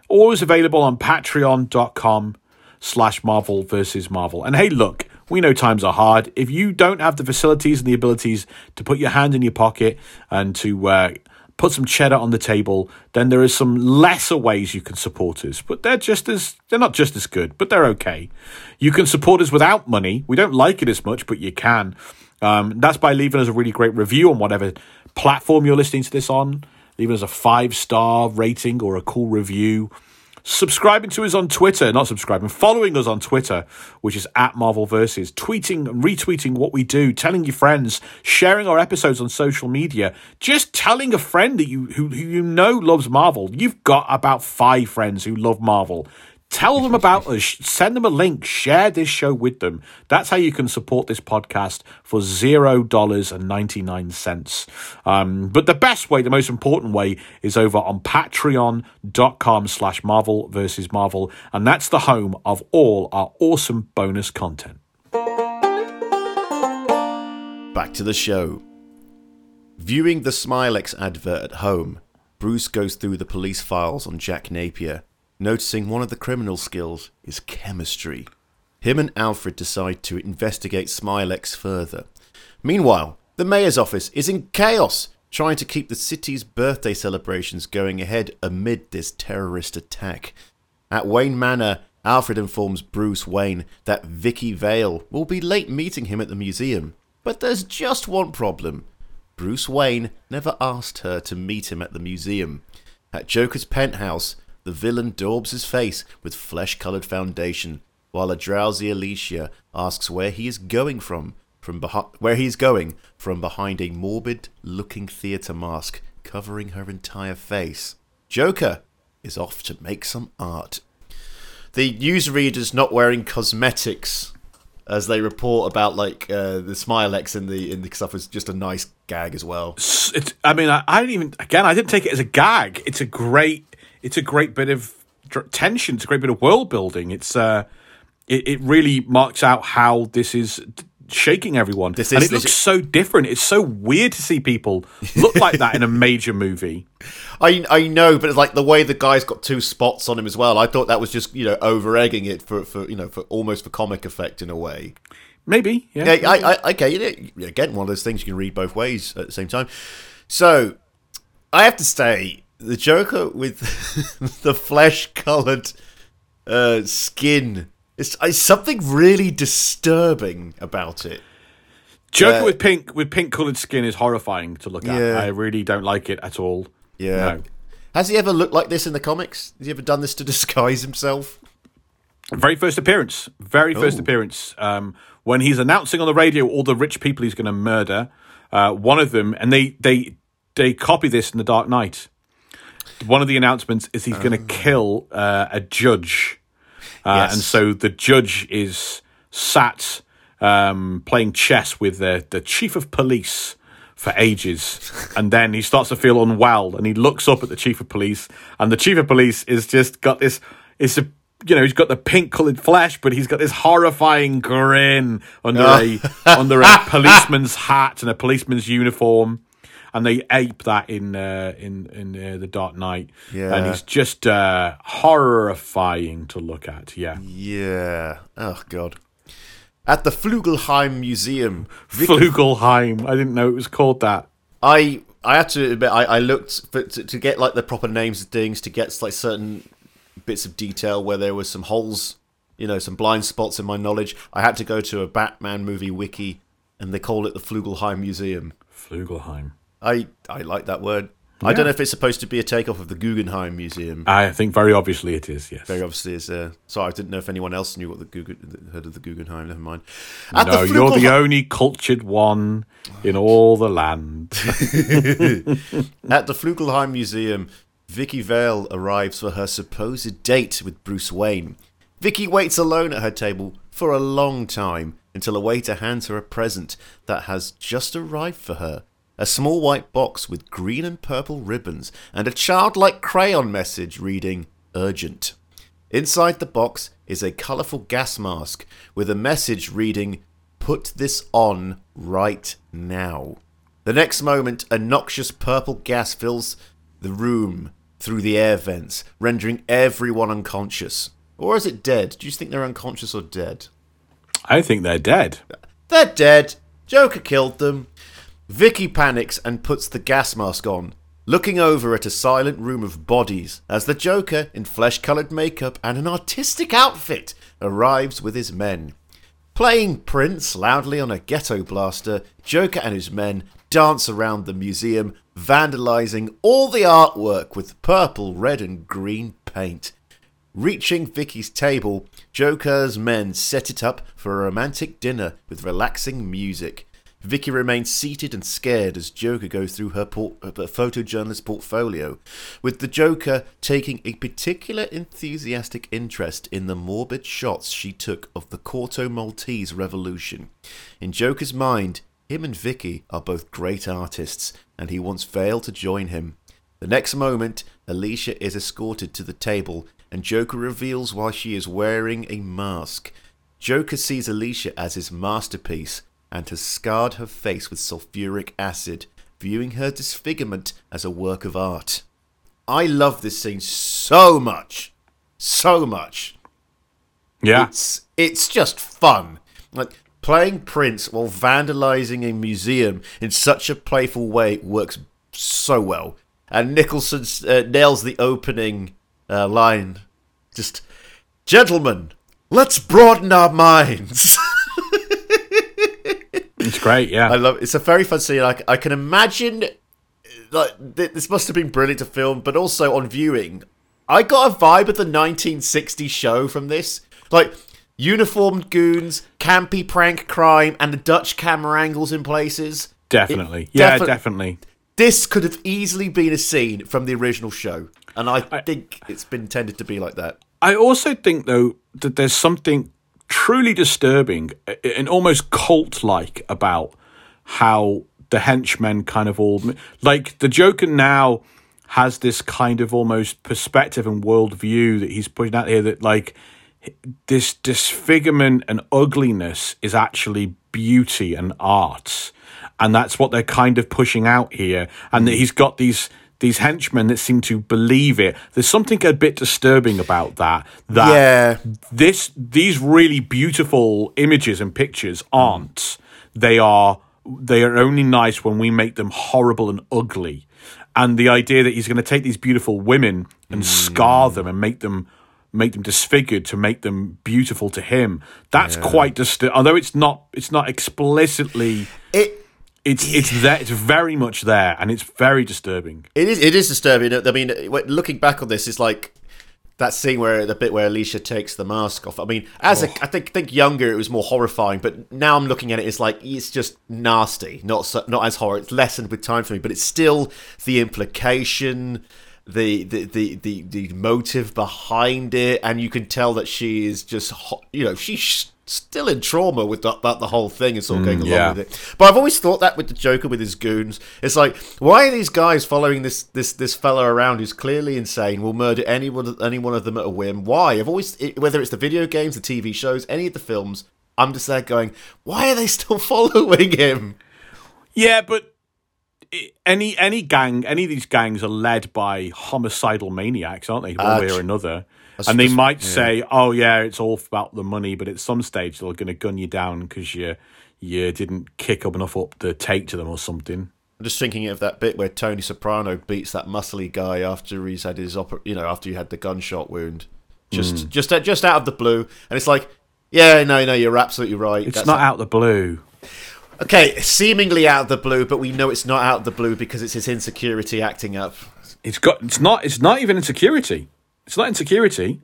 [SPEAKER 1] Always available on patreon.com slash Marvel versus Marvel. And hey, look, We know times are hard. If you don't have the facilities and the abilities to put your hand in your pocket and to uh, put some cheddar on the table, then there are some lesser ways you can support us. But they're just as they're not just as good, but they're okay. You can support us without money. We don't like it as much, but you can. Um, that's by leaving us a really great review on whatever platform you're listening to this on. Leaving us a five star rating or a cool review subscribing to us on Twitter, not subscribing, following us on Twitter, which is at Marvel Versus, tweeting and retweeting what we do, telling your friends, sharing our episodes on social media, just telling a friend that you who, who you know loves Marvel. You've got about five friends who love Marvel. Tell them about us. Send them a link. Share this show with them. That's how you can support this podcast for zero dollars and ninety nine cents. Um, but the best way, the most important way, is over on patreon.com slash Marvel versus Marvel, and that's the home of all our awesome bonus content.
[SPEAKER 2] Back to the show. Viewing the Smilex advert at home, Bruce goes through the police files on Jack Napier noticing one of the criminal skills is chemistry. Him and Alfred decide to investigate Smilex further. Meanwhile, the mayor's office is in chaos, trying to keep the city's birthday celebrations going ahead amid this terrorist attack. At Wayne Manor, Alfred informs Bruce Wayne that Vicki Vale will be late meeting him at the museum. But there's just one problem. Bruce Wayne never asked her to meet him at the museum. At Joker's penthouse, the villain daubs his face with flesh colored foundation, while a drowsy Alicia asks where he is going from, from behi- where he is going from behind a morbid looking theatre mask covering her entire face. Joker is off to make some art. The newsreaders not wearing cosmetics as they report about like uh, the Smilex in the in the stuff was just a nice gag as well.
[SPEAKER 1] It's, I mean, I, I didn't even, again, I didn't take it as a gag. It's a great it's a great bit of tension. It's a great bit of world building. It's uh, it, it really marks out how this is shaking everyone,
[SPEAKER 2] This
[SPEAKER 1] and
[SPEAKER 2] is-
[SPEAKER 1] it looks so different. It's so weird to see people look like that in a major movie.
[SPEAKER 2] I I know, but it's like the way the guy's got two spots on him as well. I thought that was just you know over egging it for, for you know for almost for comic effect in a way.
[SPEAKER 1] Maybe, yeah.
[SPEAKER 2] Yeah, I, I okay. Again, one of those things you can read both ways at the same time. So I have to say, the Joker with the flesh-colored uh, skin is, is something really disturbing about it.
[SPEAKER 1] Joker
[SPEAKER 2] uh,
[SPEAKER 1] with pink with pink colored skin is horrifying to look at.
[SPEAKER 2] Yeah.
[SPEAKER 1] I really don't like it at all.
[SPEAKER 2] Yeah.
[SPEAKER 1] No.
[SPEAKER 2] Has he ever looked like this in the comics? Has he ever done this to disguise himself?
[SPEAKER 1] Very first appearance. Very first appearance. Um, when he's announcing on the radio all the rich people he's going to murder. Uh, one of them, and they they they copy this in the Dark Knight. One of the announcements is he's going to kill uh, a judge, uh,
[SPEAKER 2] Yes.
[SPEAKER 1] and so the judge is sat um, playing chess with the the chief of police for ages, and then he starts to feel unwell, and he looks up at the chief of police, and the chief of police is just got this. It's a you know he's got the pink coloured flesh, but he's got this horrifying grin under a under a policeman's hat and a policeman's uniform. And they ape that in uh, in in uh, the Dark Knight,
[SPEAKER 2] Yeah.
[SPEAKER 1] and it's just uh, horrifying to look at. Yeah,
[SPEAKER 2] Yeah. Oh God. At the Flugelheim Museum, Vic-
[SPEAKER 1] Flugelheim. I didn't know it was called that.
[SPEAKER 2] I I had to admit I, I looked for, to, to get like the proper names of things to get like certain bits of detail where there was some holes, you know, some blind spots in my knowledge. I had to go to a Batman movie wiki, and they call it the Flugelheim Museum.
[SPEAKER 1] Flugelheim.
[SPEAKER 2] I I like that word. I don't know if it's supposed to be a takeoff of the Guggenheim Museum.
[SPEAKER 1] I think very obviously it is. Yes.
[SPEAKER 2] Very obviously is. Uh, sorry, I didn't know if anyone else knew what the Guggen, heard of the Guggenheim. Never mind. At
[SPEAKER 1] no,
[SPEAKER 2] the
[SPEAKER 1] you're the only cultured one in all the land.
[SPEAKER 2] At the Flugelheim Museum, Vicki Vale arrives for her supposed date with Bruce Wayne. Vicki waits alone at her table for a long time until a waiter hands her a present that has just arrived for her. A small white box with green and purple ribbons and a childlike crayon message reading Urgent. Inside the box is a colourful gas mask with a message reading Put this on right now. The next moment, a noxious purple gas fills the room through the air vents, rendering everyone unconscious. Or is it dead? Do you think they're unconscious or dead?
[SPEAKER 1] I think they're dead.
[SPEAKER 2] They're dead. Joker killed them. Vicki panics and puts the gas mask on, looking over at a silent room of bodies as the Joker, in flesh coloured makeup and an artistic outfit, arrives with his men. Playing Prince loudly on a ghetto blaster, Joker and his men dance around the museum, vandalising all the artwork with purple, red, and green paint. Reaching Vicki's table, Joker's men set it up for a romantic dinner with relaxing music. Vicki remains seated and scared as Joker goes through her, uh, her photojournalist portfolio, with the Joker taking a particular enthusiastic interest in the morbid shots she took of the Corto Maltese Revolution. In Joker's mind, him and Vicki are both great artists, and he wants Vale to join him. The next moment, Alicia is escorted to the table, and Joker reveals why she is wearing a mask. Joker sees Alicia as his masterpiece and has scarred her face with sulfuric acid, viewing her disfigurement as a work of art. I love this scene so much. So much.
[SPEAKER 1] Yeah.
[SPEAKER 2] It's it's just fun. Like playing Prince while vandalizing a museum in such a playful way works so well. And Nicholson uh, nails the opening uh, line. Just, gentlemen, let's broaden our minds.
[SPEAKER 1] It's great, yeah.
[SPEAKER 2] I love. It's a very fun scene. I, I can imagine, like th- this must have been brilliant to film, but also on viewing, I got a vibe of the 1960s show from this. Like uniformed goons, campy prank crime, and the Dutch camera angles in places.
[SPEAKER 1] definitely.
[SPEAKER 2] It
[SPEAKER 1] yeah,
[SPEAKER 2] defi-
[SPEAKER 1] definitely.
[SPEAKER 2] This could have easily been a scene from the original show, and I, think it's been intended to be like that.
[SPEAKER 1] I also think, though, that there's something truly disturbing and almost cult like about how the henchmen kind of all. Like, the Joker now has this kind of almost perspective and worldview that he's putting out here that, like, this disfigurement and ugliness is actually beauty and art and that's what they're kind of pushing out here and that mm. he's got these these henchmen that seem to believe it. There's something a bit disturbing about that that
[SPEAKER 2] Yeah.
[SPEAKER 1] this these really beautiful images and pictures aren't. They are they are only nice when we make them horrible and ugly. And the idea that he's going to take these beautiful women and hmm. scar them and make them make them disfigured to make them beautiful to him that's quite disturbing although it's not it's not explicitly
[SPEAKER 2] It
[SPEAKER 1] it's it's there it's very much there and it's very disturbing
[SPEAKER 2] It is. It is disturbing. I mean, looking back on this, it's like that scene where the bit where Alicia takes the mask off. I mean, as a, oh. I think think younger, it was more horrifying, but now I'm looking at it, it's like it's just nasty. Not so, not as horror. It's lessened with time for me, but it's still the implication. The, the, the, the, the motive behind it, and you can tell that she is just, you know, she's still in trauma with that, that the whole thing is all going along
[SPEAKER 1] yeah.
[SPEAKER 2] with it. But I've always thought that with the Joker with his goons, it's like why are these guys following this this this fella around who's clearly insane, will murder any one of, any one of them at a whim? Why? I've always it- whether it's the video games, the TV shows, any of the films, I'm just there going, why are they still following him?
[SPEAKER 1] Yeah, but any any gang, any of these gangs are led by homicidal maniacs, aren't they? One
[SPEAKER 2] Uh,
[SPEAKER 1] way or another.
[SPEAKER 2] That's
[SPEAKER 1] And they
[SPEAKER 2] just-
[SPEAKER 1] might say, "Oh yeah, it's all about the money," but at some stage they're going to gun you down because you you didn't kick up enough up to take to them or something.
[SPEAKER 2] I'm just thinking of that bit where Tony Soprano beats that muscly guy after he's had his oper- you know after he had the gunshot wound, just mm. just uh, just out of the blue, and it's like. Yeah, no, no, you're absolutely right.
[SPEAKER 1] It's
[SPEAKER 2] That's
[SPEAKER 1] not out of the blue.
[SPEAKER 2] Okay, seemingly out of the blue, but we know it's not out of the blue because it's his insecurity acting up.
[SPEAKER 1] It's got. It's not. It's not even insecurity. It's not insecurity.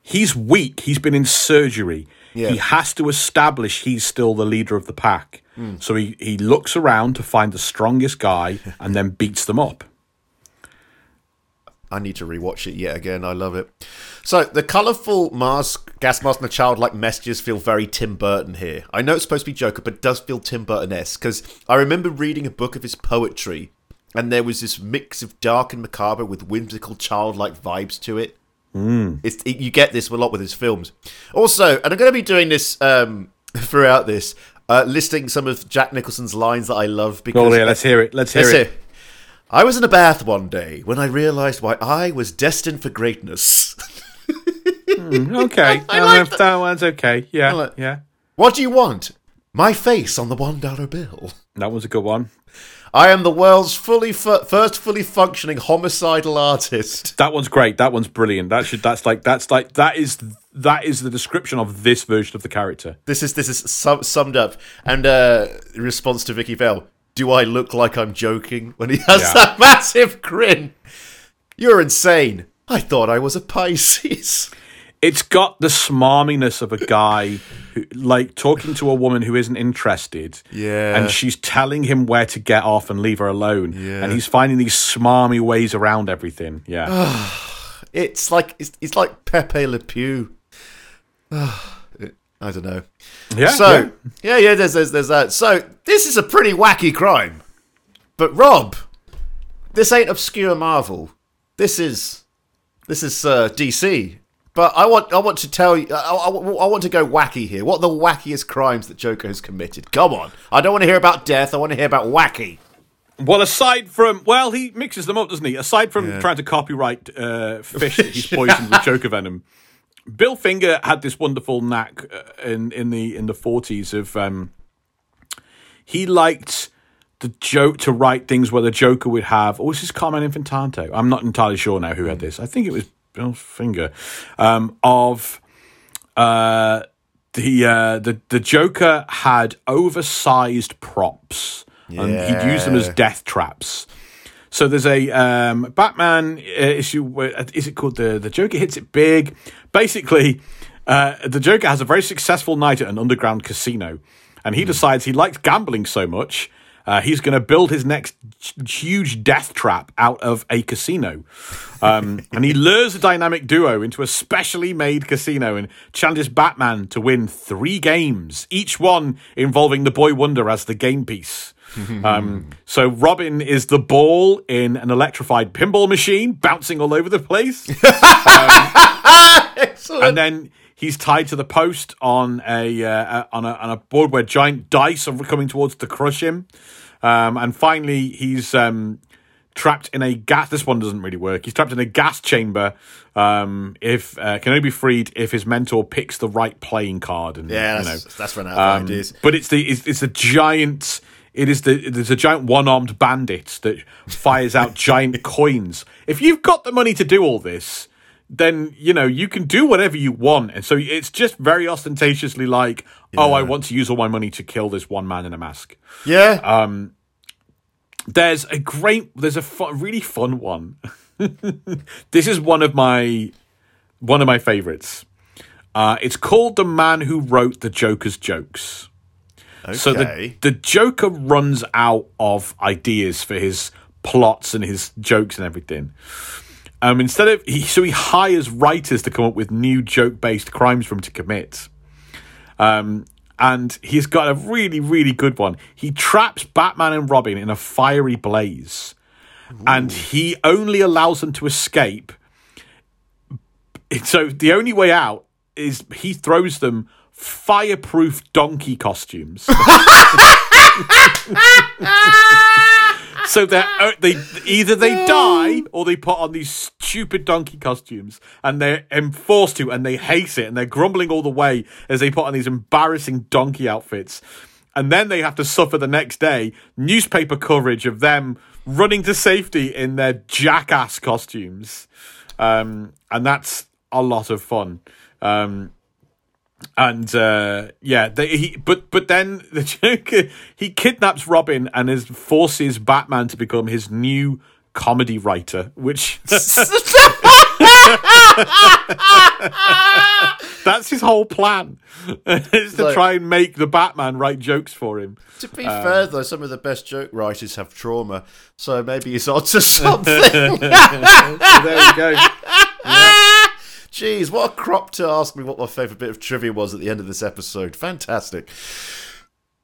[SPEAKER 1] He's weak. He's been in surgery.
[SPEAKER 2] Yeah.
[SPEAKER 1] He has to establish he's still the leader of the pack. Hmm. So he, he looks around to find the strongest guy and then beats them up.
[SPEAKER 2] I need to rewatch it yet again. I love it. So the colourful mask, gas mask, and the childlike messages feel very Tim Burton here. I know it's supposed to be Joker, but it does feel Tim Burton-esque because I remember reading a book of his poetry, and there was this mix of dark and macabre with whimsical childlike vibes to it. Mm. It's it, you get this a lot with his films. Also, and I'm going to be doing this um, throughout this, uh, listing some of Jack Nicholson's lines that I love because
[SPEAKER 1] Oh yeah, let's hear it. Let's hear
[SPEAKER 2] Let's
[SPEAKER 1] it.
[SPEAKER 2] see. I was in a bath one day when I realized why I was destined for greatness.
[SPEAKER 1] Okay,
[SPEAKER 2] I
[SPEAKER 1] Uh,
[SPEAKER 2] like that.
[SPEAKER 1] that one's okay. Yeah,
[SPEAKER 2] like-
[SPEAKER 1] yeah.
[SPEAKER 2] What do you want? My face on the one dollar bill.
[SPEAKER 1] That was a good one.
[SPEAKER 2] I am the world's fully fu- first fully functioning homicidal artist.
[SPEAKER 1] That one's great. That one's brilliant. That should. That's like. That's like. That is. That is the description of this version of the character.
[SPEAKER 2] This is this is sum- summed up. And uh, response to Vicki Vale, do I look like I'm joking when he has
[SPEAKER 1] Yeah.
[SPEAKER 2] that massive grin? You're insane. I thought I was a Pisces.
[SPEAKER 1] It's got the smarminess of a guy who, like, talking to a woman who isn't interested.
[SPEAKER 2] Yeah.
[SPEAKER 1] And she's telling him where to get off and leave her alone.
[SPEAKER 2] Yeah.
[SPEAKER 1] And he's finding these smarmy ways around everything. Yeah.
[SPEAKER 2] It's like it's, it's like Pepe Le Pew. I don't know.
[SPEAKER 1] yeah.
[SPEAKER 2] So yeah, yeah, there's, there's there's that. So this is a pretty wacky crime. But Rob, this ain't obscure Marvel. This is this is uh, DC. But I want I want to tell you I, I, I want to go wacky here. What are the wackiest crimes that Joker has committed? Come on. I don't want to hear about death. I want to hear about wacky.
[SPEAKER 1] Well, aside from well, he mixes them up, doesn't he? Aside from trying to copyright uh, fish that he's poisoned with Joker venom, Bill Finger had this wonderful knack uh, in in the in the forties of um, he liked the joke to write things where the Joker would have. Or was this Carmine Infantino? I'm not entirely sure now who had this. I think it was Bill Finger um, of uh, the uh, the the Joker had oversized props, and he'd use them as death traps. So there's a um, Batman uh, issue. Where, uh, is it called the the Joker hits it big? Basically, uh, the Joker has a very successful night at an underground casino, and he decides he likes gambling so much. Uh, he's going to build his next huge death trap out of a casino. Um, and he lures a dynamic duo into a specially made casino and challenges Batman to win three games, each one involving the Boy Wonder as the game piece. Um, so Robin is the ball in an electrified pinball machine, bouncing all over the place, and then he's tied to the post on a uh, on a on a board where giant dice are coming towards to crush him. Um, and finally, he's um, trapped in a gas. This one doesn't really work. He's trapped in a gas chamber. Um, if uh, can only be freed if his mentor picks the right playing card. And
[SPEAKER 2] Yeah,
[SPEAKER 1] you
[SPEAKER 2] that's,
[SPEAKER 1] know,
[SPEAKER 2] that's run out of
[SPEAKER 1] um,
[SPEAKER 2] ideas.
[SPEAKER 1] But it's the it's, it's a giant. It is the there's a giant one armed bandit that fires out giant coins. If you've got the money to do all this, then you know you can do whatever you want, and so it's just very ostentatiously like, oh, I want to use all my money to kill this one man in a mask.
[SPEAKER 2] Yeah.
[SPEAKER 1] um There's a great, there's a really fun one. this is one of my one of my favorites. Uh, it's called "The Man Who Wrote the Joker's Jokes." okay. So the the Joker runs out of ideas for his plots and his jokes and everything. Um, instead of he, so he hires writers to come up with new joke based crimes for him to commit. Um, and he's got a really really good one. He traps Batman and Robin in a fiery blaze, and he only allows them to escape. So the only way out is he throws them fireproof donkey costumes. so they they either they die or they put on these stupid donkey costumes and they're enforced to and they hate it and they're grumbling all the way as they put on these embarrassing donkey outfits. And then they have to suffer the next day newspaper coverage of them running to safety in their jackass costumes. Um, and that's a lot of fun. Um, and uh, yeah, they, he but but then the Joker he kidnaps Robin and is forces Batman to become his new comedy writer, which that's his whole plan is to
[SPEAKER 2] Like-
[SPEAKER 1] try and make the Batman write jokes for him.
[SPEAKER 2] To be fair, though, some of the best joke writers have trauma, so maybe he's onto something.
[SPEAKER 1] So there you go.
[SPEAKER 2] Jeez, what a crop to ask me what my favourite bit of trivia was at the end of this episode. Fantastic.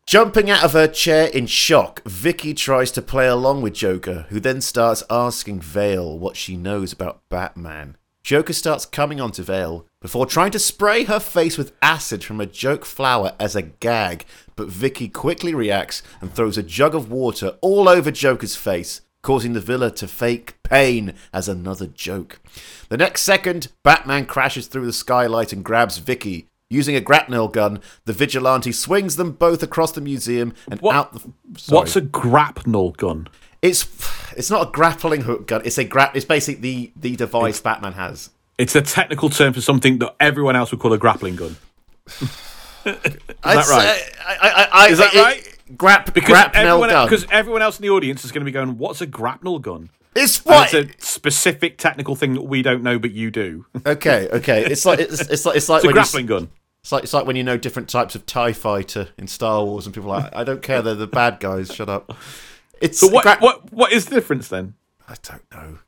[SPEAKER 2] Jumping out of her chair in shock, Vicki tries to play along with Joker, who then starts asking Vale what she knows about Batman. Joker starts coming onto Vale before trying to spray her face with acid from a joke flower as a gag, but Vicki quickly reacts and throws a jug of water all over Joker's face, causing the villain to fake pain as another joke. The next second, Batman crashes through the skylight and grabs Vicki, Using a grapnel gun, the vigilante swings them both across the museum and
[SPEAKER 1] What-
[SPEAKER 2] out the. Sorry.
[SPEAKER 1] What's a grapnel gun?
[SPEAKER 2] It's it's not a grappling hook gun. It's a grap. It's basically the the device Batman has.
[SPEAKER 1] It's a technical term for something that everyone else would call a grappling gun.
[SPEAKER 2] Is
[SPEAKER 1] that right?
[SPEAKER 2] I, I, I,
[SPEAKER 1] Is that
[SPEAKER 2] it-
[SPEAKER 1] right?
[SPEAKER 2] Grap,
[SPEAKER 1] Because
[SPEAKER 2] grapnel
[SPEAKER 1] everyone,
[SPEAKER 2] gun.
[SPEAKER 1] because everyone else in the audience is going to be going, "What's a grapnel gun?"
[SPEAKER 2] it's
[SPEAKER 1] And
[SPEAKER 2] what?
[SPEAKER 1] It's a specific technical thing that we don't know, but you do.
[SPEAKER 2] Okay, okay. It's like it's, it's like it's like
[SPEAKER 1] a
[SPEAKER 2] when you,
[SPEAKER 1] grappling gun.
[SPEAKER 2] it's like it's like when you know different types of Tie Fighter in Star Wars, and people are like, I don't care. They're the bad guys. Shut up. It's
[SPEAKER 1] So what?
[SPEAKER 2] gra-
[SPEAKER 1] what? What is the difference then?
[SPEAKER 2] I don't know.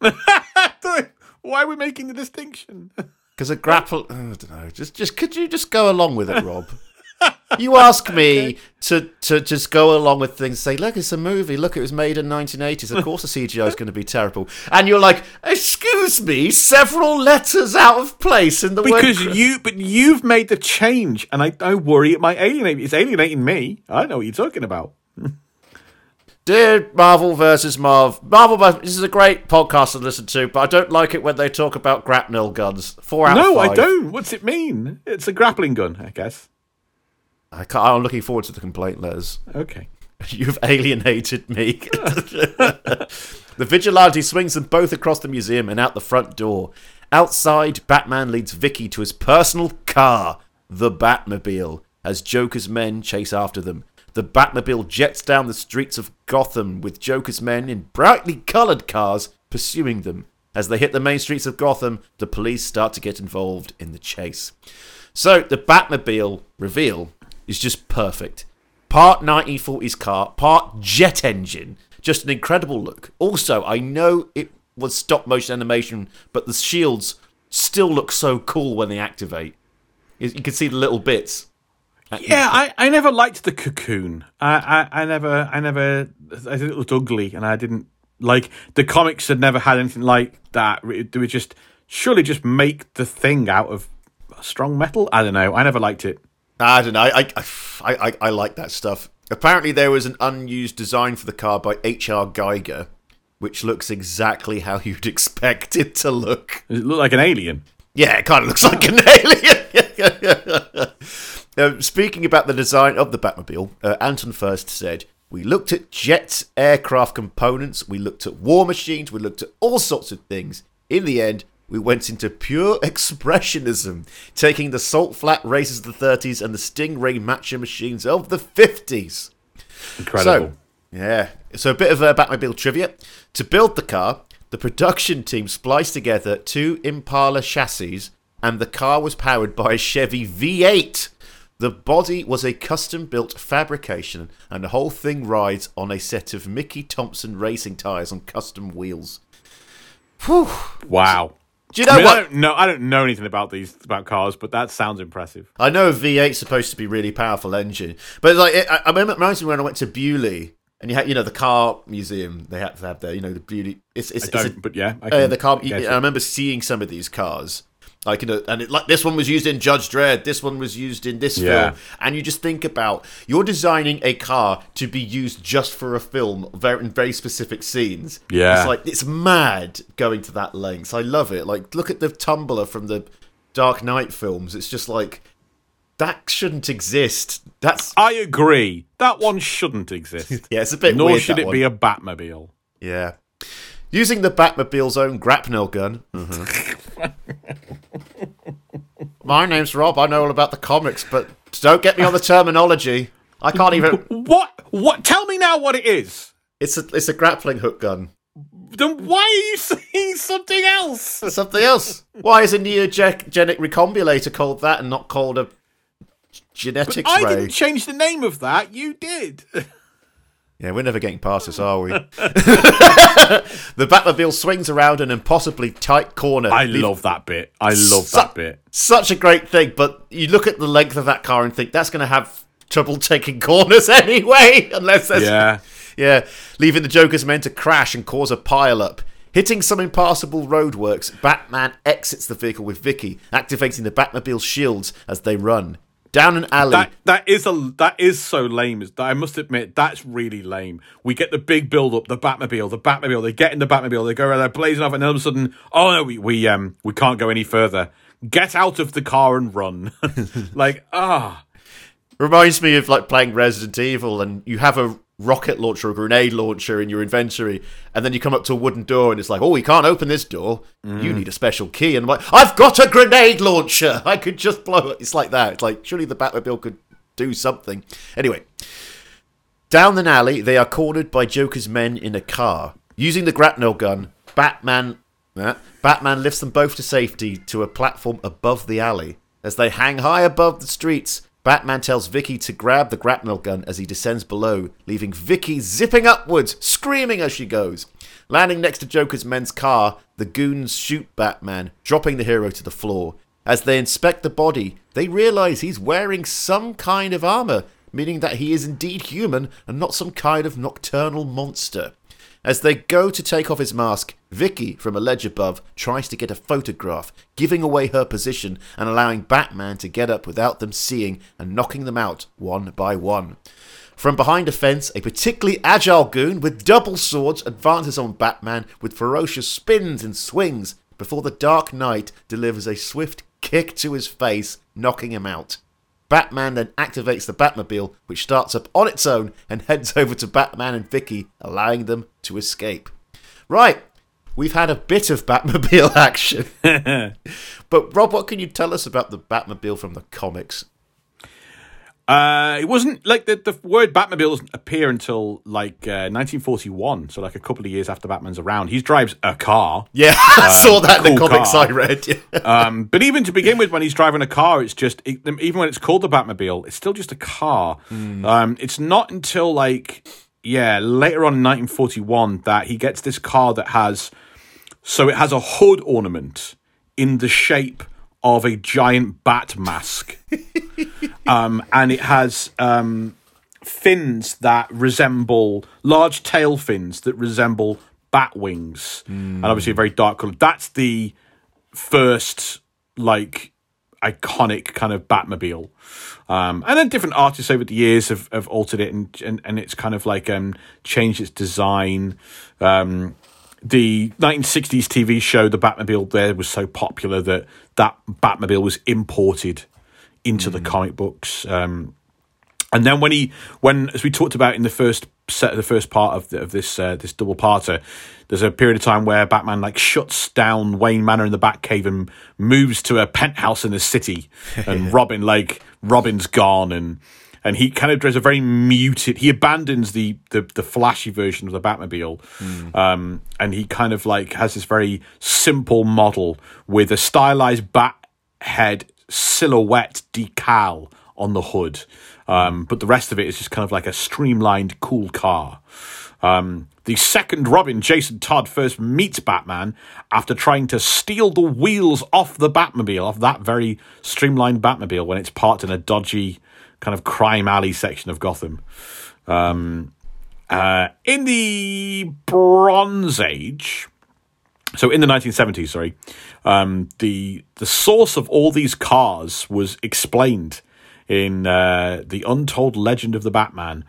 [SPEAKER 1] Why are we making the distinction?
[SPEAKER 2] Because a grapple, oh, I don't know. Just, just could you just go along with it, Rob? You ask me to, to just go along with things. Say, look, it's a movie. Look, it was made in 1980s. Of course, the CGI is going to be terrible. And you're like, excuse me, several letters out of place in the word.
[SPEAKER 1] Because
[SPEAKER 2] gra-
[SPEAKER 1] you, but you've made the change, and I, I worry it might alienate. It's alienating me. I know what you're talking about.
[SPEAKER 2] Dear Marvel versus Marv, Marvel. This is a great podcast to listen to, but I don't like it when they talk about grapnel guns. Four out
[SPEAKER 1] No. I don't. What's it mean? It's a grappling gun, I guess.
[SPEAKER 2] I I'm looking forward to the complaint letters.
[SPEAKER 1] Okay.
[SPEAKER 2] You've alienated me. the vigilante swings them both across the museum and out the front door. Outside, Batman leads Vicki to his personal car, the Batmobile, as Joker's men chase after them. The Batmobile jets down the streets of Gotham with Joker's men in brightly coloured cars pursuing them. As they hit the main streets of Gotham, the police start to get involved in the chase. So the Batmobile reveal is just perfect. Part 1940s car, part jet engine. Just an incredible look. Also, I know it was stop motion animation, but the shields still look so cool when they activate. You can see the little bits.
[SPEAKER 1] Yeah, I, I never liked the cocoon. I, I, I never, I never, I it looked ugly, and I didn't like the comics had never had anything like that. They would just surely just make the thing out of strong metal. I don't know. I never liked it.
[SPEAKER 2] I don't know. I, I, I, I, like that stuff. Apparently, there was an unused design for the car by H.R. Giger, which looks exactly how you'd expect it to look.
[SPEAKER 1] It looked like an alien.
[SPEAKER 2] Yeah, it kind of looks like an alien. Uh, speaking about the design of the Batmobile, uh, Anton Furst said, We looked at jets, aircraft components, we looked at war machines, we looked at all sorts of things. In the end, we went into pure expressionism, taking the salt flat races of the 30s and the Stingray matcher machines of the 50s.
[SPEAKER 1] Incredible.
[SPEAKER 2] So, yeah. So a bit of uh, Batmobile trivia. To build the car, the production team spliced together two Impala chassis, and the car was powered by a Chevy V8. The body was a custom-built fabrication, and the whole thing rides on a set of Mickey Thompson racing tires on custom wheels. Whew.
[SPEAKER 1] wow.
[SPEAKER 2] Do you know
[SPEAKER 1] I, mean, I
[SPEAKER 2] what?
[SPEAKER 1] don't know. I don't know anything about these about cars, but that sounds impressive.
[SPEAKER 2] I know a V8's supposed to be really powerful engine, but like it, I, I remember it reminds me when I went to Beaulieu and you had you know the car museum they had to have there you know the beauty it's it's,
[SPEAKER 1] I
[SPEAKER 2] it's a-
[SPEAKER 1] don't, but yeah, I
[SPEAKER 2] uh, the car I remember seeing some of these cars like you know and it, like this one was used in Judge Dredd this one was used in this
[SPEAKER 1] Yeah.
[SPEAKER 2] film and you just think about you're designing a car to be used just for a film very in very specific scenes
[SPEAKER 1] Yeah.
[SPEAKER 2] it's like it's mad going to that length I love it like look at the tumbler from the Dark Knight films it's just like that shouldn't exist that's
[SPEAKER 1] I agree. That one shouldn't exist.
[SPEAKER 2] yeah it's a bit
[SPEAKER 1] Nor
[SPEAKER 2] weird
[SPEAKER 1] should it
[SPEAKER 2] one.
[SPEAKER 1] be a Batmobile.
[SPEAKER 2] Yeah. Using the Batmobile's own grapnel gun. Mm-hmm. My name's Rob. I know all about the comics, but don't get me on the terminology. I can't even.
[SPEAKER 1] What? What? Tell me now what it is.
[SPEAKER 2] It's a it's a grappling hook gun.
[SPEAKER 1] Then why are you saying something else?
[SPEAKER 2] Something else. Why is a neogenic recombinator called that and not called a genetics
[SPEAKER 1] I
[SPEAKER 2] ray?
[SPEAKER 1] didn't change the name of that. You did.
[SPEAKER 2] Yeah, we're never getting past this, are we? the Batmobile swings around an impossibly tight corner.
[SPEAKER 1] I love that bit. I love
[SPEAKER 2] Su-
[SPEAKER 1] that bit.
[SPEAKER 2] Such a great thing, but you look at the length of that car and think that's going to have trouble taking corners anyway, unless there's
[SPEAKER 1] Yeah.
[SPEAKER 2] yeah, leaving the Joker's men to crash and cause a pile-up. Hitting some impassable roadworks, Batman exits the vehicle with Vicki, activating the Batmobile shields as they run down an alley.
[SPEAKER 1] That that is a that is so lame. Is I must admit that's really lame. We get the big build up, the Batmobile, the Batmobile. They get in the Batmobile, they go around there blazing off, and then all of a sudden, oh no, we we um we can't go any further get out of the car and run. like, ah.
[SPEAKER 2] Reminds me of like playing Resident Evil and you have a rocket launcher or grenade launcher in your inventory, and then you come up to a wooden door and it's like, oh, we can't open this door. You need a special key. And I'm like, I've got a grenade launcher. I could just blow it. It's like that. It's like, surely the Batmobile could do something. Anyway, down an alley, they are cornered by Joker's men in a car. Using the grapnel gun, Batman. uh, Batman lifts them both to safety to a platform above the alley. As they hang high above the streets, Batman tells Vicki to grab the grapnel gun as he descends below, leaving Vicki zipping upwards, screaming as she goes. Landing next to Joker's men's car, the goons shoot Batman, dropping the hero to the floor. As they inspect the body, they realize he's wearing some kind of armor, meaning that he is indeed human and not some kind of nocturnal monster. As they go to take off his mask, Vicki, from a ledge above, tries to get a photograph, giving away her position and allowing Batman to get up without them seeing and knocking them out one by one. From behind a fence, a particularly agile goon with double swords advances on Batman with ferocious spins and swings before the Dark Knight delivers a swift kick to his face, knocking him out. Batman then activates the Batmobile, which starts up on its own and heads over to Batman and Vicki, allowing them to escape. Right, we've had a bit of Batmobile action. but Rob, what can you tell us about the Batmobile from the comics?
[SPEAKER 1] Uh, it wasn't like the, the word Batmobile doesn't appear until like uh, 1941, so like a couple of years after Batman's around. He drives a car.
[SPEAKER 2] Yeah, I saw that in the
[SPEAKER 1] cool
[SPEAKER 2] comics
[SPEAKER 1] car.
[SPEAKER 2] I read. Yeah.
[SPEAKER 1] Um, but even to begin with, when he's driving a car, it's just it, even when it's called the Batmobile, it's still just a car. Um, it's not until like yeah later on in 1941 that he gets this car that has so it has a hood ornament in the shape of a giant bat mask, um, and it has um, fins that resemble large tail fins that resemble bat wings, and obviously a very dark color. That's the first like iconic kind of Batmobile. Um, and then different artists over the years have, have altered it and, and, and it's kind of like um, changed its design. Um, the 1960s TV show, The Batmobile, there was so popular that that Batmobile was imported into the comic books. Um, and then when he, when as we talked about in the first set, of the first part of the, of this uh, this double parter, there's a period of time where Batman like shuts down Wayne Manor in the Batcave and moves to a penthouse in the city, and Robin like Robin's gone and. And he kind of does a very muted. He abandons the the, the flashy version of the Batmobile, um, and he kind of like has this very simple model with a stylized bat head silhouette decal on the hood. Um, but the rest of it is just kind of like a streamlined, cool car. Um, the second Robin, Jason Todd, first meets Batman after trying to steal the wheels off the Batmobile, off that very streamlined Batmobile when it's parked in a dodgy kind of crime alley section of Gotham. Um, uh, in the Bronze Age, so in the 1970s, sorry, um, the the source of all these cars was explained in uh, the Untold Legend of the Batman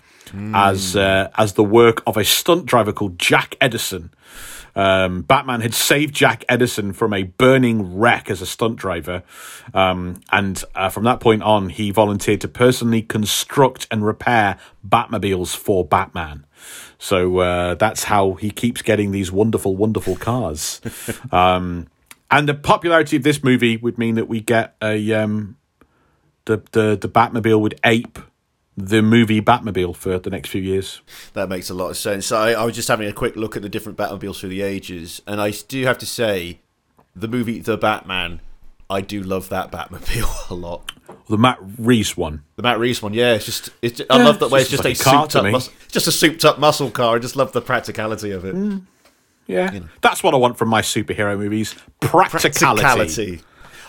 [SPEAKER 1] as uh, as the work of a stunt driver called Jack Edison. Um, Batman had saved Jack Edison from a burning wreck as a stunt driver, um, and uh, from that point on, he volunteered to personally construct and repair Batmobiles for Batman. So uh, that's how he keeps getting these wonderful, wonderful cars. um, and the popularity of this movie would mean that we get a um, the the the Batmobile would ape the movie Batmobile for the next few years.
[SPEAKER 2] That makes a lot of sense. I, I was just having a quick look at the different Batmobiles through the ages, and I do have to say, the movie The Batman, I do love that Batmobile a lot.
[SPEAKER 1] The Matt Reese one.
[SPEAKER 2] The Matt Reeves one, yeah, it's just, it's I
[SPEAKER 1] Yeah,
[SPEAKER 2] love that way. It's
[SPEAKER 1] just
[SPEAKER 2] just
[SPEAKER 1] like
[SPEAKER 2] a souped up, mus- just a souped up muscle car. I just love the practicality of it. Mm.
[SPEAKER 1] Yeah, that's what I want from my superhero movies: practicality.
[SPEAKER 2] Practicality.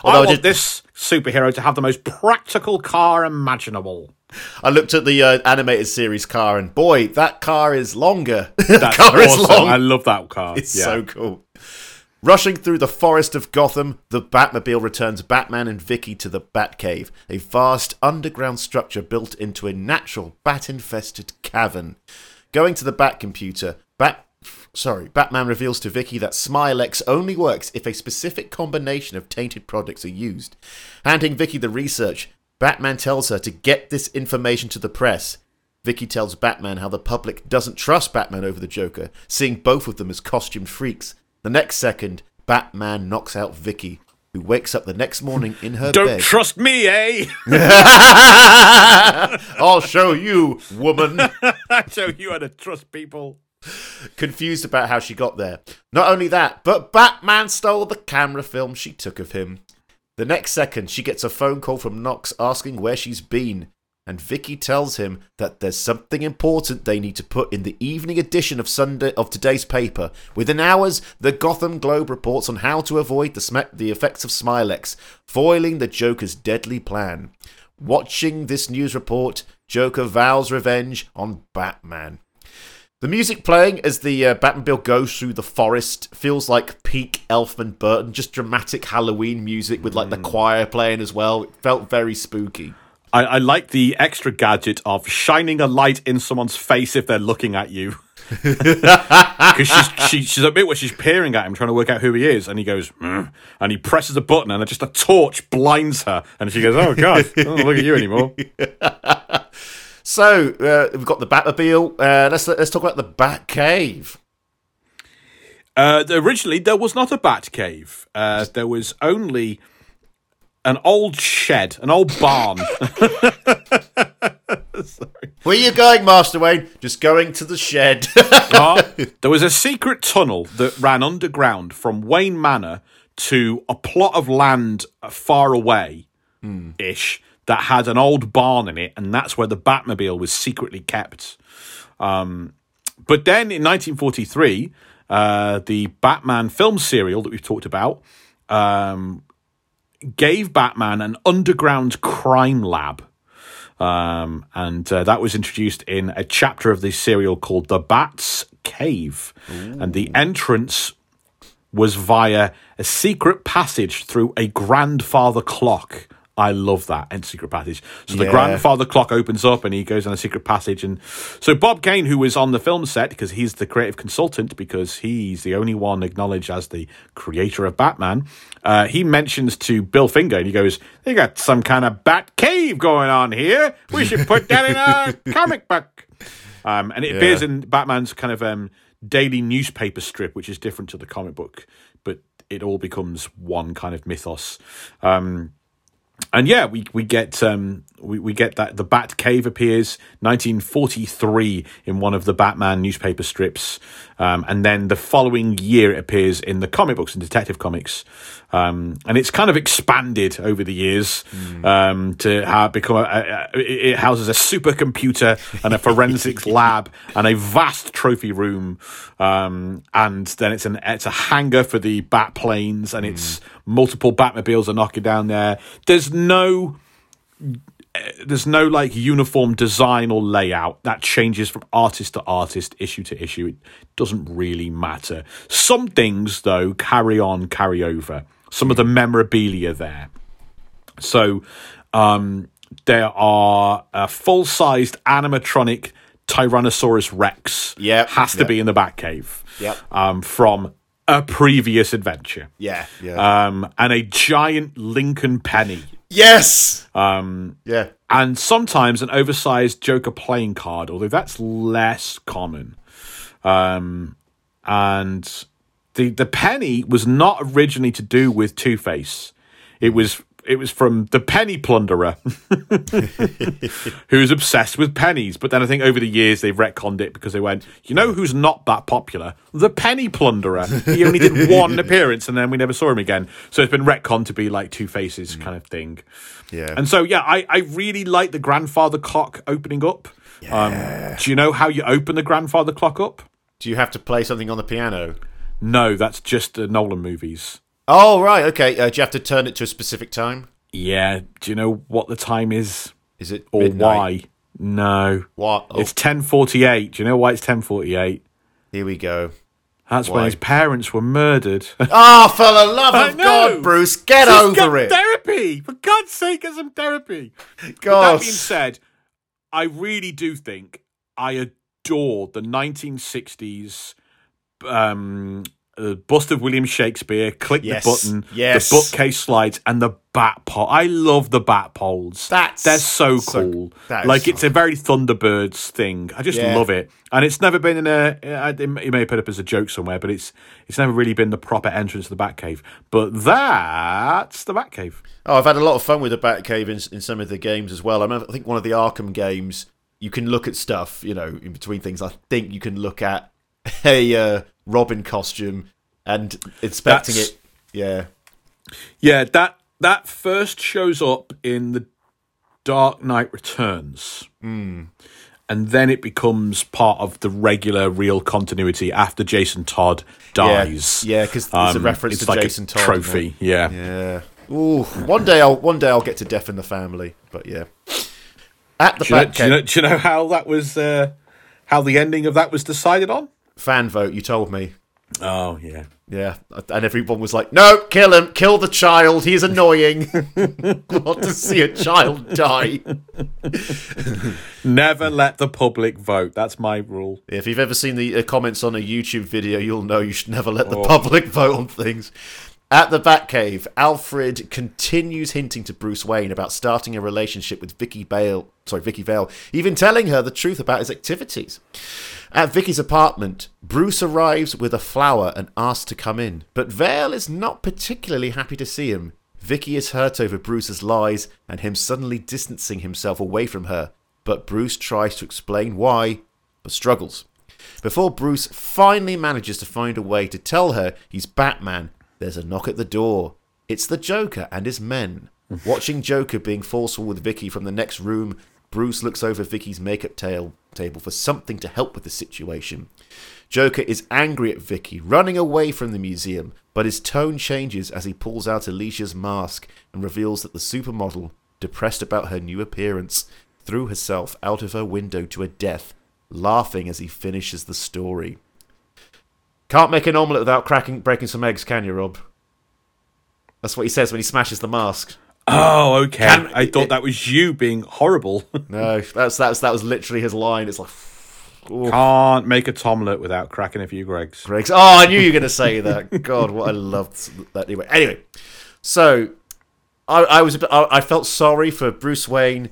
[SPEAKER 1] I
[SPEAKER 2] Although I
[SPEAKER 1] want
[SPEAKER 2] did-
[SPEAKER 1] this superhero to have the most practical car imaginable.
[SPEAKER 2] I looked at the uh, animated series car, and boy, that car is longer. that car is long.
[SPEAKER 1] I love that car.
[SPEAKER 2] It's
[SPEAKER 1] Yeah.
[SPEAKER 2] so cool. Rushing through the forest of Gotham, the Batmobile returns Batman and Vicki to the Batcave, a vast underground structure built into a natural bat-infested cavern. Going to the Batcomputer, Bat sorry, Batman reveals to Vicki that Smilex only works if a specific combination of tainted products are used. Handing Vicki the research, Batman tells her to get this information to the press. Vicki tells Batman how the public doesn't trust Batman over the Joker, seeing both of them as costumed freaks. The next second, Batman knocks out Vicki, who wakes up the next morning in her
[SPEAKER 1] Don't
[SPEAKER 2] bed.
[SPEAKER 1] trust me, eh?
[SPEAKER 2] I'll show you, woman.
[SPEAKER 1] I'll show you how to trust people.
[SPEAKER 2] confused about how she got there. Not only that, but Batman stole the camera film she took of him. The next second, she gets a phone call from Knox asking where she's been, and Vicki tells him that there's something important they need to put in the evening edition of Sunday of today's paper. Within hours, the Gotham Globe reports on how to avoid the, sm- the effects of Smilex, foiling the Joker's deadly plan. Watching this news report, Joker vows revenge on Batman. The music playing as the uh, Batmobile goes through the forest feels like peak Elfman Burton, just dramatic Halloween music with like the choir playing as well. It felt very spooky.
[SPEAKER 1] I, I like the extra gadget of shining a light in someone's face if they're looking at you. Because she's, she, she's a bit where she's peering at him, trying to work out who he is, and he goes, "Mm," and he presses a button, and just a torch blinds her, and she goes, "Oh God, I don't look at you anymore."
[SPEAKER 2] So uh, we've got the Batmobile. Uh, let's let's talk about the Batcave.
[SPEAKER 1] Uh, originally, there was not a bat cave. Uh, there was only an old shed, an old barn.
[SPEAKER 2] Where are you going, Master Wayne? Just going to the shed.
[SPEAKER 1] Uh, there was a secret tunnel that ran underground from Wayne Manor to a plot of land far away ish that had an old barn in it, and that's where the Batmobile was secretly kept. Um, but then in 1943, uh, the Batman film serial that we've talked about um, gave Batman an underground crime lab. Um, and uh, that was introduced in a chapter of the serial called The Bat's Cave. And the entrance was via a secret passage through a grandfather clock. I love that and secret passage. So the
[SPEAKER 2] Yeah.
[SPEAKER 1] grandfather clock opens up and he goes on a secret passage. And so Bob Kane, who was on the film set because he's the creative consultant, because he's the only one acknowledged as the creator of Batman, uh, he mentions to Bill Finger and he goes, "They got some kind of bat cave going on here. We should put that in a comic book." Um, and it appears in Batman's kind of um, daily newspaper strip, which is different to the comic book, but it all becomes one kind of mythos. Um, and yeah, we we get um, we we get that the Bat Cave appears 1943 in one of the Batman newspaper strips, um, and then the following year it appears in the comic books and Detective Comics, um, and it's kind of expanded over the years um, to have become a, a, it houses a supercomputer and a forensics lab and a vast trophy room, um, and then it's an it's a hangar for the Bat planes, and it's multiple Batmobiles are knocking down there. There's no there's no like uniform design or layout that changes from artist to artist, issue to issue. It doesn't really matter. Some things though carry on, carry over. Some of the memorabilia there. So um, there are a full-sized animatronic Tyrannosaurus Rex.
[SPEAKER 2] Yep,
[SPEAKER 1] has to
[SPEAKER 2] yep.
[SPEAKER 1] be in the Batcave.
[SPEAKER 2] Yep.
[SPEAKER 1] Um, from a previous adventure.
[SPEAKER 2] Yeah, yeah.
[SPEAKER 1] Um, and a giant Lincoln penny
[SPEAKER 2] yes. Um. Yeah.
[SPEAKER 1] and sometimes an oversized Joker playing card, although that's less common. Um, and the the penny was not originally to do with Two Face. It was it was from the penny plunderer, who's obsessed with pennies. But then I think over the years they've retconned it because they went, you know, who's not that popular? The penny plunderer. He only did one appearance, and then we never saw him again. So it's been retconned to be like Two Faces kind of thing.
[SPEAKER 2] Yeah.
[SPEAKER 1] And so, yeah, I, I really like the grandfather clock opening up. Um, do you know how you open the grandfather clock up?
[SPEAKER 2] Do you have to play something on the piano?
[SPEAKER 1] No, that's just the Nolan movies.
[SPEAKER 2] Oh right. Okay. Uh, do you have to turn it to a specific time?
[SPEAKER 1] Yeah. Do you know what the time is
[SPEAKER 2] Is it
[SPEAKER 1] or
[SPEAKER 2] midnight?
[SPEAKER 1] why? No.
[SPEAKER 2] What? Oh,
[SPEAKER 1] It's 1048. Do you know why it's 1048?
[SPEAKER 2] here we go.
[SPEAKER 1] That's
[SPEAKER 2] Why?
[SPEAKER 1] when his parents were murdered.
[SPEAKER 2] Oh, for the love
[SPEAKER 1] I
[SPEAKER 2] of
[SPEAKER 1] know.
[SPEAKER 2] God, Bruce, get
[SPEAKER 1] Just
[SPEAKER 2] over
[SPEAKER 1] get
[SPEAKER 2] it.
[SPEAKER 1] Therapy! For God's sake, get some therapy.
[SPEAKER 2] God.
[SPEAKER 1] That being said, I really do think I adore the 1960s um, the bust of William Shakespeare. Click
[SPEAKER 2] Yes,
[SPEAKER 1] the button.
[SPEAKER 2] yes.
[SPEAKER 1] The bookcase slides and the bat pole. I love the bat poles.
[SPEAKER 2] That's
[SPEAKER 1] they're so
[SPEAKER 2] so-
[SPEAKER 1] cool. like
[SPEAKER 2] so
[SPEAKER 1] it's a very Thunderbirds thing. I just
[SPEAKER 2] Yeah.
[SPEAKER 1] love it, and it's never been in a. It may have put up as a joke somewhere, but it's it's never really been the proper entrance to the Batcave. But that's the Batcave.
[SPEAKER 2] Oh, I've had a lot of fun with the Batcave in, in some of the games as well. I, remember, I think one of the Arkham games, you can look at stuff, you know, in between things. I think you can look at a uh, Robin costume and inspecting
[SPEAKER 1] That's-
[SPEAKER 2] it. Yeah.
[SPEAKER 1] Yeah, that that first shows up in the Dark Knight Returns.
[SPEAKER 2] Hmm.
[SPEAKER 1] And then it becomes part of the regular real continuity after Jason Todd dies.
[SPEAKER 2] Yeah, 'cause it's a reference
[SPEAKER 1] it's
[SPEAKER 2] to
[SPEAKER 1] like
[SPEAKER 2] Jason
[SPEAKER 1] a
[SPEAKER 2] Todd,
[SPEAKER 1] Trophy, yeah.
[SPEAKER 2] Yeah. Ooh, one day I'll one day I'll get to Death in the Family, but yeah. At the
[SPEAKER 1] Do you, know, do, you know, do you know how that was? Uh, how the ending of that was decided on?
[SPEAKER 2] Fan vote, you told me.
[SPEAKER 1] Oh yeah.
[SPEAKER 2] Yeah, and everyone was like, "No, kill him! Kill the child! He's annoying. Want to see a child die?"
[SPEAKER 1] Never let the public vote. That's my rule.
[SPEAKER 2] If you've ever seen the uh, comments on a YouTube video, you'll know you should never let the
[SPEAKER 1] Oh.
[SPEAKER 2] public vote on things. At the Batcave, Alfred continues hinting to Bruce Wayne about starting a relationship with Vicky Bale. Sorry, Vicky Vale, even telling her the truth about his activities. At Vicky's apartment, Bruce arrives with a flower and asks to come in, but Vale is not particularly happy to see him. Vicky is hurt over Bruce's lies and him suddenly distancing himself away from her, but Bruce tries to explain why, but struggles. Before Bruce finally manages to find a way to tell her he's Batman, there's a knock at the door. It's the Joker and his men. Watching Joker being forceful with Vicky from the next room, Bruce looks over Vicky's makeup tail, table for something to help with the situation. Joker is angry at Vicky, running away from the museum, but his tone changes as he pulls out Alicia's mask and reveals that the supermodel, depressed about her new appearance, threw herself out of her window to her death, laughing as he finishes the story. Can't make an omelette without cracking, breaking some eggs, can you, Rob? That's what he says when he smashes the mask.
[SPEAKER 1] Oh, okay.
[SPEAKER 2] Can-
[SPEAKER 1] I thought
[SPEAKER 2] it-
[SPEAKER 1] that was you being horrible.
[SPEAKER 2] No, that's that's that was literally his line. It's like,
[SPEAKER 1] Can't make a tomlet without cracking a few Gregs.
[SPEAKER 2] Greg's. Oh, I knew you were going to say that. God, what I loved that. Anyway, anyway, so I, I was a bit, I, I felt sorry for Bruce Wayne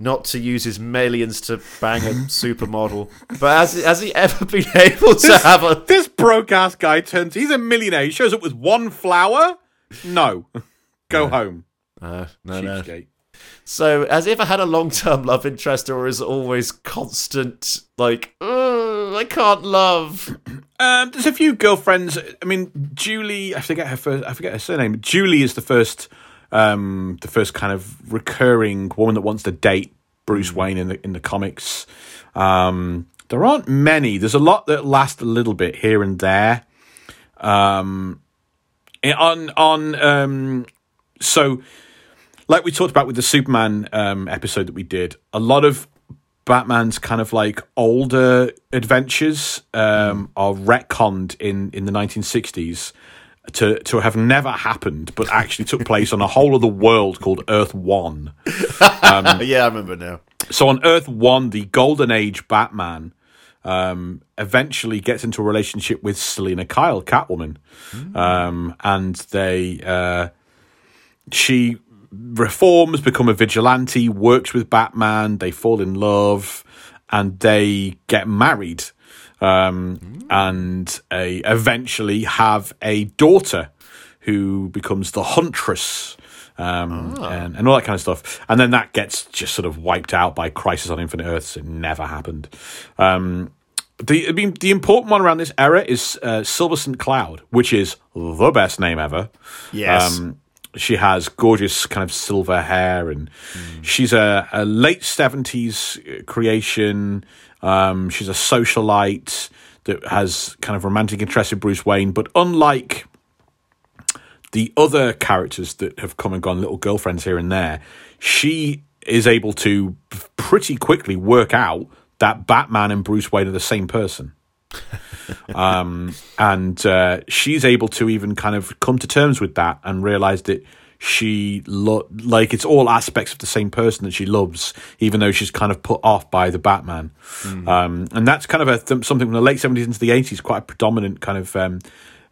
[SPEAKER 2] not to use his millions to bang a supermodel, but has has he ever been able to have a?
[SPEAKER 1] This broke ass guy turns. He's a millionaire. He shows up with one flower. No, go home.
[SPEAKER 2] Uh, no, no. So has he ever had a long term love interest, or is it always constant like, I can't love?
[SPEAKER 1] Um, there's a few girlfriends. I mean, Julie. I forget her first. I forget her surname. Julie is the first. Um, the first kind of recurring woman that wants to date Bruce Wayne in the in the comics. Um, there aren't many. There's a lot that last a little bit here and there. Um, eh, on on um, so like we talked about with the Superman um, episode that we did, a lot of Batman's kind of like older adventures um, are retconned in in the 1960s to to have never happened, but actually took place on a whole other world called Earth One.
[SPEAKER 2] yeah, I remember now.
[SPEAKER 1] So on Earth One, the Golden Age Batman um, eventually gets into a relationship with Selina Kyle, Catwoman, um, and they uh, she reforms, become a vigilante, works with Batman. They fall in love, and they get married, um, and uh, eventually have a daughter who becomes the Huntress. Um, and, and all that kind of stuff, and then that gets just sort of wiped out by Crisis on Infinite Earths. It never happened. Um, the I mean, the important one around this era is uh, Silver St. Cloud, which is the best name ever.
[SPEAKER 2] Yes.
[SPEAKER 1] Um, she has gorgeous kind of silver hair, and she's a, a late seventies creation. Um, she's a socialite that has kind of romantic interest in Bruce Wayne, but unlike the other characters that have come and gone, little girlfriends here and there, she is able to pretty quickly work out that Batman and Bruce Wayne are the same person. Um, and uh, she's able to even kind of come to terms with that and realize that she lo- like it's all aspects of the same person that she loves, even though she's kind of put off by the Batman. Um, and that's kind of a th- something from the late seventies into the eighties, quite a predominant kind of. Um,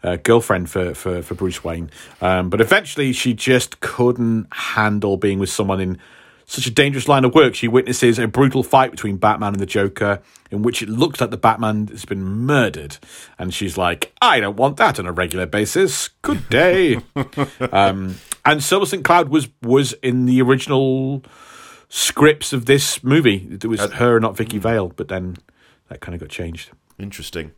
[SPEAKER 1] uh, girlfriend for, for, for Bruce Wayne. Um, but eventually she just couldn't handle being with someone in such a dangerous line of work. She witnesses a brutal fight between Batman and the Joker in which it looks like the Batman has been murdered. And she's like, I don't want that on a regular basis. Good day. um, and Silver St. Cloud was, was in the original scripts of this movie. It was her, not Vicky Vale, but then that kind of got changed.
[SPEAKER 2] Interesting.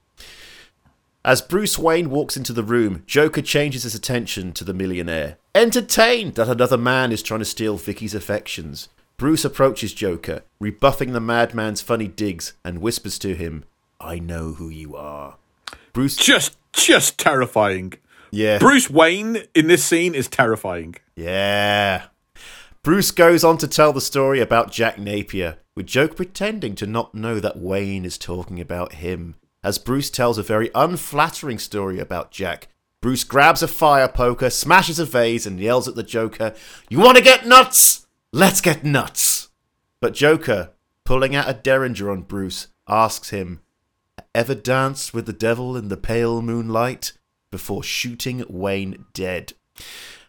[SPEAKER 2] As Bruce Wayne walks into the room, Joker changes his attention to the millionaire. Entertained that another man is trying to steal Vicky's affections, Bruce approaches Joker, rebuffing the madman's funny digs, and whispers to him, I know who you are. Bruce.
[SPEAKER 1] Just, just terrifying.
[SPEAKER 2] Yeah.
[SPEAKER 1] Bruce Wayne in this scene is terrifying.
[SPEAKER 2] Yeah. Bruce goes on to tell the story about Jack Napier, with Joker pretending to not know that Wayne is talking about him. As Bruce tells a very unflattering story about Jack, Bruce grabs a fire poker, smashes a vase, and yells at the Joker, You want to get nuts? Let's get nuts! But Joker, pulling out a derringer on Bruce, asks him, Ever danced with the devil in the pale moonlight? Before shooting Wayne dead.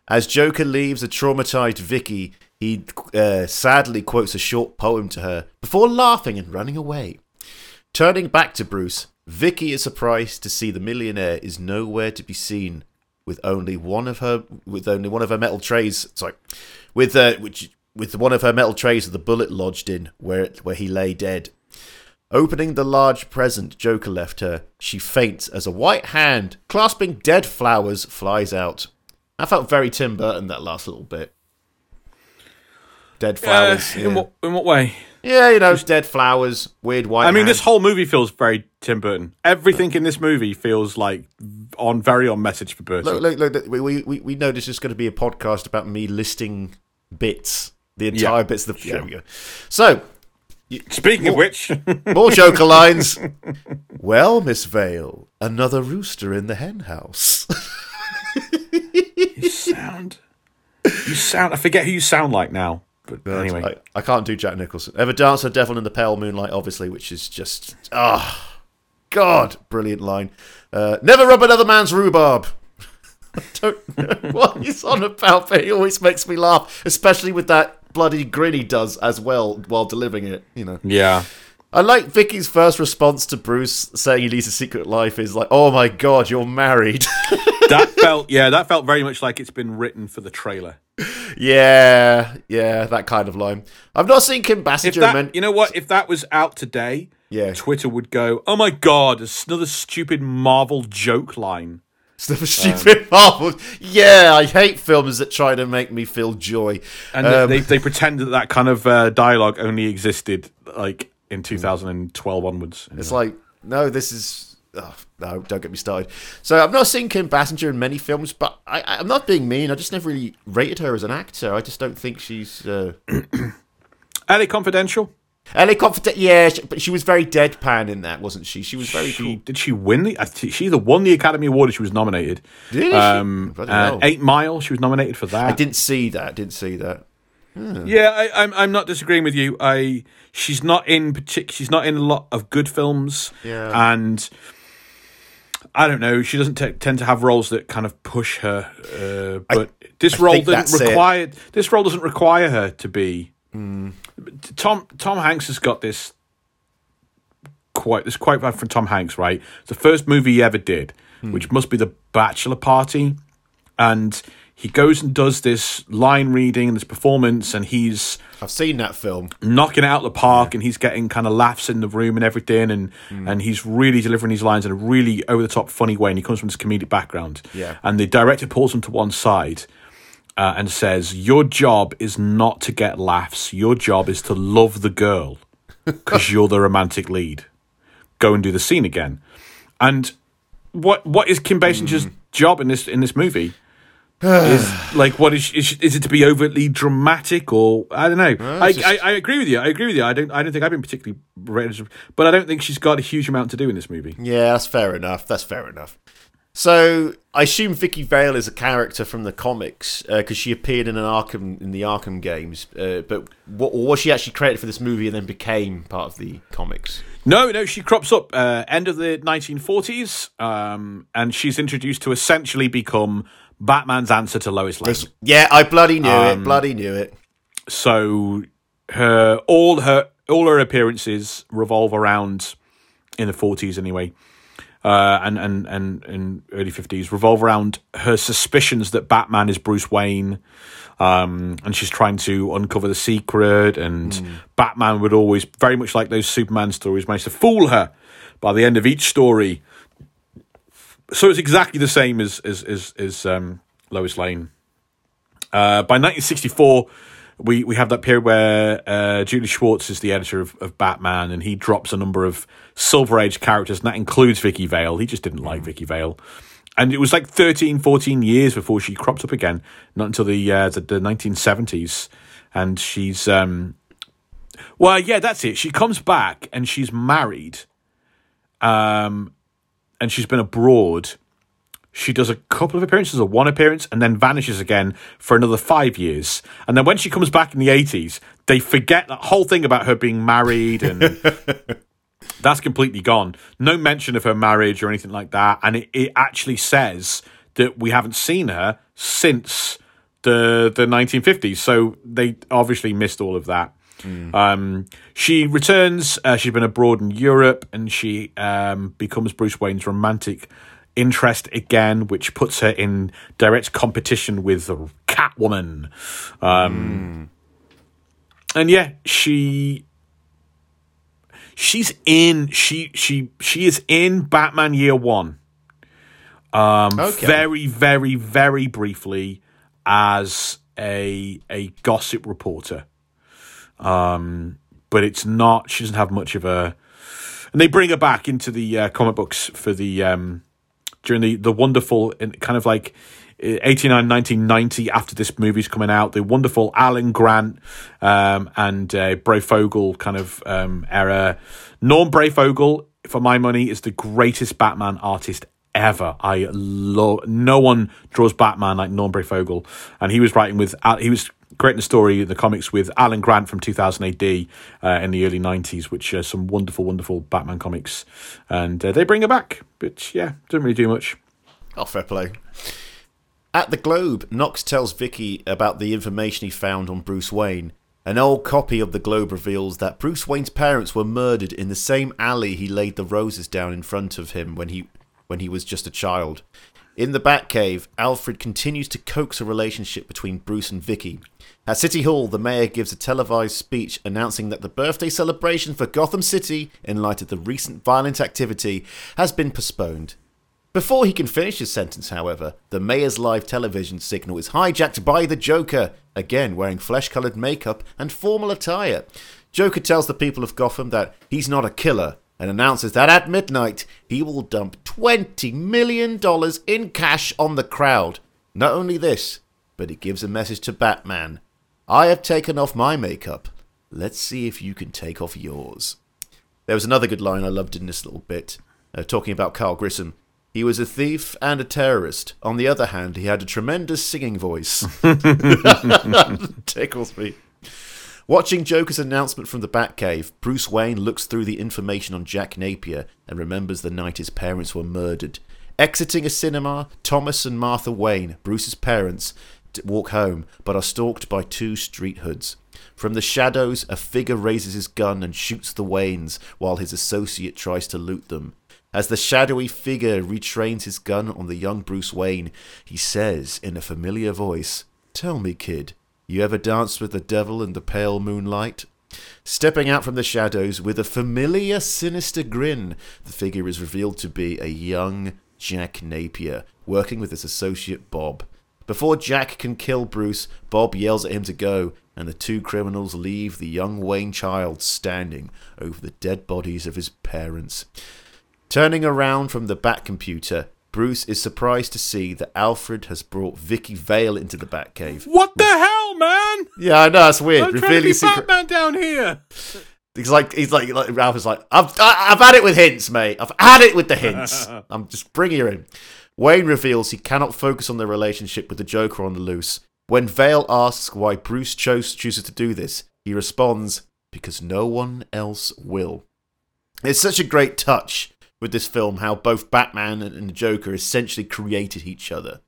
[SPEAKER 2] As Joker leaves a traumatized Vicky, he uh, sadly quotes a short poem to her before laughing and running away. Turning back to Bruce, Vicky is surprised to see the millionaire is nowhere to be seen, with only one of her with only one of her metal trays. Sorry, with uh, which with one of her metal trays with the bullet lodged in, where it, where he lay dead. Opening the large present Joker left her, she faints as a white hand, clasping dead flowers, flies out. I felt very Tim Burton that last little bit. Dead flowers.
[SPEAKER 1] Uh,
[SPEAKER 2] yeah.
[SPEAKER 1] in what in what way?
[SPEAKER 2] yeah, you know, dead flowers, weird white.
[SPEAKER 1] I mean,
[SPEAKER 2] hand.
[SPEAKER 1] this whole movie feels very Tim Burton. Everything in this movie feels like on very on message for Burton.
[SPEAKER 2] Look, look, look. We we we- know this is going to be a podcast about me listing bits, the entire
[SPEAKER 1] Yeah,
[SPEAKER 2] bits of the.
[SPEAKER 1] sure.
[SPEAKER 2] We go. So
[SPEAKER 1] Speaking of which,
[SPEAKER 2] more Joker lines. Well, Miss Vale, another rooster in the hen house.
[SPEAKER 1] you sound, you sound. I forget who you sound like now. But anyway,
[SPEAKER 2] I, I can't do Jack Nicholson. Ever dance a devil in the pale moonlight? Obviously, which is just ah, God, brilliant line. Uh, Never rub another man's rhubarb. I don't know what he's on about, but he always makes me laugh, especially with that bloody grin he does as well while delivering it. You know,
[SPEAKER 1] yeah,
[SPEAKER 2] I like Vicky's first response to Bruce saying he leads a secret life is like, "Oh my God, you're married."
[SPEAKER 1] that felt yeah, that felt very much like it's been written for the trailer.
[SPEAKER 2] yeah, yeah, that kind of line. I've not seen Kim Basinger.
[SPEAKER 1] that, you know what, if that was out today,
[SPEAKER 2] Yeah.
[SPEAKER 1] Twitter would go, "Oh my god, it's another stupid Marvel joke line."
[SPEAKER 2] Stuff stupid Marvel. Yeah, I hate films that try to make me feel joy.
[SPEAKER 1] And
[SPEAKER 2] Um,
[SPEAKER 1] they they pretend that that kind of uh, dialogue only existed like in 2012 onwards.
[SPEAKER 2] It's like, no, this is. Oh, no, don't get me started. So I've not seen Kim Basinger in many films, but I, I'm not being mean. I just never really rated her as an actor. I just don't think she's. Uh...
[SPEAKER 1] LA Confidential.
[SPEAKER 2] LA Confident, yeah, she, but she was very deadpan in that, wasn't she? She was very.
[SPEAKER 1] She, did she win the? She either won the Academy Award or she was nominated.
[SPEAKER 2] Did she?
[SPEAKER 1] Um,
[SPEAKER 2] Bloody
[SPEAKER 1] uh. Eight Mile. She was nominated for that.
[SPEAKER 2] I didn't see that. Didn't see that.
[SPEAKER 1] Yeah, I, I'm. I'm not disagreeing with you. I. She's not in partic- She's not in a lot of good films.
[SPEAKER 2] Yeah.
[SPEAKER 1] And I don't know. She doesn't t- tend to have roles that kind of push her. Uh, but this
[SPEAKER 2] I
[SPEAKER 1] role
[SPEAKER 2] think
[SPEAKER 1] didn't
[SPEAKER 2] that's it.
[SPEAKER 1] require. This role doesn't require her to be.
[SPEAKER 2] Hmm.
[SPEAKER 1] Tom Tom Hanks has got this quite this quite bad from Tom Hanks, right? It's the first movie he ever did,
[SPEAKER 2] Hmm.
[SPEAKER 1] which must be the Bachelor Party, and he goes and does this line reading and this performance, and he's
[SPEAKER 2] I've seen that film.
[SPEAKER 1] knocking it out of the park, and he's getting kind of laughs in the room and everything, and
[SPEAKER 2] Hmm.
[SPEAKER 1] and he's really delivering these lines in a really over the top funny way, and he comes from this comedic background,
[SPEAKER 2] Yeah.
[SPEAKER 1] and the director pulls him to one side. Uh, and says, Your job is not to get laughs. Your job is to love the girl because you're the romantic lead. Go and do the scene again. And what what is Kim Basinger's
[SPEAKER 2] Hmm.
[SPEAKER 1] job in this in this movie? is like what is, is is it to be overtly dramatic or I don't know. I,
[SPEAKER 2] just-
[SPEAKER 1] I I agree with you. I agree with you. I don't I don't think I've been particularly but I don't think she's got a huge amount to do in this movie.
[SPEAKER 2] Yeah, that's fair enough. That's fair enough. So I assume Vicky Vale is a character from the comics because she appeared in an Arkham in the Arkham games. Uh, but what, was she actually created for this movie and then became part of the comics?
[SPEAKER 1] No, no, she crops up uh, end of the 1940s, um, and she's introduced to essentially become Batman's answer to Lois Lane.
[SPEAKER 2] Yeah, I bloody knew it. Bloody knew it.
[SPEAKER 1] so her all her all her appearances revolve around in the 40s anyway uh, and and and in early 50s revolve around her suspicions that Batman is Bruce Wayne um, and she's trying to uncover the secret and Batman would always very much like those Superman stories manage to fool her by the end of each story. So it's exactly the same as as as, as um, Lois Lane. Uh, by 1964, we, we have that period where uh, Julie Schwartz is the editor of, of Batman, and he drops a number of Silver Age characters, and that includes Vicky Vale. He just didn't like Vicky Vale. And it was like 13, 14 years before she cropped up again, not until the uh, the, the 1970s. And she's, um, well, yeah, that's it. She comes back and she's married, um, and she's been abroad she does a couple of appearances or one appearance and then vanishes again for another five years. And then when she comes back in the 80s, they forget that whole thing about her being married and that's completely gone. No mention of her marriage or anything like that. And it, it actually says that we haven't seen her since the the 1950s. So they obviously missed all of that. Um, she returns. Uh, she's been abroad in Europe, and she um, becomes Bruce Wayne's romantic interest again, which puts her in direct competition with Catwoman. Um, And yeah, she she's in she she she is in Batman Year One. Um,
[SPEAKER 2] Okay.
[SPEAKER 1] very very very briefly as a a gossip reporter. Um, but it's not. She doesn't have much of a. And they bring her back into the uh, comic books for the um, during the the wonderful kind of like. uh, 89 1990 after this movie's coming out the wonderful alan grant um, and uh, breyfogle kind of um, era norm breyfogle for my money is the greatest batman artist ever i love no one draws batman like norm breyfogle and he was writing with he was creating a story the comics with alan grant from 2000 ad uh, in the early 90s which are some wonderful wonderful batman comics and uh, they bring her back but yeah didn't really do much
[SPEAKER 2] Oh, fair play. At the Globe, Knox tells Vicky about the information he found on Bruce Wayne. An old copy of the Globe reveals that Bruce Wayne's parents were murdered in the same alley he laid the roses down in front of him when he when he was just a child. In the Batcave, Alfred continues to coax a relationship between Bruce and Vicky. At City Hall, the mayor gives a televised speech announcing that the birthday celebration for Gotham City, in light of the recent violent activity, has been postponed. Before he can finish his sentence, however, the mayor's live television signal is hijacked by the Joker, again wearing flesh coloured makeup and formal attire. Joker tells the people of Gotham that he's not a killer and announces that at midnight he will dump $20 million in cash on the crowd. Not only this, but he gives a message to Batman I have taken off my makeup. Let's see if you can take off yours. There was another good line I loved in this little bit, uh, talking about Carl Grissom. He was a thief and a terrorist. On the other hand, he had a tremendous singing voice. Tickles me. Watching Joker's announcement from the Batcave, Bruce Wayne looks through the information on Jack Napier and remembers the night his parents were murdered. Exiting a cinema, Thomas and Martha Wayne, Bruce's parents, walk home but are stalked by two street hoods. From the shadows, a figure raises his gun and shoots the Waynes while his associate tries to loot them. As the shadowy figure retrains his gun on the young Bruce Wayne, he says in a familiar voice, Tell me, kid, you ever danced with the devil in the pale moonlight? Stepping out from the shadows with a familiar, sinister grin, the figure is revealed to be a young Jack Napier, working with his associate Bob. Before Jack can kill Bruce, Bob yells at him to go, and the two criminals leave the young Wayne child standing over the dead bodies of his parents. Turning around from the back computer, Bruce is surprised to see that Alfred has brought Vicky Vale into the Batcave.
[SPEAKER 1] what the hell man
[SPEAKER 2] Yeah, I know that's weird.
[SPEAKER 1] i'm trying to
[SPEAKER 2] Revealing
[SPEAKER 1] be
[SPEAKER 2] secret.
[SPEAKER 1] batman down here
[SPEAKER 2] He's like, he's like, like Ralph is like, I've, I- I've had it with hints, mate. I've had it with the hints. I'm just bringing her in. Wayne reveals he cannot focus on their relationship with the Joker on the loose. When Vale asks why Bruce chose, chooses to do this, he responds, because no one else will. It's such a great touch with this film how both Batman and the Joker essentially created each other.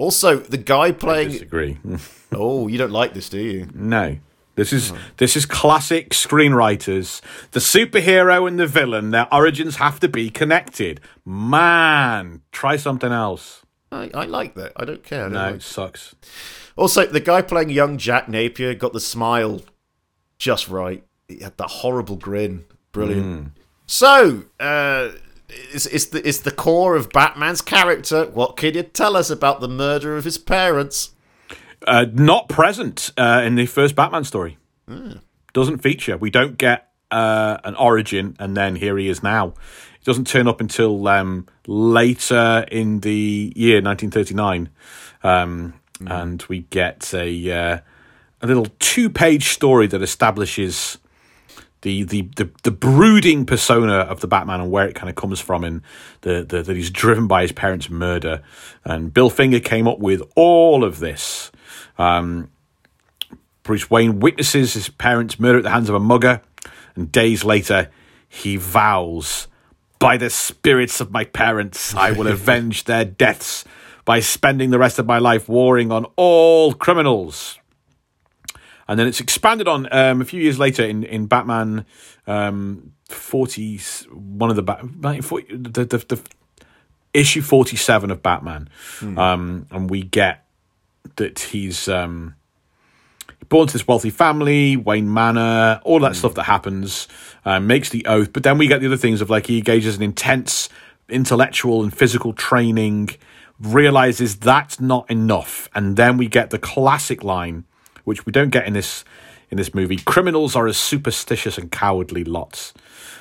[SPEAKER 2] Also, the guy
[SPEAKER 1] I
[SPEAKER 2] playing.
[SPEAKER 1] disagree.
[SPEAKER 2] Oh, you don't like this, do you?
[SPEAKER 1] no. This is this is classic screenwriters. The superhero and the villain, their origins have to be connected. Man, try something else.
[SPEAKER 2] I, I like that. I don't care. I don't
[SPEAKER 1] No,
[SPEAKER 2] like-
[SPEAKER 1] it sucks.
[SPEAKER 2] Also, the guy playing young Jack Napier got the smile just right. He had that horrible grin. Brilliant. So, uh, it's, it's, the, it's the core of Batman's character. What can you tell us about the murder of his parents?
[SPEAKER 1] Uh, not present uh, in the first Batman story.
[SPEAKER 2] Hmm.
[SPEAKER 1] Doesn't feature. We don't get uh, an origin, and then here he is now. It doesn't turn up until um, later in the year 1939, um,
[SPEAKER 2] Hmm.
[SPEAKER 1] and we get a uh, a little two-page story that establishes the, the, the, the brooding persona of the Batman and where it kind of comes from, and the, the that he's driven by his parents' murder. And Bill Finger came up with all of this. Um, Bruce Wayne witnesses his parents' murder at the hands of a mugger, and days later, he vows, "By the spirits of my parents, I will avenge their deaths by spending the rest of my life warring on all criminals." And then it's expanded on um, a few years later in in Batman um, forty one of the, Bat- the, the the issue forty seven of Batman, um, and we get that he's um, born to this wealthy family, Wayne Manor, all that stuff that happens, uh, makes the oath, but then we get the other things of like he engages in intense intellectual and physical training, realizes that's not enough, and then we get the classic line which we don't get in this in this movie. Criminals are as superstitious and cowardly lots.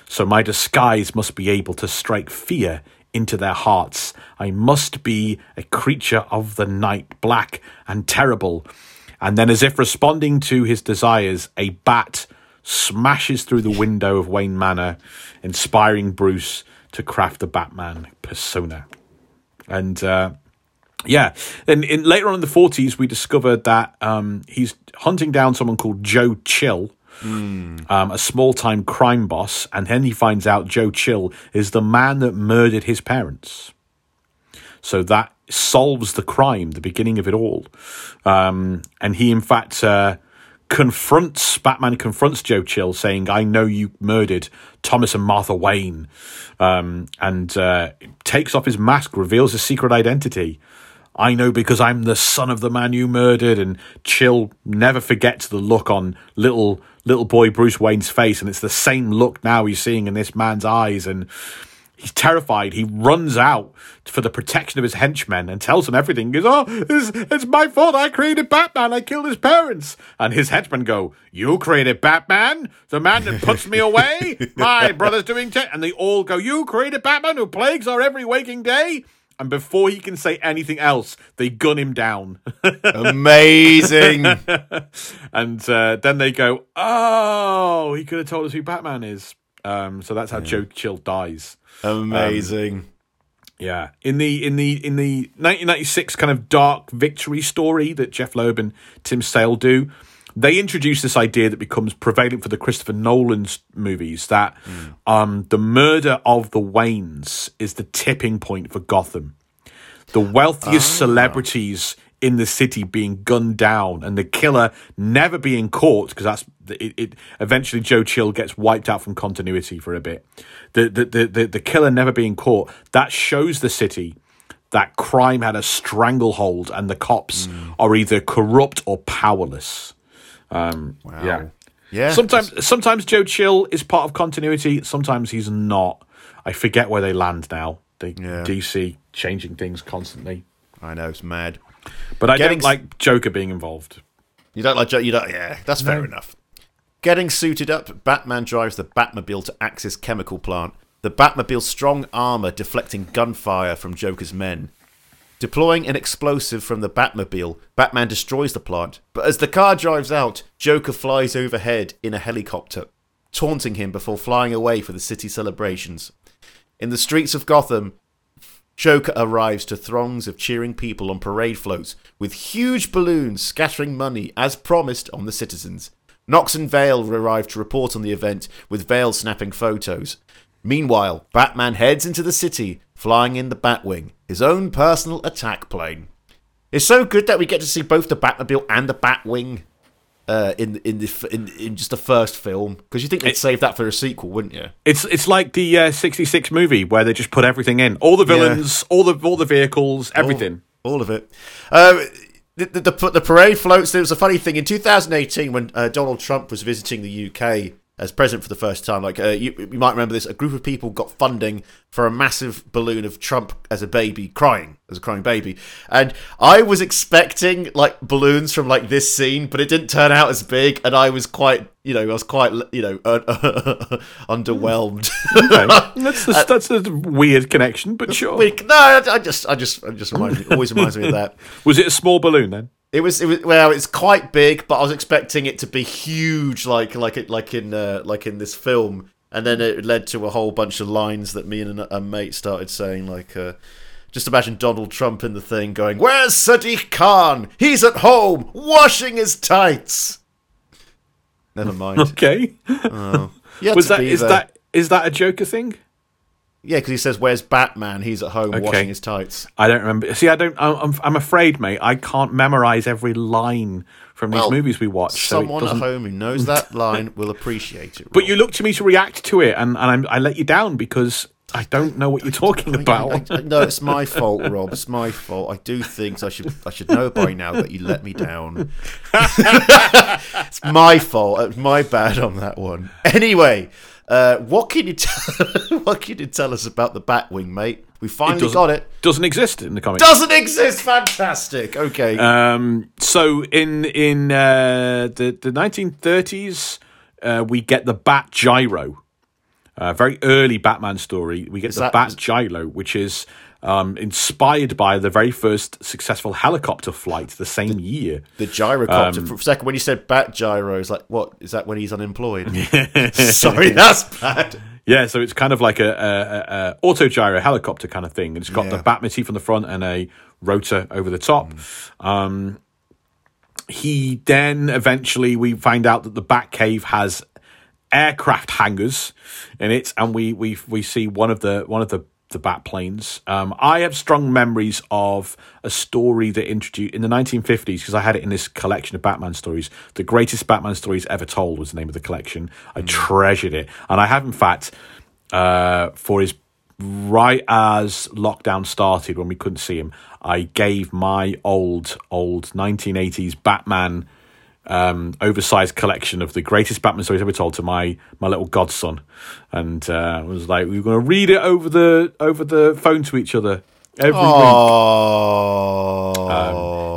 [SPEAKER 1] So my disguise must be able to strike fear into their hearts. I must be a creature of the night, black and terrible. And then, as if responding to his desires, a bat smashes through the window of Wayne Manor, inspiring Bruce to craft the Batman persona. And uh, yeah, and in, later on in the forties, we discovered that um, he's hunting down someone called Joe Chill, um, a small-time crime boss, and then he finds out Joe Chill is the man that murdered his parents. So that solves the crime, the beginning of it all, um, and he in fact uh, confronts Batman confronts Joe Chill, saying, "I know you murdered Thomas and Martha Wayne," um, and uh, takes off his mask, reveals his secret identity. I know because I'm the son of the man you murdered, and Chill never forgets the look on little little boy Bruce Wayne's face, and it's the same look now he's seeing in this man's eyes, and he's terrified. He runs out for the protection of his henchmen and tells them everything. He goes, "Oh, it's, it's my fault. I created Batman. I killed his parents." And his henchmen go, "You created Batman, the man that puts me away. My brother's doing." T-. And they all go, "You created Batman, who plagues our every waking day." And before he can say anything else, they gun him down.
[SPEAKER 2] Amazing.
[SPEAKER 1] and uh, then they go, "Oh, he could have told us who Batman is." Um, so that's how Joe Chill dies.
[SPEAKER 2] Amazing.
[SPEAKER 1] Yeah, in the in the in the 1996 kind of dark victory story that Jeph Loeb and Tim Sale do, they introduce this idea that becomes prevalent for the Christopher Nolan's movies that hmm. um, the murder of the Waynes is the tipping point for Gotham. The wealthiest ah. celebrities in the city being gunned down and the killer never being caught because that's it, it eventually Joe Chill gets wiped out from continuity for a bit. The the, the the the killer never being caught that shows the city that crime had a stranglehold and the cops hmm. are either corrupt or powerless um yeah
[SPEAKER 2] Yeah.
[SPEAKER 1] sometimes sometimes Joe Chill is part of continuity sometimes he's not I forget where they land now they
[SPEAKER 2] Yeah.
[SPEAKER 1] DC changing things constantly
[SPEAKER 2] I know it's mad.
[SPEAKER 1] but I
[SPEAKER 2] Getting
[SPEAKER 1] don't like Joker being involved.
[SPEAKER 2] You don't like Jo- you don't. Yeah, that's fair enough. Getting suited up, Batman drives the Batmobile to Axis chemical plant. The Batmobile's strong armor deflecting gunfire from Joker's men. Deploying an explosive from the Batmobile, Batman destroys the plant. But as the car drives out, Joker flies overhead in a helicopter, taunting him before flying away for the city celebrations. In the streets of Gotham, Joker arrives to throngs of cheering people on parade floats with huge balloons scattering money as promised on the citizens. Knox and Vale arrive to report on the event with Vale snapping photos. Meanwhile, Batman heads into the city, flying in the Batwing, his own personal attack plane. It's so good that we get to see both the Batmobile and the Batwing uh, in in the in, in just the first film because you think they'd save that for a sequel, wouldn't you?
[SPEAKER 1] It's it's like the uh, '66 movie where they just put everything in, all the villains, all the all the vehicles, everything.
[SPEAKER 2] all, all of it. The, the, the, the parade floats. There was a funny thing in 2018 when uh, Donald Trump was visiting the UK as president for the first time. Like uh, you, you might remember this, a group of people got funding for a massive balloon of Trump as a baby, crying as a crying baby, and I was expecting like balloons from like this scene, but it didn't turn out as big, and I was quite, you know, I was quite, you know, uh, underwhelmed.
[SPEAKER 1] Okay. that's a, that's a weird connection, but sure.
[SPEAKER 2] Weak. No, I, I just, I just, I just reminds me, always reminds me of that.
[SPEAKER 1] Was it a small balloon then?
[SPEAKER 2] It was, it was well, it's quite big, but I was expecting it to be huge, like like it like in uh, like in this film, and then it led to a whole bunch of lines that me and a, a mate started saying, like, uh, just imagine Donald Trump in the thing going, "Where's Sadiq Khan? He's at home washing his tights." Never mind.
[SPEAKER 1] Okay.
[SPEAKER 2] Yeah,
[SPEAKER 1] Was that is that is that a Joker thing?
[SPEAKER 2] Yeah? Because he says, "Where's Batman? He's at home
[SPEAKER 1] Okay.
[SPEAKER 2] washing his tights."
[SPEAKER 1] I don't remember. See, I don't. I'm, I'm, afraid, mate. I can't memorize every line from these movies we watch. so
[SPEAKER 2] Someone at home who knows that line will appreciate it.
[SPEAKER 1] But you look to me to react to it, and, and I'm, I let you down because I don't know what you're talking about.
[SPEAKER 2] I- I- no, it's my fault, Rob. It's my fault. I do things I should I should know by now that you let me down. it's my fault. It's my bad on that one. Anyway, uh, what can you tell? what can you tell us about the Batwing, mate? We finally
[SPEAKER 1] doesn't-
[SPEAKER 2] got it.
[SPEAKER 1] Doesn't exist in the comics.
[SPEAKER 2] Doesn't exist. Fantastic. Okay.
[SPEAKER 1] Um, so in in uh, the the 1930s, uh, we get the Bat Gyro, a very early Batman story. We get the
[SPEAKER 2] that-
[SPEAKER 1] Bat Gyro, which is um, inspired by the very first successful helicopter flight the same year.
[SPEAKER 2] the gyrocopter. For a second, when you said bat gyro, it's like, what is that? When he's unemployed? Sorry, that's bad.
[SPEAKER 1] Yeah, so it's kind of like a, a, a, a auto gyro helicopter kind of thing, and it's got
[SPEAKER 2] Yeah.
[SPEAKER 1] the bat motif on the front and a rotor over the top. Um, he then eventually we find out that the bat cave has aircraft hangars in it, and we we we see one of the one of the the bat planes. Um, I have strong memories of a story that introduced in the 1950s because I had it in this collection of Batman stories. The greatest Batman stories ever told was the name of the collection. I treasured it, and I have in fact uh, for his right as lockdown started when we couldn't see him. I gave my old old 1980s Batman um, oversized collection of the greatest Batman stories ever told to my my little godson, and uh, was like, we were going to read it over the over the phone to each other every
[SPEAKER 2] Oh,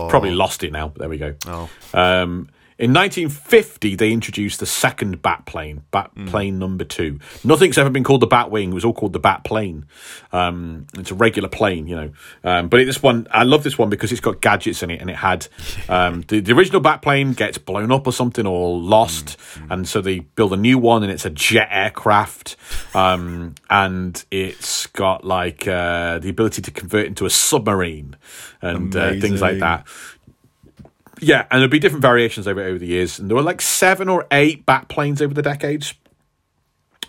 [SPEAKER 1] week. Probably lost it now. But there we go.
[SPEAKER 2] Oh.
[SPEAKER 1] Um, in 1950, they introduced the second Bat plane, Bat
[SPEAKER 2] Hmm.
[SPEAKER 1] plane number two. Nothing's ever been called the Bat wing. It was all called the Bat plane. Um, it's a regular plane, you know. Um, but this one, I love this one because it's got gadgets in it, and it had um, the, the original Bat plane gets blown up or something or lost,
[SPEAKER 2] Hmm.
[SPEAKER 1] and so they build a new one, and it's a jet aircraft, um, and it's got like uh, the ability to convert into a submarine and uh, things like that. Yeah, and there'll be different variations over over the years, and there were like seven or eight bat planes over the decades,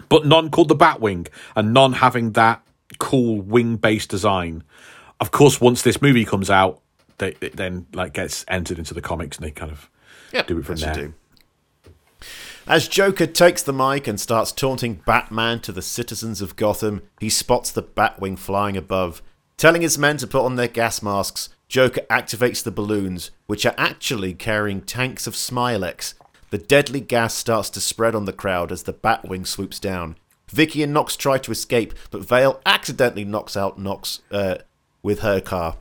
[SPEAKER 1] but none called the Batwing, and none having that cool wing based design. Of course, once this movie comes out, they it then like gets entered into the comics, and they kind of do it from there.
[SPEAKER 2] do. As Joker takes the mic and starts taunting Batman to the citizens of Gotham, he spots the Batwing flying above. Telling his men to put on their gas masks, Joker activates the balloons, which are actually carrying tanks of Smilex. The deadly gas starts to spread on the crowd as the Batwing swoops down. Vicky and Knox try to escape, but Vale accidentally knocks out Knox uh, with her car.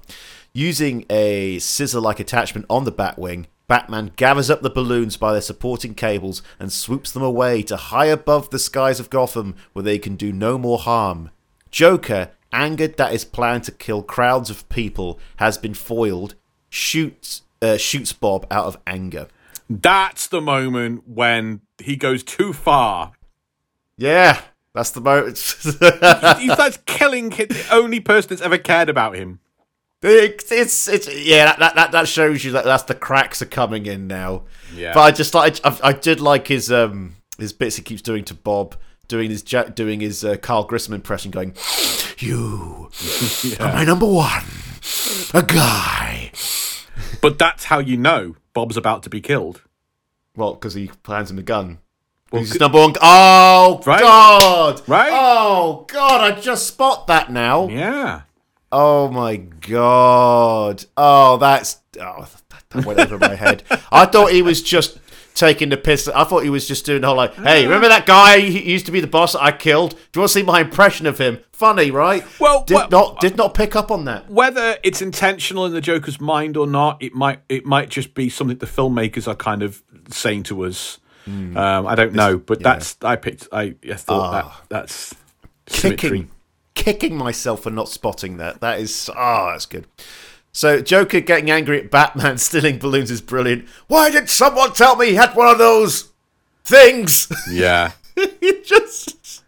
[SPEAKER 2] Using a scissor like attachment on the Batwing, Batman gathers up the balloons by their supporting cables and swoops them away to high above the skies of Gotham where they can do no more harm. Joker, angered that his plan to kill crowds of people has been foiled, shoots uh, shoots Bob out of anger.
[SPEAKER 1] That's the moment when he goes too far.
[SPEAKER 2] Yeah, That's the moment.
[SPEAKER 1] he starts killing ki- the only person that's ever cared about him.
[SPEAKER 2] It's, it's it's yeah that, that that shows you that that's the cracks are coming in now.
[SPEAKER 1] Yeah.
[SPEAKER 2] But I just like I, I did like his um his bits he keeps doing to Bob, doing his doing his uh, Carl Grissom impression, going, "You are my number one, a guy."
[SPEAKER 1] But that's how you know Bob's about to be killed.
[SPEAKER 2] Well, because he plans him the gun.
[SPEAKER 1] Well,
[SPEAKER 2] He's
[SPEAKER 1] c-
[SPEAKER 2] number one. Oh
[SPEAKER 1] Right?
[SPEAKER 2] God!
[SPEAKER 1] Right?
[SPEAKER 2] Oh God! I just spot that now.
[SPEAKER 1] Yeah.
[SPEAKER 2] Oh my god! Oh, that's oh, that went over my head. I thought he was just taking the piss. I thought he was just doing the whole like, "Hey, mm. remember that guy who used to be the boss I killed? Do you want to see my impression of him? Funny, right?"
[SPEAKER 1] Well,
[SPEAKER 2] did
[SPEAKER 1] well-
[SPEAKER 2] not uh, did not pick up on that.
[SPEAKER 1] Whether it's intentional in the Joker's mind or not, it might it might just be something the filmmakers are kind of saying to us. Hmm. Um, I don't know, but that's I picked. I, I thought that ah. that's symmetry.
[SPEAKER 2] Kicking, kicking myself for not spotting that. That is oh, that's good. So Joker getting angry at Batman stealing balloons is brilliant. Why did someone tell me he had one of those things?
[SPEAKER 1] Yeah.
[SPEAKER 2] it just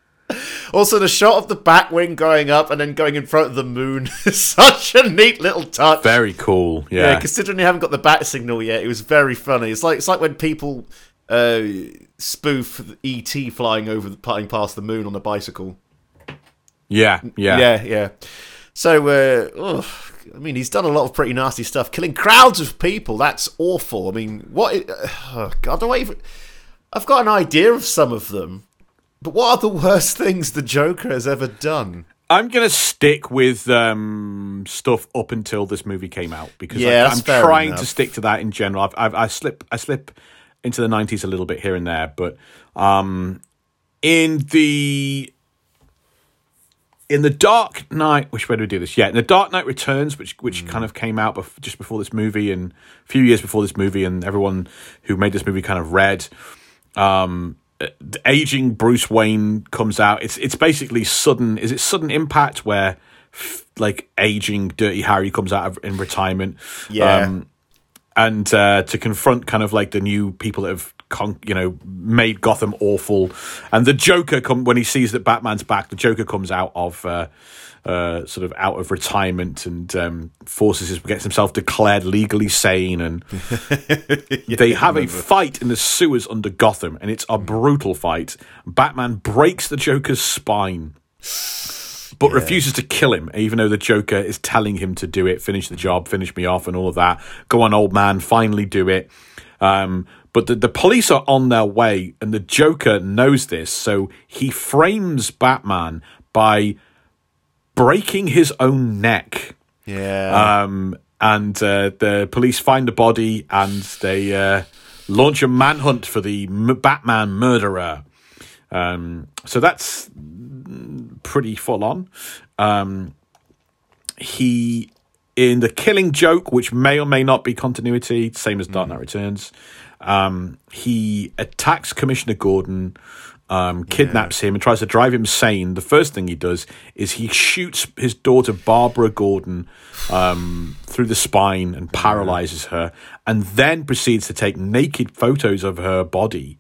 [SPEAKER 2] also the shot of the Batwing going up and then going in front of the moon is such a neat little touch.
[SPEAKER 1] Very cool.
[SPEAKER 2] yeah,
[SPEAKER 1] Yeah.
[SPEAKER 2] considering you haven't got the bat signal yet, it was very funny. It's like it's like when people uh, spoof ET flying over, the, flying past the moon on a bicycle.
[SPEAKER 1] Yeah. Yeah.
[SPEAKER 2] Yeah, yeah. So, uh, ugh, I mean, he's done a lot of pretty nasty stuff, killing crowds of people. That's awful. I mean, what? i- Oh God, I don't even. I've got an idea of some of them, but what are the worst things the Joker has ever done?
[SPEAKER 1] I'm gonna stick with um, stuff up until this movie came out because
[SPEAKER 2] Yeah,
[SPEAKER 1] I, I'm trying
[SPEAKER 2] enough.
[SPEAKER 1] to stick to that in general. I've, I've, I slip I slip into the 90s a little bit here and there, but um, in the in the Dark Knight, which way do we do this? Yeah, in the Dark Knight Returns, which which
[SPEAKER 2] Hmm.
[SPEAKER 1] kind of came out bef- just before this movie and a few years before this movie, and everyone who made this movie kind of read. Um, uh, the aging Bruce Wayne comes out. It's it's basically sudden. Is it sudden impact where f- like aging Dirty Harry comes out of, in retirement?
[SPEAKER 2] Yeah.
[SPEAKER 1] and uh, to confront kind of like the new people that have con- you know made Gotham awful, and the Joker come when he sees that Batman's back. The Joker comes out of uh, uh, sort of out of retirement and um, forces his gets himself declared legally sane, and they have a fight in the sewers under Gotham, and it's a brutal fight. Batman breaks the Joker's spine but refuses to kill him, even though the Joker is telling him to do it, finish the job, finish me off, and all of that. Go on, old man, finally do it. Um, but the, the police are on their way, and the Joker knows this, so he frames Batman by breaking his own neck.
[SPEAKER 2] Yeah.
[SPEAKER 1] Um, and uh, the police find the body and they uh, launch a manhunt for the M- Batman murderer. Um, so that's pretty full on. Um, he in the Killing Joke, which may or may not be continuity, same as Dark Knight Returns. Um, he attacks Commissioner Gordon, um, kidnaps him, and tries to drive him sane. The first thing he does is he shoots his daughter Barbara Gordon um, through the spine and paralyzes her, and then proceeds to take naked photos of her body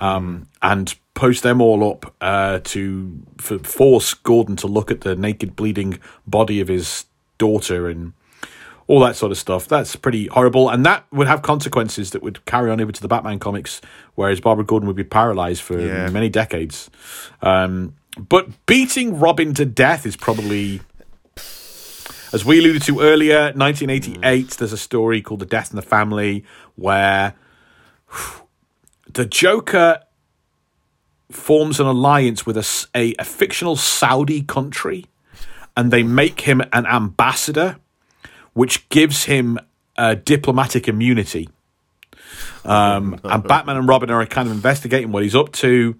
[SPEAKER 1] um, and post them all up uh, to for, force Gordon to look at the naked, bleeding body of his daughter and all that sort of stuff. That's pretty horrible, and that would have consequences that would carry on over to the Batman comics, whereas Barbara Gordon would be paralyzed for
[SPEAKER 2] Yeah.
[SPEAKER 1] many decades. Um, but beating Robin to death is probably. As we alluded to earlier, 1988, there's a story called The Death in the Family where the Joker forms an alliance with a fictional Saudi country and they make him an ambassador, which gives him uh, diplomatic immunity. Um, and Batman and Robin are kind of investigating what he's up to.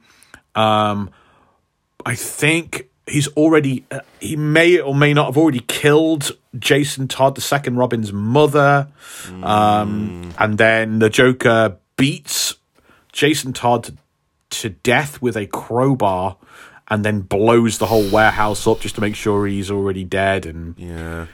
[SPEAKER 1] Um, I think he's already, uh, he may or may not have already killed Jason Todd, the second Robin's mother. Um, and then the Joker beats Jason Todd to death with a crowbar and then blows the whole warehouse up just to make sure he's already dead. And
[SPEAKER 2] yeah.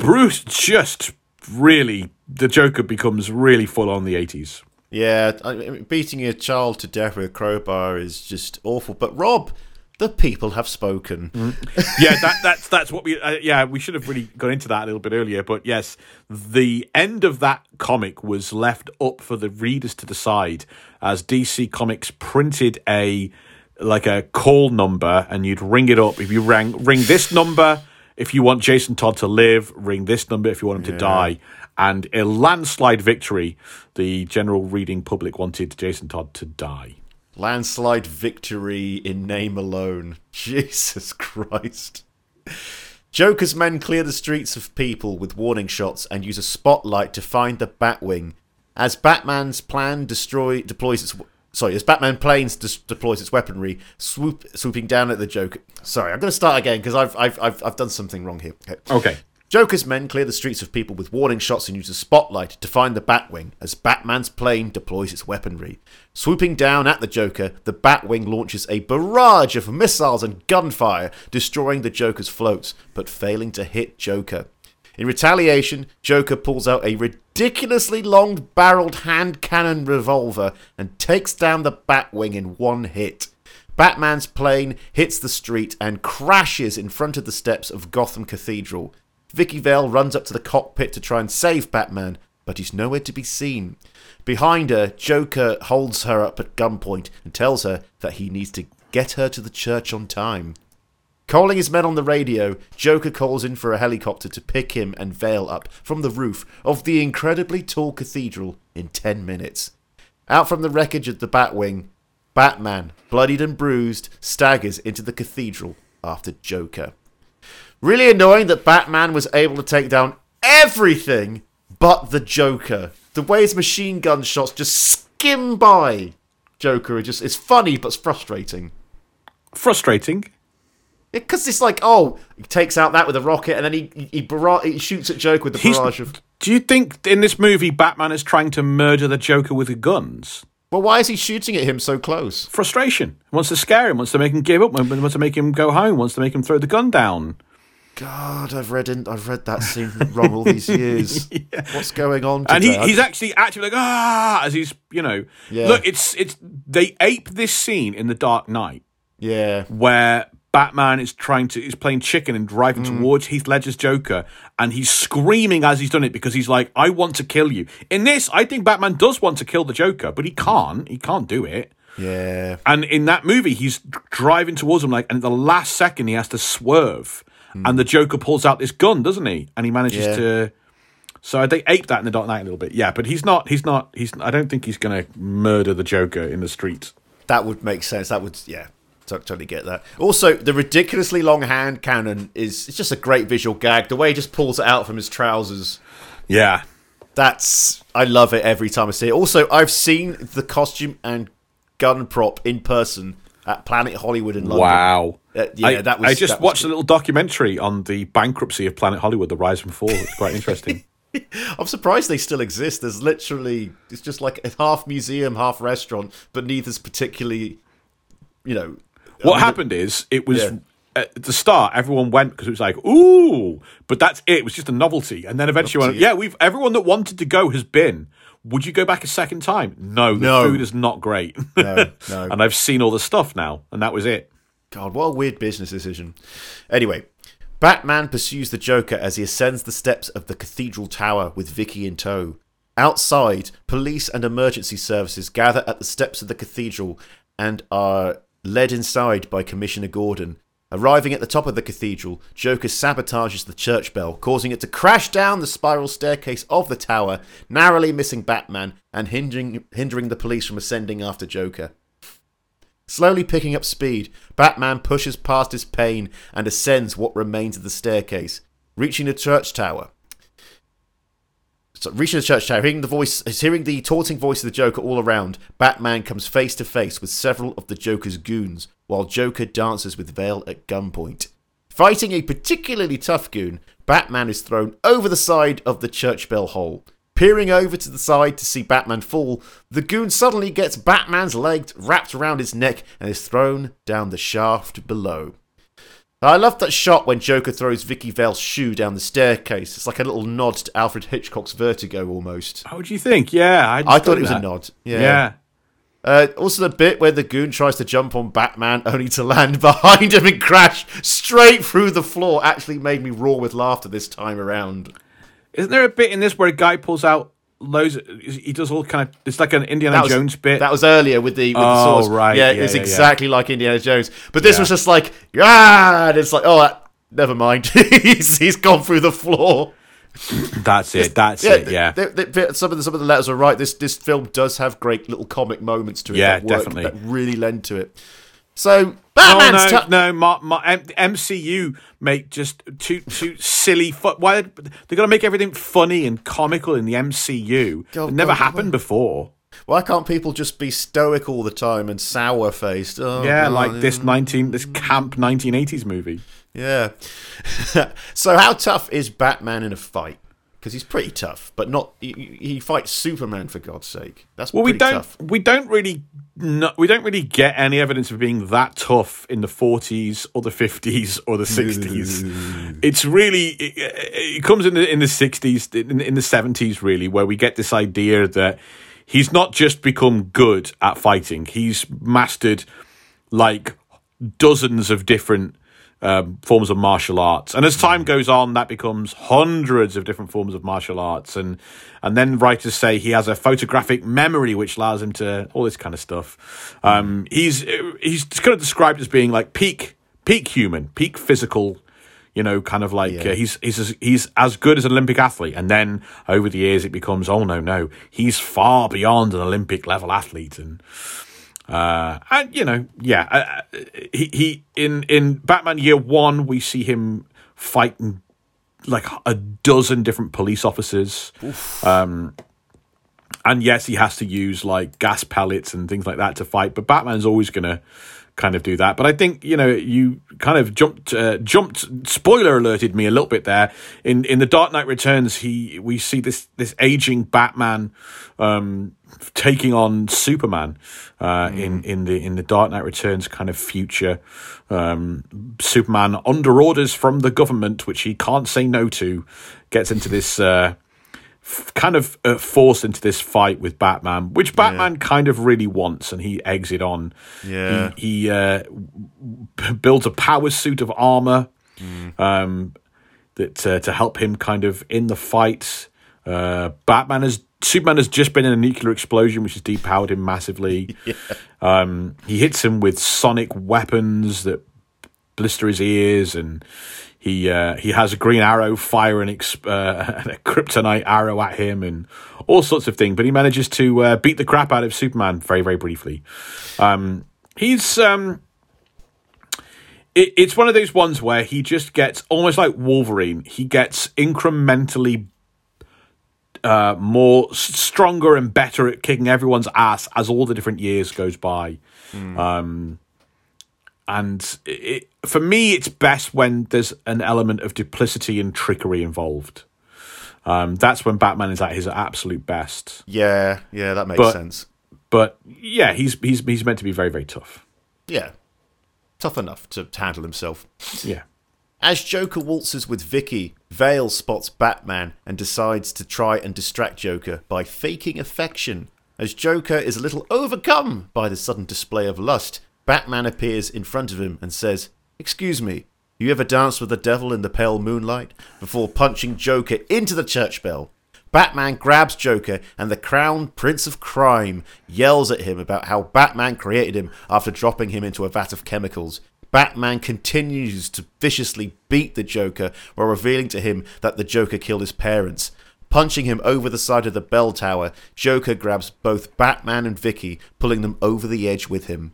[SPEAKER 1] Bruce just really, the Joker becomes really full on the 80s.
[SPEAKER 2] Yeah, I mean, beating a child to death with a crowbar is just awful. But Rob, The people have spoken.
[SPEAKER 1] yeah, that, that's that's what we. Uh, yeah, we should have really gone into that a little bit earlier. But yes, the end of that comic was left up for the readers to decide, as DC Comics printed a like a call number, and you'd ring it up if you rang ring this number if you want Jason Todd to live, ring this number if you want him to die. And a landslide victory, the general reading public wanted Jason Todd to die.
[SPEAKER 2] Landslide victory in name alone. Jesus Christ. Joker's men clear the streets of people with warning shots and use a spotlight to find the Batwing. As Batman's plan destroy deploys its sorry, as Batman planes dis- deploys its weaponry, swoop swooping down at the Joker. Sorry, I'm going to start again because I've, I've I've I've done something wrong here. Okay.
[SPEAKER 1] Okay.
[SPEAKER 2] Joker's men clear the streets of people with warning shots and use a spotlight to find the Batwing as Batman's plane deploys its weaponry. Swooping down at the Joker, the Batwing launches a barrage of missiles and gunfire, destroying the Joker's floats, but failing to hit Joker. In retaliation, Joker pulls out a ridiculously long barreled hand cannon revolver and takes down the Batwing in one hit. Batman's plane hits the street and crashes in front of the steps of Gotham Cathedral. Vicki Vale runs up to the cockpit to try and save Batman, but he's nowhere to be seen. Behind her, Joker holds her up at gunpoint and tells her that he needs to get her to the church on time. Calling his men on the radio, Joker calls in for a helicopter to pick him and Vale up from the roof of the incredibly tall cathedral in 10 minutes. Out from the wreckage of the Batwing, Batman, bloodied and bruised, staggers into the cathedral after Joker. Really annoying that Batman was able to take down everything but the Joker. The way his machine gun shots just skim by Joker, it just it's funny but it's frustrating.
[SPEAKER 1] Frustrating.
[SPEAKER 2] Because it's like, oh, he takes out that with a rocket, and then he he, he, barra- he shoots at Joker with the
[SPEAKER 1] He's-
[SPEAKER 2] barrage of.
[SPEAKER 1] Do you think in this movie Batman is trying to murder the Joker with the guns?
[SPEAKER 2] Well, why is he shooting at him so close?
[SPEAKER 1] Frustration. Wants to scare him. Wants to make him give up. Wants to make him go home. Wants to make him throw the gun down.
[SPEAKER 2] God, I've read in, I've read that scene wrong all these years. What's going on? Today?
[SPEAKER 1] and he, he's actually actually like ah as he's you know
[SPEAKER 2] Yeah.
[SPEAKER 1] look it's it's they ape this scene in the Dark Knight
[SPEAKER 2] yeah,
[SPEAKER 1] where Batman is trying to is playing chicken and driving
[SPEAKER 2] Mm.
[SPEAKER 1] towards Heath Ledger's Joker and he's screaming as he's done it because he's like I want to kill you in this I think Batman does want to kill the Joker but he can't he can't do it
[SPEAKER 2] yeah.
[SPEAKER 1] and in that movie he's driving towards him like and at the last second he has to swerve and the Joker pulls out this gun doesn't he and he manages.
[SPEAKER 2] Yeah.
[SPEAKER 1] to so they ape that in the Dark Knight a little bit, yeah. But he's not. He's not. He's. I don't think he's going to murder the Joker in the street.
[SPEAKER 2] That would make sense. That would, yeah, totally get that. Also, the ridiculously long hand cannon is it's just a great visual gag. The way he just pulls it out from his trousers.
[SPEAKER 1] Yeah,
[SPEAKER 2] That's I love it every time I see it. Also, I've seen the costume and gun prop in person at Planet Hollywood in London.
[SPEAKER 1] wow.
[SPEAKER 2] Uh, yeah,
[SPEAKER 1] I,
[SPEAKER 2] that was-
[SPEAKER 1] I just watched a little documentary on the bankruptcy of Planet Hollywood, the rise and fall. It's quite interesting.
[SPEAKER 2] I'm surprised they still exist. There's literally it's just like a half museum, half restaurant, but neither's particularly, you know.
[SPEAKER 1] What
[SPEAKER 2] I mean,
[SPEAKER 1] happened is it was.
[SPEAKER 2] Yeah.
[SPEAKER 1] At the start, everyone went because it was like, "Ooh!" But that's it. It was just a novelty, and then eventually, went,
[SPEAKER 2] yeah.
[SPEAKER 1] we've everyone that wanted to go has been. Would you go back a second time? No, the
[SPEAKER 2] No.
[SPEAKER 1] food is not great.
[SPEAKER 2] No, no.
[SPEAKER 1] and I've seen all the stuff now, and that was it.
[SPEAKER 2] God, what a weird business decision. Anyway, Batman pursues the Joker as he ascends the steps of the Cathedral Tower with Vicki in tow. Outside, police and emergency services gather at the steps of the cathedral and are led inside by Commissioner Gordon. Arriving at the top of the cathedral, Joker sabotages the church bell, causing it to crash down the spiral staircase of the tower, narrowly missing Batman and hindering, hindering the police from ascending after Joker. Slowly picking up speed, Batman pushes past his pain and ascends what remains of the staircase, reaching the church tower. So, reaching the church tower, hearing the voice, is hearing the taunting voice of the Joker all around, Batman comes face to face with several of the Joker's goons, while Joker dances with Vale at gunpoint. Fighting a particularly tough goon, Batman is thrown over the side of the church bell hole. Peering over to the side to see Batman fall, the goon suddenly gets Batman's leg wrapped around his neck and is thrown down the shaft below. I love that shot when Joker throws Vicki Vale's shoe down the staircase. It's like a little nod to Alfred Hitchcock's Vertigo almost.
[SPEAKER 1] How would you think? Yeah,
[SPEAKER 2] I thought it was a nod.
[SPEAKER 1] Yeah.
[SPEAKER 2] Yeah. Uh, also, the bit where the goon tries to jump on Batman only to land behind him and crash straight through the floor actually made me roar with laughter this time around.
[SPEAKER 1] Isn't there a bit in this where a guy pulls out loads? He does all kind of. It's like an Indiana
[SPEAKER 2] was,
[SPEAKER 1] Jones bit.
[SPEAKER 2] That was earlier with the with the
[SPEAKER 1] Oh,
[SPEAKER 2] swords.
[SPEAKER 1] right.
[SPEAKER 2] Yeah,
[SPEAKER 1] Yeah,
[SPEAKER 2] it's
[SPEAKER 1] yeah, yeah.
[SPEAKER 2] exactly like Indiana Jones. But this
[SPEAKER 1] Yeah.
[SPEAKER 2] was just like, yeah, and it's like, oh, that, never mind. he's he's gone through the floor.
[SPEAKER 1] That's it. That's
[SPEAKER 2] Yeah,
[SPEAKER 1] it. Yeah.
[SPEAKER 2] some of the some of the letters are right. This this film does have great little comic moments to it.
[SPEAKER 1] Yeah,
[SPEAKER 2] that work,
[SPEAKER 1] definitely.
[SPEAKER 2] That really lend to it. So
[SPEAKER 1] Oh
[SPEAKER 2] Batman's
[SPEAKER 1] no,
[SPEAKER 2] tu-
[SPEAKER 1] no, Ma- Ma- M- MCU make just too too silly. Fu- Why they got to make everything funny and comical in the MCU?
[SPEAKER 2] Go-
[SPEAKER 1] it never
[SPEAKER 2] go-
[SPEAKER 1] happened before.
[SPEAKER 2] Why can't people just be stoic all the time and sour faced? Oh,
[SPEAKER 1] Yeah,
[SPEAKER 2] God.
[SPEAKER 1] like this nineteen, this camp nineteen eighties movie.
[SPEAKER 2] Yeah. so how tough is Batman in a fight? Because he's pretty tough, but not. He, he fights Superman for God's sake. That's
[SPEAKER 1] Well, we don't
[SPEAKER 2] tough.
[SPEAKER 1] we don't really no, we don't really get any evidence of being that tough in the 40s or the 50s or the 60s. it's really it, it comes in the in the 60s in, in the 70s really where we get this idea that he's not just become good at fighting. He's mastered like dozens of different um, forms of martial arts, and as time goes on, that becomes hundreds of different forms of martial arts, and and then writers say he has a photographic memory which allows him to all this kind of stuff. Um, he's he's kind of described as being like peak peak human, peak physical. You know, kind of like uh, he's he's as, he's as good as an Olympic athlete, and then over the years it becomes oh no no he's far beyond an Olympic level athlete, and uh, and you know, yeah, uh, uh, he he in in Batman Year One, we see him fighting like a dozen different police officers. Um, and yes, he has to use like gas pellets and things like that to fight, but Batman's always gonna kind of do that. But I think you know you kind of jumped uh, jumped spoiler alerted me a little bit there. In in the Dark Knight Returns, he we see this this aging Batman um, taking on Superman uh, in in the in the Dark Knight Returns kind of future. Um, Superman under orders from the government, which he can't say no to, gets into this. Uh, f- kind of uh, forced into this fight with Batman, which Batman kind of really wants, and he eggs it on.
[SPEAKER 2] Yeah.
[SPEAKER 1] he, he uh, b- builds a power suit of armor um, that uh, to help him kind of in the fight. Uh, Batman has Superman has just been in a nuclear explosion, which has depowered him massively. Um, he hits him with sonic weapons that blister his ears, and he uh, he has a Green Arrow fire an ex- uh, a kryptonite arrow at him, and all sorts of things. But he manages to uh, beat the crap out of Superman very very briefly. Um, he's um, it, it's one of those ones where he just gets almost like Wolverine. He gets incrementally uh, more stronger and better at kicking everyone's ass as all the different years goes by. Um, and it, for me, it's best when there's an element of duplicity and trickery involved. Um, that's when Batman is at his absolute best.
[SPEAKER 2] Yeah, yeah, that makes
[SPEAKER 1] But-
[SPEAKER 2] sense.
[SPEAKER 1] But yeah, he's he's he's meant to be very very tough.
[SPEAKER 2] Yeah, tough enough to handle himself.
[SPEAKER 1] Yeah.
[SPEAKER 2] As Joker waltzes with Vicki, Vale spots Batman and decides to try and distract Joker by faking affection. As Joker is a little overcome by the sudden display of lust, Batman appears in front of him and says, Excuse me, you ever danced with the devil in the pale moonlight? Before punching Joker into the church bell. Batman grabs Joker, and the crowned Prince of Crime yells at him about how Batman created him after dropping him into a vat of chemicals. Batman continues to viciously beat the Joker while revealing to him that the Joker killed his parents. Punching him over the side of the bell tower, Joker grabs both Batman and Vicki, pulling them over the edge with him.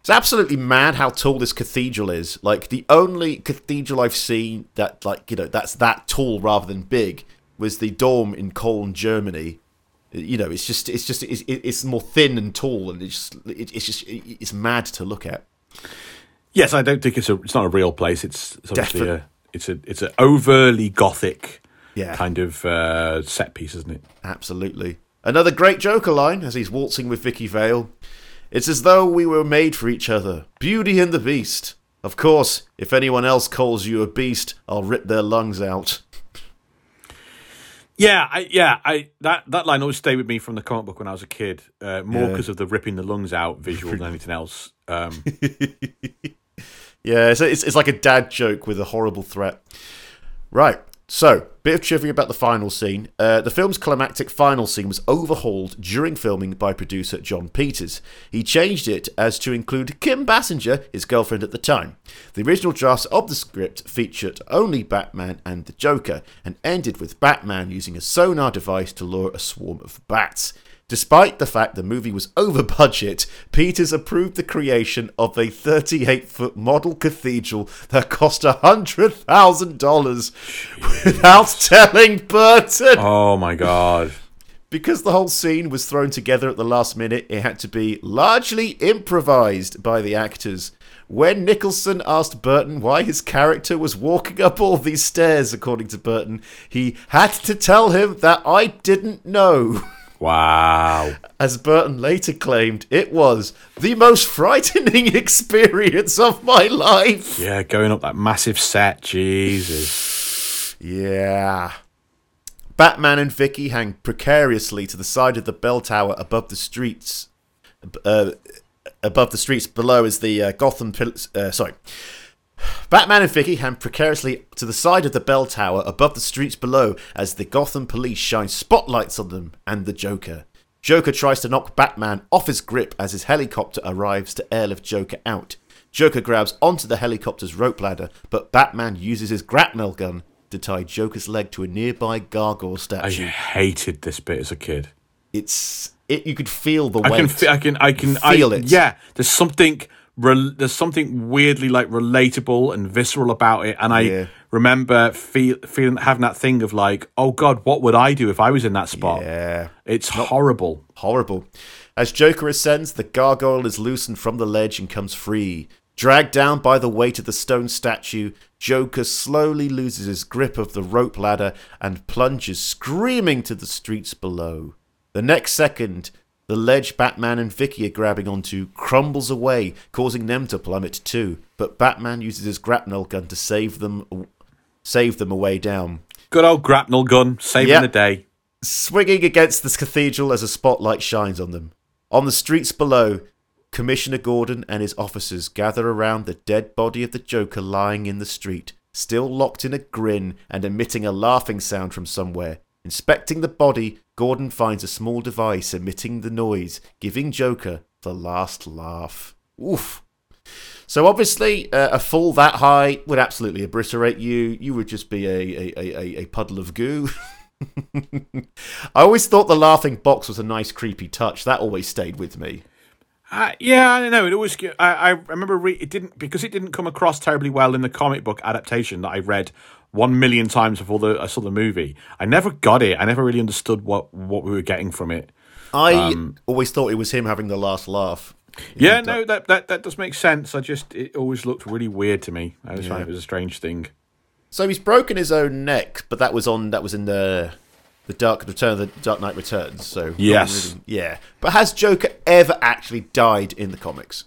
[SPEAKER 2] It's absolutely mad how tall this cathedral is. Like the only cathedral I've seen that, like you know, that's that tall rather than big was the Dom in Cologne, Germany. You know, it's just, it's just, it's, it's more thin and tall, and it's, just, it's just, it's mad to look at.
[SPEAKER 1] Yes, I don't think it's a it's not a real place. It's, it's obviously a it's a it's an overly gothic
[SPEAKER 2] Yeah.
[SPEAKER 1] kind of uh, set piece, isn't it?
[SPEAKER 2] Absolutely. Another great Joker line as he's waltzing with Vicki Vale. It's as though we were made for each other. Beauty and the Beast. Of course, if anyone else calls you a beast, I'll rip their lungs out.
[SPEAKER 1] Yeah, I, yeah, I that that line always stayed with me from the comic book when I was a kid, uh, more
[SPEAKER 2] Yeah.
[SPEAKER 1] because of the ripping the lungs out visual than anything else. Um,
[SPEAKER 2] Yeah, it's, it's, it's like a dad joke with a horrible threat. Right. So, bit of trivia about the final scene. Uh, the film's climactic final scene was overhauled during filming by producer Jon Peters. He changed it as to include Kim Basinger, his girlfriend at the time. The original drafts of the script featured only Batman and the Joker and ended with Batman using a sonar device to lure a swarm of bats. Despite the fact the movie was over budget, Peters approved the creation of a 38 foot model cathedral that cost $100,000 without telling Burton.
[SPEAKER 1] oh my god!
[SPEAKER 2] Because the whole scene was thrown together at the last minute, it had to be largely improvised by the actors. When Nicholson asked Burton why his character was walking up all these stairs, according to Burton, he had to tell him that I didn't know.
[SPEAKER 1] Wow.
[SPEAKER 2] As Burton later claimed, it was the most frightening experience of my life.
[SPEAKER 1] Yeah, going up that massive set, Jesus.
[SPEAKER 2] Yeah. Batman and Vicki hang precariously to the side of the bell tower above the streets. Uh, above the streets below is the uh, Gotham. Uh, sorry. Batman and Vicki hang precariously to the side of the bell tower above the streets below as the Gotham police shine spotlights on them and the Joker. Joker tries to knock Batman off his grip as his helicopter arrives to airlift Joker out. Joker grabs onto the helicopter's rope ladder, but Batman uses his grapnel gun to tie Joker's leg to a nearby gargoyle statue.
[SPEAKER 1] I hated this bit as a kid.
[SPEAKER 2] It's it. You could feel the
[SPEAKER 1] I
[SPEAKER 2] weight.
[SPEAKER 1] can, fe- I can, I can
[SPEAKER 2] Feel
[SPEAKER 1] I,
[SPEAKER 2] it.
[SPEAKER 1] Yeah, there's something, rel- there's something weirdly like relatable and visceral about it, and I
[SPEAKER 2] Yeah.
[SPEAKER 1] remember feel, feeling having that thing of like, oh god, what would I do if I was in that spot?
[SPEAKER 2] yeah.
[SPEAKER 1] It's horrible.
[SPEAKER 2] Horrible. As Joker ascends, the gargoyle is loosened from the ledge and comes free. Dragged down by the weight of the stone statue, Joker slowly loses his grip of the rope ladder and plunges screaming to the streets below. The next second, the ledge Batman and Vicki are grabbing onto crumbles away, causing them to plummet too. But Batman uses his grapnel gun to save them, save them away down.
[SPEAKER 1] Good old grapnel gun, saving
[SPEAKER 2] Yep.
[SPEAKER 1] the day.
[SPEAKER 2] swinging against this cathedral as a spotlight shines on them. On the streets below, Commissioner Gordon and his officers gather around the dead body of the Joker lying in the street, still locked in a grin and emitting a laughing sound from somewhere. Inspecting the body, Gordon finds a small device emitting the noise, giving Joker the last laugh. Oof. So obviously, uh, a fall that high would absolutely obliterate you. You would just be a, a, a, a- puddle of goo. I always thought the laughing box was a nice, creepy touch. That always stayed with me.
[SPEAKER 1] Uh, yeah, I don't know. It always. I, I remember re- it didn't because it didn't come across terribly well in the comic book adaptation that I read one million times before the, I saw the movie. I never got it. I never really understood what what we were getting from it.
[SPEAKER 2] I um, always thought it was him having the last laugh.
[SPEAKER 1] Yeah, no, that, that that does make sense. I just it always looked really weird to me. I just found it was a strange thing.
[SPEAKER 2] So he's broken his own neck, but that was on that was in the the Dark Return, the Dark Knight Returns. So
[SPEAKER 1] Yes.
[SPEAKER 2] really- yeah. But has Joker ever actually died in the comics?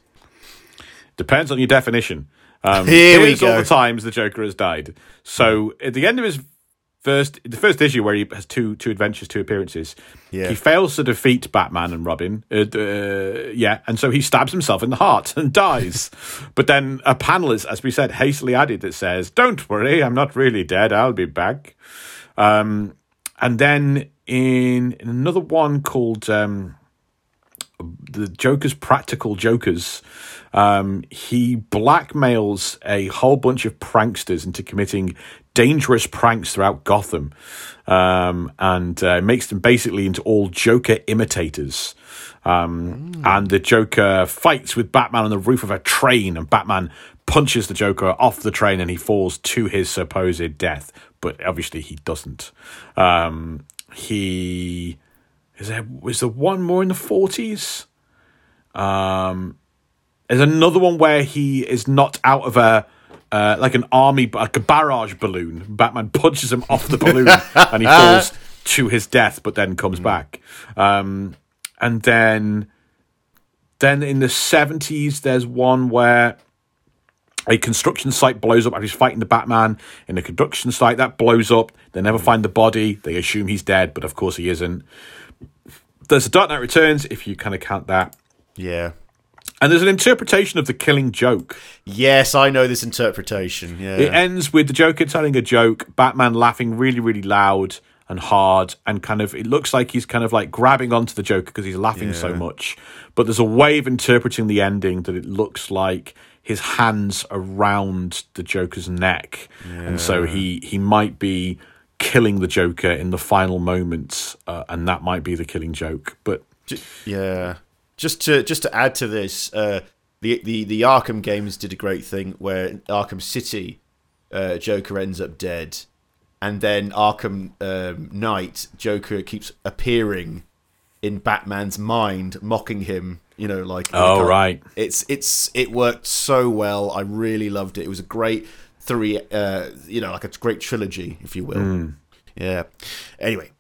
[SPEAKER 1] Depends on your definition. Um,
[SPEAKER 2] Here we
[SPEAKER 1] here's all
[SPEAKER 2] go.
[SPEAKER 1] the times the Joker has died. So at the end of his first, the first issue where he has two two adventures, two appearances,
[SPEAKER 2] Yeah.
[SPEAKER 1] he fails to defeat Batman and Robin. Uh, uh, yeah, and so he stabs himself in the heart and dies. but then a panel is, as we said, hastily added that says, "Don't worry, I'm not really dead. I'll be back." Um, and then in, in another one called. Um, the Joker's practical jokers. Um, he blackmails a whole bunch of pranksters into committing dangerous pranks throughout Gotham, um, and uh, makes them basically into all Joker imitators. Um, And the Joker fights with Batman on the roof of a train, and Batman punches the Joker off the train, and he falls to his supposed death. But obviously, he doesn't. Um, he is there was there one more in the forties? Um, there's another one where he is knocked out of a uh, like an army, like a barrage balloon. Batman punches him off the balloon, and he falls to his death, but then comes back. Um, and then, then in the seventies, there's one where a construction site blows up after he's fighting the Batman in a construction site that blows up. They never find the body. They assume he's dead, but of course he isn't. There's a Dark Knight Returns, if you kind of count that.
[SPEAKER 2] Yeah.
[SPEAKER 1] And there's an interpretation of the killing joke.
[SPEAKER 2] Yes, I know this interpretation. Yeah.
[SPEAKER 1] It ends with the Joker telling a joke, Batman laughing really, really loud and hard, and kind of it looks like he's kind of like grabbing onto the Joker because he's laughing so much. But there's a way of interpreting the ending that it looks like his hands around the Joker's neck, and so he he might be killing the Joker in the final moments, uh, and that might be the killing joke. But
[SPEAKER 2] yeah. Just to just to add to this, uh, the the the Arkham games did a great thing where Arkham City, uh, Joker ends up dead, and then Arkham um, Knight, Joker keeps appearing in Batman's mind, mocking him. You know, like
[SPEAKER 1] Oh, right.
[SPEAKER 2] It's it's it worked so well. I really loved it. It was a great three. Uh, you know, like a great trilogy, if you will. Yeah. Anyway,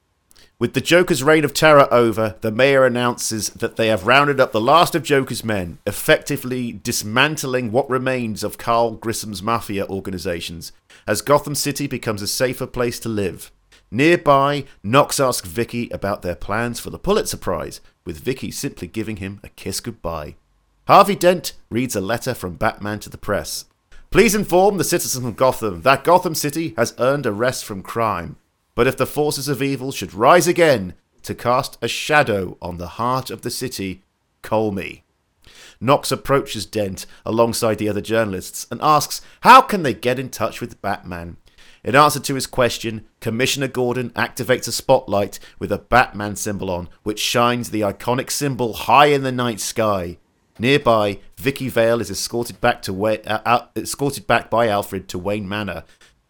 [SPEAKER 2] with the Joker's reign of terror over, the mayor announces that they have rounded up the last of Joker's men, effectively dismantling what remains of Carl Grissom's mafia organizations, as Gotham City becomes a safer place to live. Nearby, Knox asks Vicki about their plans for the Pulitzer Prize, with Vicki simply giving him a kiss goodbye. Harvey Dent reads a letter from Batman to the press. Please inform the citizens of Gotham that Gotham City has earned a rest from crime. But if the forces of evil should rise again to cast a shadow on the heart of the city, call me. Knox approaches Dent alongside the other journalists and asks how can they get in touch with Batman. In answer to his question, Commissioner Gordon activates a spotlight with a Batman symbol on, which shines the iconic symbol high in the night sky. Nearby, Vicki Vale is escorted back to uh, uh, escorted back by Alfred to Wayne Manor,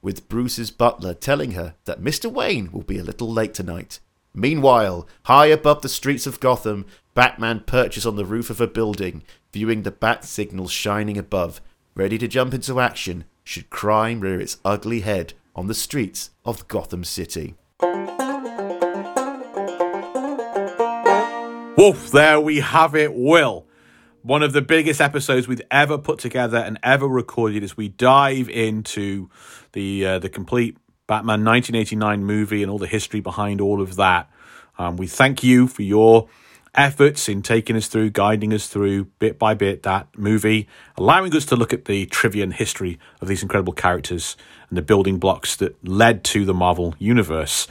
[SPEAKER 2] with Bruce's butler telling her that Mr. Wayne will be a little late tonight. Meanwhile, high above the streets of Gotham, Batman perches on the roof of a building, viewing the bat signal shining above, ready to jump into action should crime rear its ugly head on the streets of Gotham City.
[SPEAKER 1] Woof, there we have it, Will. One of the biggest episodes we've ever put together and ever recorded as we dive into the uh, the complete Batman 1989 movie and all the history behind all of that. Um, we thank you for your efforts in taking us through, guiding us through bit by bit that movie, allowing us to look at the trivia and history of these incredible characters and the building blocks that led to the Marvel universe.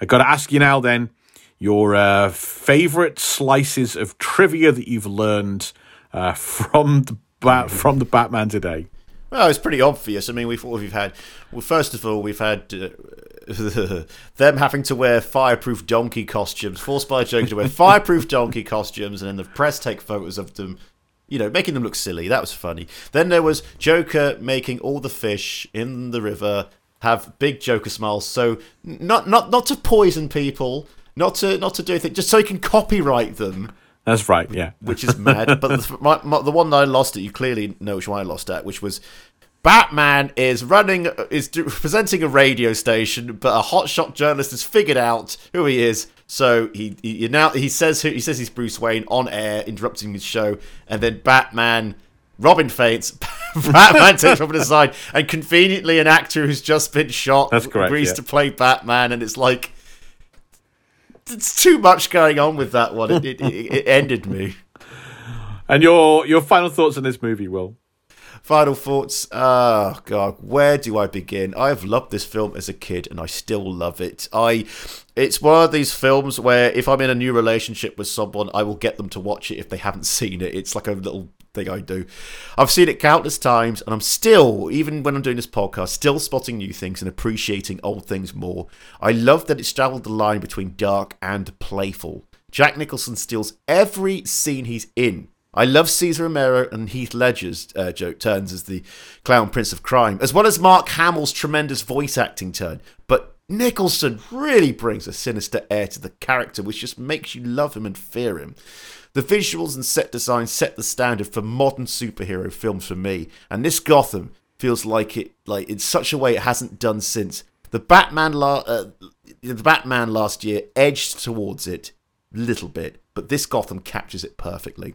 [SPEAKER 1] I've got to ask you now then your uh, favorite slices of trivia that you've learned uh, from the Bat- from the Batman today.
[SPEAKER 2] Well, it's pretty obvious. I mean, we've we've had well, first of all, we've had uh, them having to wear fireproof donkey costumes, forced by Joker to wear fireproof donkey costumes, and then the press take photos of them, you know, making them look silly. That was funny. Then there was Joker making all the fish in the river have big Joker smiles, so not not not to poison people, not to not to do anything, just so he can copyright them
[SPEAKER 1] That's right, yeah.
[SPEAKER 2] which is mad. But the, my, my, the one that I lost at, you clearly know which one I lost at, which was Batman is running, is do, presenting a radio station, but a hotshot journalist has figured out who he is. So he, he now he says who, he says he's Bruce Wayne on air, interrupting his show, and then Batman. Robin faints. Batman takes Robin aside, and conveniently, an actor who's just been shot
[SPEAKER 1] That's correct,
[SPEAKER 2] agrees
[SPEAKER 1] yeah.
[SPEAKER 2] to play Batman, and it's like it's too much going on with that one. It, it, it, ended me.
[SPEAKER 1] And your your final thoughts on this movie, Will?
[SPEAKER 2] Final thoughts. Oh god, where do I begin? I've loved this film as a kid, and I still love it. I, it's one of these films where if I'm in a new relationship with someone, I will get them to watch it if they haven't seen it. It's like a little thing I do. I've seen it countless times, and I'm still, even when I'm doing this podcast, still spotting new things and appreciating old things more. I love that it's straddled the line between dark and playful. Jack Nicholson steals every scene he's in. I love Cesar Romero and Heath Ledger's uh, joke turns as the clown prince of crime, as well as Mark Hamill's tremendous voice acting turn. But Nicholson really brings a sinister air to the character, which just makes you love him and fear him. The visuals and set design set the standard for modern superhero films for me, and this Gotham feels like it, like in such a way it hasn't done since. The Batman, la- uh, the Batman last year edged towards it, a little bit, but this Gotham captures it perfectly.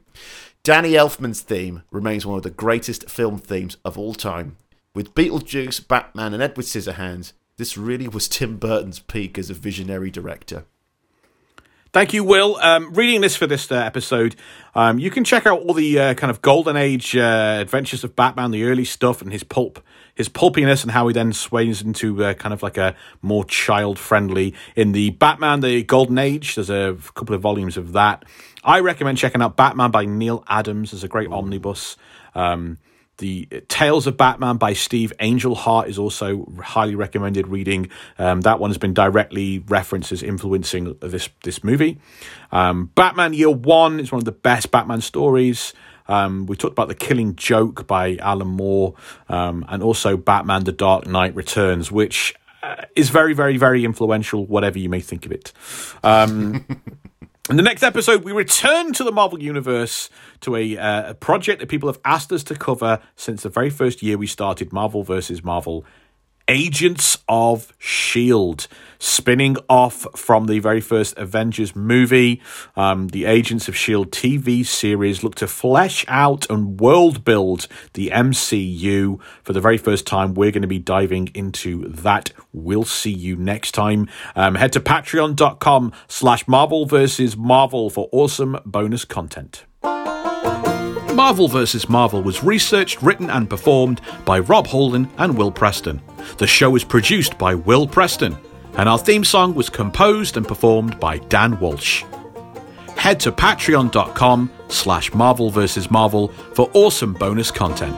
[SPEAKER 2] Danny Elfman's theme remains one of the greatest film themes of all time. With Beetlejuice, Batman, and Edward Scissorhands, this really was Tim Burton's peak as a visionary director.
[SPEAKER 1] Thank you, Will. Um, reading this for this uh, episode, um, you can check out all the uh, kind of golden age uh, adventures of Batman, the early stuff, and his pulp, his pulpiness, and how he then sways into uh, kind of like a more child friendly. In the Batman, the Golden Age, there's a couple of volumes of that. I recommend checking out Batman by Neal Adams. There's a great omnibus. Um, the Tales of Batman by Steve Englehart is also highly recommended reading. Um, that one has been directly referenced as influencing this this movie. Um, Batman Year One is one of the best Batman stories. Um, we talked about The Killing Joke by Alan Moore, um, and also Batman: The Dark Knight Returns, which uh, is very, very, very influential. Whatever you may think of it. In the next episode, we return to the Marvel Universe to a, uh, a project that people have asked us to cover since the very first year we started Marvel versus Marvel. Agents of S.H.I.E.L.D., spinning off from the very first Avengers movie. Um, the Agents of S.H.I.E.L.D. TV series look to flesh out and world build the MCU. For the very first time, we're going to be diving into that. We'll see you next time. Um, head to patreon.com slash Marvel versus Marvel for awesome bonus content. Marvel vs. Marvel was researched, written, and performed by Rob Halden and Will Preston. The show was produced by Will Preston, and our theme song was composed and performed by Dan Walsh. Head to patreon.com slash Marvel vs. Marvel for awesome bonus content.